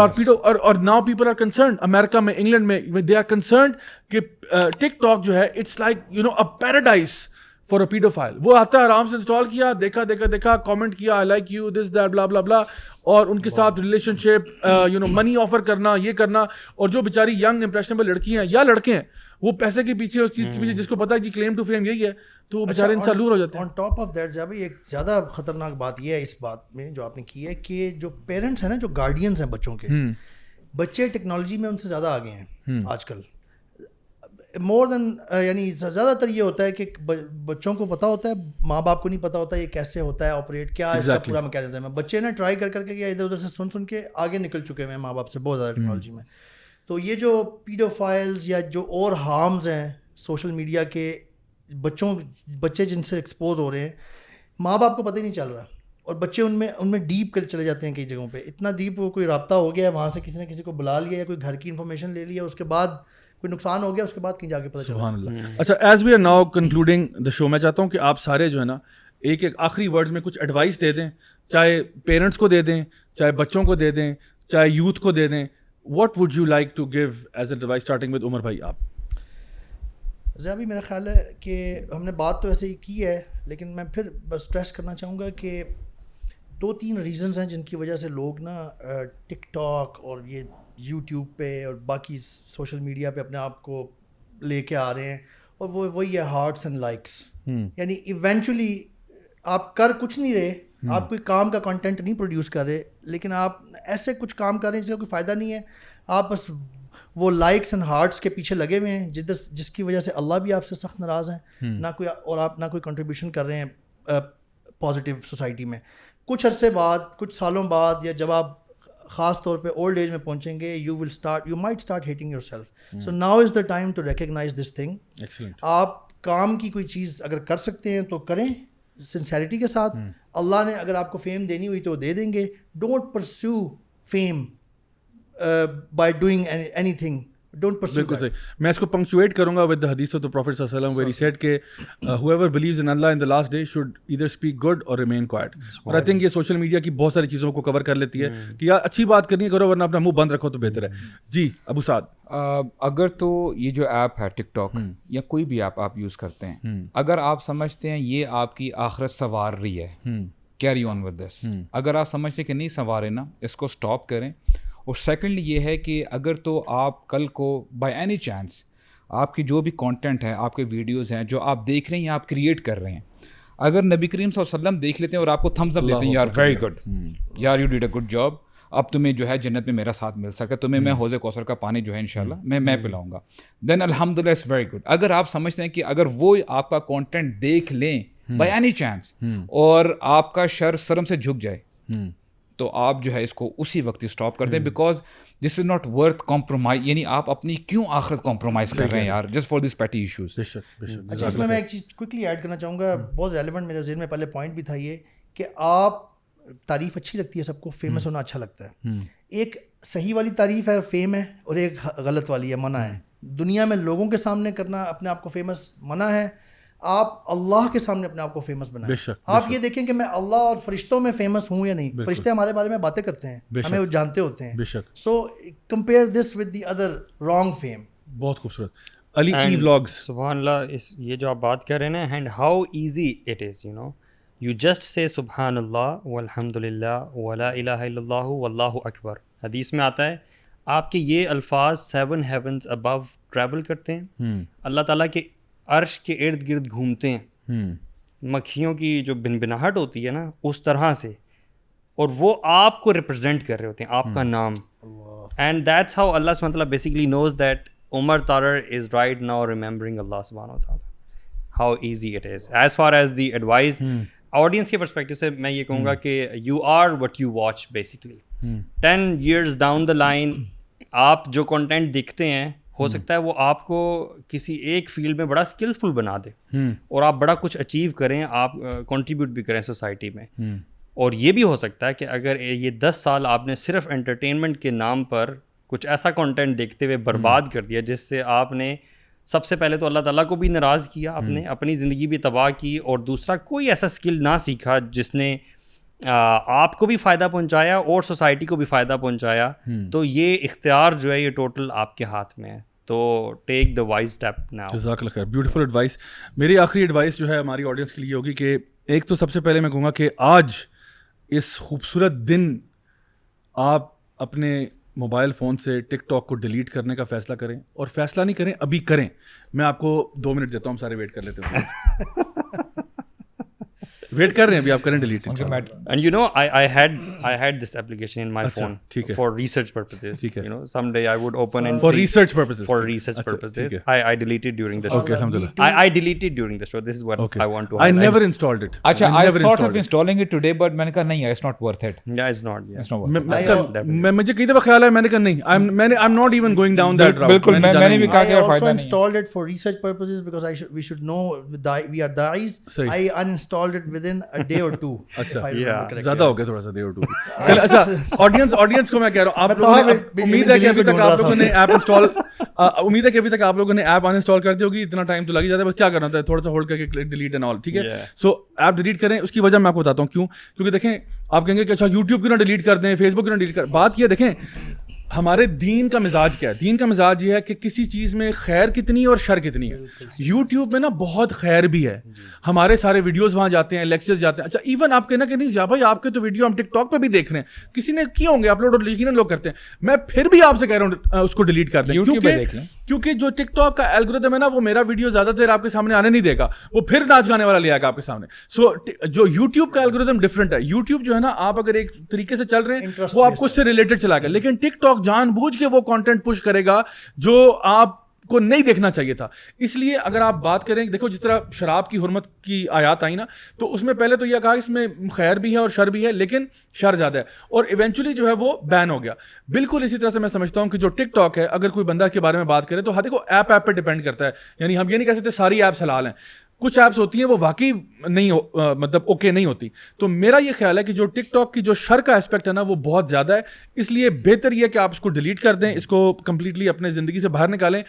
اور پیپل آر کنسرنڈ امیرکا میں انگلینڈ میں دے آر کہ ٹک uh, ٹاک جو ہے it's like you know a paradise pedophile وہ آتا ہے آرام سے انسٹال کیا دیکھا دیکھا دیکھا کامنٹ کیا I like you this that blah blah blah اور ان کے ساتھ relationship you know money offer کرنا یہ کرنا اور جو بیچاری ینگ امپریشنیبل لڑکی ہیں یا لڑکے ہیں وہ پیسے کے پیچھے اس چیز کے پیچھے جس کو پتا ہے کہ کلیم ٹو فیم یہی ہے تو وہ اچھا، بیچارے ہو جاتے ہیں ٹاپ آف دیٹ ایک زیادہ خطرناک بات یہ ہے اس بات میں جو آپ نے کی ہے کہ جو پیرنٹس ہیں نا جو گارڈینس ہیں بچوں کے بچے ٹیکنالوجی میں ان سے زیادہ آگے ہیں آج کل مور دین uh, یعنی زیادہ تر یہ ہوتا ہے کہ بچوں کو پتہ ہوتا ہے ماں باپ کو نہیں پتہ ہوتا یہ کیسے ہوتا ہے آپریٹ کیا ہے پورا میکینزم ہے بچے نا ٹرائی کر کر کے یا ادھر ادھر سے سن سن کے آگے نکل چکے ہوئے ہیں ماں باپ سے بہت زیادہ ٹیکنالوجی میں تو یہ جو پیڈو فائلز یا جو اور ہارمز ہیں سوشل میڈیا کے بچوں بچے جن سے ایکسپوز ہو رہے ہیں ماں باپ کو پتہ ہی نہیں چل رہا اور بچے ان میں ان میں ڈیپ کر چلے جاتے ہیں کئی جگہوں پہ اتنا ڈیپ کوئی رابطہ ہو گیا ہے وہاں سے کسی نے کسی کو بلا لیا کوئی گھر کی انفارمیشن لے لیا اس کے بعد کوئی نقصان ہو گیا اس کے بعد کہیں جا کے پتہ سبحان اللہ اچھا as we are now concluding the show میں چاہتا ہوں کہ آپ سارے جو ہے نا ایک ایک آخری ورڈز میں کچھ ایڈوائس دے دیں چاہے پیرنٹس کو دے دیں چاہے بچوں کو دے دیں چاہے یوتھ کو دے دیں what would you like to give as a advice starting with Umar بھائی آپ ذیابی میرا خیال ہے کہ ہم نے بات تو ایسے ہی کی ہے لیکن میں پھر بس اسٹریس کرنا چاہوں گا کہ دو تین ریزنس ہیں جن کی وجہ سے لوگ نا ٹک ٹاک اور یہ یوٹیوب پہ اور باقی سوشل میڈیا پہ اپنے آپ کو لے کے آ رہے ہیں اور وہ وہی ہے ہارٹس اینڈ لائکس یعنی ایونچولی آپ کر کچھ نہیں رہے آپ کوئی کام کا کنٹینٹ نہیں پروڈیوس کر رہے لیکن آپ ایسے کچھ کام کر رہے ہیں جس کا کوئی فائدہ نہیں ہے آپ بس وہ لائکس اینڈ ہارٹس کے پیچھے لگے ہوئے ہیں جدھر جس کی وجہ سے اللہ بھی آپ سے سخت ناراض ہیں نہ کوئی اور آپ نہ کوئی کنٹریبیوشن کر رہے ہیں پازیٹیو سوسائٹی میں کچھ عرصے بعد کچھ سالوں بعد یا جب آپ خاص طور پہ اولڈ ایج میں پہنچیں گے you will start you might start hating yourself so now is the time to recognise this thing آپ کام کی کوئی چیز اگر کر سکتے ہیں تو کریں سنسیریٹی کے ساتھ hmm. اللہ نے اگر آپ کو فیم دینی ہوئی تو دے دیں گے don't perceive fame by doing anything میں اس کو پنکچویٹ کروں اسپیک گڈ اور میڈیا کی بہت ساری چیزوں کو کور کر لیتی ہے hmm. کہ یار اچھی بات کرنی کرو ورنہ اپنا منہ بند رکھو تو بہتر ہے hmm. جی ابو ساد اگر تو یہ جو ایپ ہے ٹک ٹاک hmm. یا کوئی بھی ایپ آپ یوز کرتے ہیں اگر آپ سمجھتے ہیں یہ آپ کی آخرت سوار رہی ہے کیری آن ود دس اگر آپ سمجھتے کہ نہیں سنوارے نا اس کو اسٹاپ کریں اور سیکنڈلی یہ ہے کہ اگر تو آپ کل کو بائی اینی چانس آپ کی جو بھی کانٹینٹ ہے آپ کے ویڈیوز ہیں جو آپ دیکھ رہے ہیں یا آپ کریٹ کر رہے ہیں اگر نبی کریم صلی اللہ علیہ وسلم دیکھ لیتے ہیں اور آپ کو تھمز اپ لیتے ہیں یار ویری گڈ یار you did a good job اب تمہیں جو ہے جنت میں میرا ساتھ مل سکے تمہیں میں حوض کوثر کا پانی جو ہے انشاءاللہ میں میں پلاؤں گا دین الحمد للہ از ویری گڈ اگر آپ سمجھتے ہیں کہ اگر وہ آپ کا کانٹینٹ دیکھ لیں بائی اینی چانس اور آپ کا شر سرم سے جھک جائے تو آپ جو ہے اس کو اسی وقت اسٹاپ کر دیں because this is not worth compromise یعنی آپ اپنی کیوں آخرت کمپرومائز کر رہے ہیں یار just for this petty issues اچھا اس میں میں ایک چیز کوکلی ایڈ کرنا چاہوں گا بہت ریلیونٹ میرے ذہن میں پہلے پوائنٹ بھی تھا یہ کہ آپ تعریف اچھی لگتی ہے سب کو فیمس ہونا اچھا لگتا ہے ایک صحیح والی تعریف ہے فیم ہے اور ایک غلط والی ہے منع ہے دنیا میں لوگوں کے سامنے کرنا اپنے آپ کو فیمس منع ہے آپ اللہ کے سامنے اپنے آپ کو فیمس بنائیں آپ یہ دیکھیں کہ میں اللہ اور فرشتوں میں فیمس ہوں یا نہیں فرشتے ہمارے بارے میں باتیں کرتے ہیں ہمیں وہ جانتے ہوتے ہیں so compare this with the other wrong fame بہت خوبصورت علی ای ولاگز سبحان اللہ اس یہ جو آپ بات کر رہے ہیں and how easy it is you know you just say سبحان اللہ والحمد للہ ولا الہ الا اللہ واللہ اکبر حدیث میں آتا ہے آپ کے یہ الفاظ سیون ہیونس ابو ٹریول کرتے ہیں اللہ تعالیٰ کے عرش کے ارد گرد گھومتے ہیں مکھیوں کی جو بن بناہٹ ہوتی ہے نا اس طرح سے اور وہ آپ کو ریپرزینٹ کر رہے ہوتے ہیں آپ کا نام اینڈ دیٹس ہاؤ اللہ سے تعالیٰ basically knows that Umar Tarar is right now remembering اللہ سبحانہ و تعالیٰ how easy it is as far as the advise audience کے پرسپیکٹو سے میں یہ کہوں گا کہ you are what you watch basically ten years down the line آپ جو کنٹینٹ دکھتے ہیں ہو سکتا ہے وہ آپ کو کسی ایک فیلڈ میں بڑا اسکلفل بنا دے اور آپ بڑا کچھ اچیو کریں آپ کنٹریبیوٹ بھی کریں سوسائٹی میں اور یہ بھی ہو سکتا ہے کہ اگر یہ دس سال آپ نے صرف انٹرٹینمنٹ کے نام پر کچھ ایسا کنٹینٹ دیکھتے ہوئے برباد کر دیا جس سے آپ نے سب سے پہلے تو اللہ تعالیٰ کو بھی ناراض کیا آپ نے اپنی زندگی بھی تباہ کی اور دوسرا کوئی ایسا اسکل نہ سیکھا جس نے آپ کو بھی فائدہ پہنچایا اور سوسائٹی کو بھی فائدہ پہنچایا تو یہ اختیار جو ہے یہ ٹوٹل آپ کے ہاتھ میں ہے تو ٹیک دا وائز جزاک بیوٹیفل ایڈوائس میری آخری ایڈوائس جو ہے ہماری آڈینس کے لیے ہوگی کہ ایک تو سب سے پہلے میں کہوں گا کہ آج اس خوبصورت دن آپ اپنے موبائل فون سے ٹک ٹاک کو ڈیلیٹ کرنے کا فیصلہ کریں اور فیصلہ نہیں کریں ابھی کریں میں آپ کو دو منٹ دیتا ہوں سارے ویٹ کر لیتے ہیں ویٹ کر رہے ہیں ابھی آپ کریں delete and you know I had I had this application in my phone ٹھیک ہے فار ریسرچ پرپزز ٹھیک ہے you know someday I would open and for research purposes for research purposes I I deleted during the show okay الحمدللہ I I deleted during the show this is what I want to I never installed it اچھا I never installed it installing it today but میں نے کہا نہیں it's not worth it یا it's not it's not worth میں مجھے کئی دفعہ خیال ہے میں نے کہا نہیں آئی میں نے I am not even going down that بالکل میں نے بھی کہا کہ فائدہ نہیں installed it for research purposes because I we should know we are dies I installed it کیا کرنا تھوڑا سا ایپ ڈیلیٹ کریں اس کی وجہ میں کو ہوں کیوں کیونکہ آپ کہیں گے یوٹیوب کیوں نہ ڈیلیٹ کر دیں فیس بک دیکھیں ہمارے دین کا مزاج کیا ہے دین کا مزاج یہ ہے کہ کسی چیز میں خیر کتنی اور شر کتنی ہے یوٹیوب میں نا بہت خیر بھی ہے جی۔ ہمارے سارے ویڈیوز وہاں جاتے ہیں لیکچرز جاتے ہیں اچھا ایون آپ کہنا کہ نہیں جا جی بھائی آپ کے تو ویڈیو ہم ٹک ٹاک پہ بھی دیکھ رہے ہیں کسی نے کیے ہوں گے اپلوڈ اور لکھ لوگ کرتے ہیں میں پھر بھی آپ سے کہہ رہا ہوں اس کو ڈیلیٹ کر دیں کیونکہ کیونکہ جو ٹک ٹاک کا الگوریتم ہے نا وہ میرا ویڈیو زیادہ دیر آپ کے سامنے آنے نہیں دے گا وہ پھر ناچ گانے والا لے آئے گا آپ کے سامنے سو so, جو یوٹیوب کا الگوریتم ڈفرنٹ ہے یوٹیوب جو ہے نا آپ اگر ایک طریقے سے چل رہے ہیں وہ آپ کو اس سے ریلیٹڈ چلا گیا لیکن ٹک ٹاک جان بوجھ کے وہ کانٹینٹ پش کرے گا جو آپ کو نہیں دیکھنا چاہیے تھا اس لیے اگر آپ بات کریں دیکھو جس طرح شراب کی حرمت کی آیات آئی نا تو اس میں پہلے تو یہ کہا اس میں خیر بھی ہے اور شر بھی ہے لیکن شر زیادہ ہے اور ایونچولی جو ہے وہ بین ہو گیا بالکل اسی طرح سے میں سمجھتا ہوں کہ جو ٹک ٹاک ہے اگر کوئی بندہ کے بارے میں بات کریں تو دیکھو ایپ ایپ پہ ڈپینڈ کرتا ہے یعنی ہم یہ نہیں کہہ سکتے ساری ایپس حلال ہیں کچھ ایپس ہوتی ہیں وہ واقعی نہیں مطلب اوکے نہیں ہوتی تو میرا یہ خیال ہے کہ جو ٹک ٹاک کی جو شر کا اسپیکٹ ہے نا وہ بہت زیادہ ہے اس لیے بہتر یہ کہ آپ اس کو ڈیلیٹ کر دیں اس کو کمپلیٹلی اپنے زندگی سے باہر نکالیں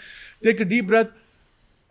take a deep breath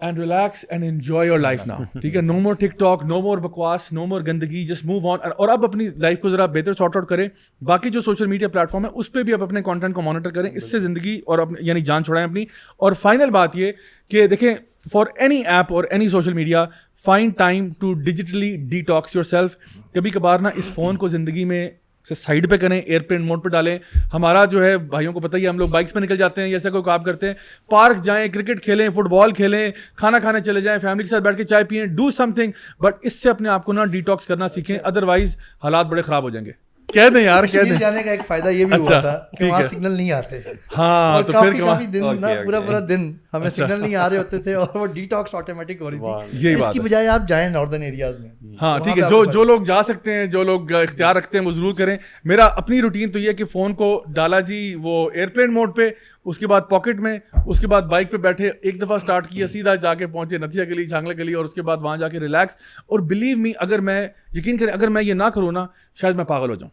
and relax and enjoy your life now ٹھیک ہے no more TikTok no more بکواس نو مور گندگی جسٹ موو آن اور اب اپنی لائف کو ذرا بہتر شارٹ آؤٹ کریں باقی جو سوشل میڈیا پلیٹفارم ہے اس پہ بھی آپ اپنے کانٹینٹ کو مانیٹر کریں اس سے زندگی اور اپنی یعنی جان چھوڑائیں اپنی اور فائنل بات یہ کہ دیکھیں فار اینی ایپ اور any social media fine time to digitally detox yourself کبھی کبھار نہ اس فون کو زندگی میں سے سائڈ پہ کریں ایئر پلین موڈ پہ ڈالیں ہمارا جو ہے بھائیوں کو پتہ ہی ہم لوگ بائکس پہ نکل جاتے ہیں جیسا کوئی کام کرتے ہیں پارک جائیں کرکٹ کھیلیں فٹ بال کھیلیں کھانا کھانے چلے جائیں فیملی کے ساتھ بیٹھ کے چائے پئیں ڈو سم تھنگ بٹ اس سے اپنے آپ کو نہ ڈی ٹاکس کرنا سیکھیں ادروائز حالات بڑے خراب ہو جائیں گے کہہ دیں یار کہہ دیں جانے کا ایک فائدہ یہ بھی ہوا اچھا، تھا کہ وہاں سگنل نہیں آتے ہاں تو پھر کافی دن نا پورا پورا دن ہمیں سگنل اچھا۔ نہیں آ رہے ہوتے تھے اور وہ آٹومیٹک ہو رہی تھی اس کی بجائے آپ جائیں ایریاز میں ہاں ٹھیک ہے جو جو لوگ جا سکتے ہیں جو لوگ اختیار رکھتے ہیں وہ ضرور کریں میرا اپنی روٹین تو یہ ہے کہ فون کو ڈالا جی وہ ایئر پلین موڈ پہ اس کے بعد پاکٹ میں اس کے بعد بائک پہ بیٹھے ایک دفعہ سٹارٹ کیا سیدھا جا کے پہنچے نتیا گلی جھانگلہ گلی اور اس کے بعد وہاں جا کے ریلیکس اور بلیو می اگر میں یقین کریں اگر میں یہ نہ کروں نا شاید میں پاگل ہو جاؤں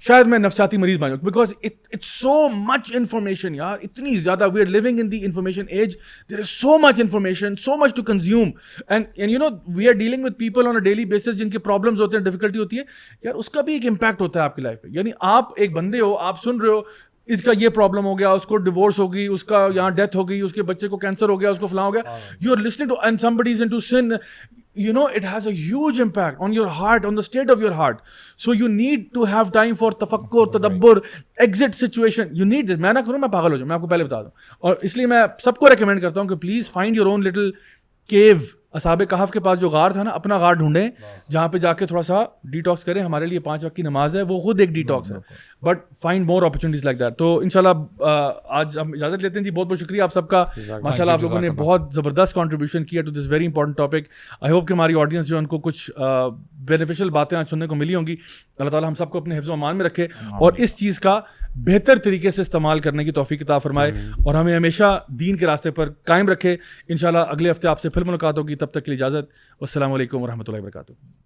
شاید میں نفساتی مریض بن جاؤں بیکاز سو مچ انفارمیشن یار اتنی زیادہ we are in the information age there is so much information so much to consume and you know we are dealing with people on a daily basis جن کے problems ہوتے ہیں difficulty ہوتی ہے یار اس کا بھی ایک امپیکٹ ہوتا ہے آپ کی لائف پہ یعنی آپ ایک بندے ہو آپ سن رہے ہو اس کا یہ پرابلم ہو گیا اس کو ہو ہوگی اس کا یہاں ڈیتھ ہو گئی اس کے بچے کو کینسر ہو گیا اس کو فلاں ہو گیا you are listening you know it has a huge impact on your heart on the state of your heart so you need to have time for تفکر تدبر exit situation you need this میں نہ کروں میں پاگل ہو جاؤں میں آپ کو پہلے بتا دوں اور اس لیے میں سب کو ریکمینڈ کرتا ہوں کہ please find your own little کیو اصحاب کہاف کے پاس جو غار تھا نا اپنا غار ڈھونڈیں جہاں پہ جا کے تھوڑا سا ڈیٹاکس کریں ہمارے لیے پانچ وقت کی نماز ہے وہ خود ایک ٹاکس ہے but find more opportunities like that تو ان شاء اللہ آج ہم اجازت لیتے ہیں جی بہت بہت شکریہ آپ سب کا ماشاء اللہ آپ جی، لوگوں نے بہت زبردست کانٹریبیوشن کیا to this very important topic I hope کہ ہماری آڈینس جو ان کو کچھ بینیفیشل باتیں آج سننے کو ملی ہوں گی اللہ تعالیٰ ہم سب کو اپنے حفظ و امان میں رکھے اور اس چیز کا بہتر طریقے سے استعمال کرنے کی توفیق عطا فرمائے اور ہمیں ہمیشہ دین کے راستے پر قائم رکھے انشاءاللہ اگلے ہفتے آپ سے پھر ملاقات ہوگی تب تک کے لیے اجازت السلام علیکم ورحمۃ اللہ وبرکاتہ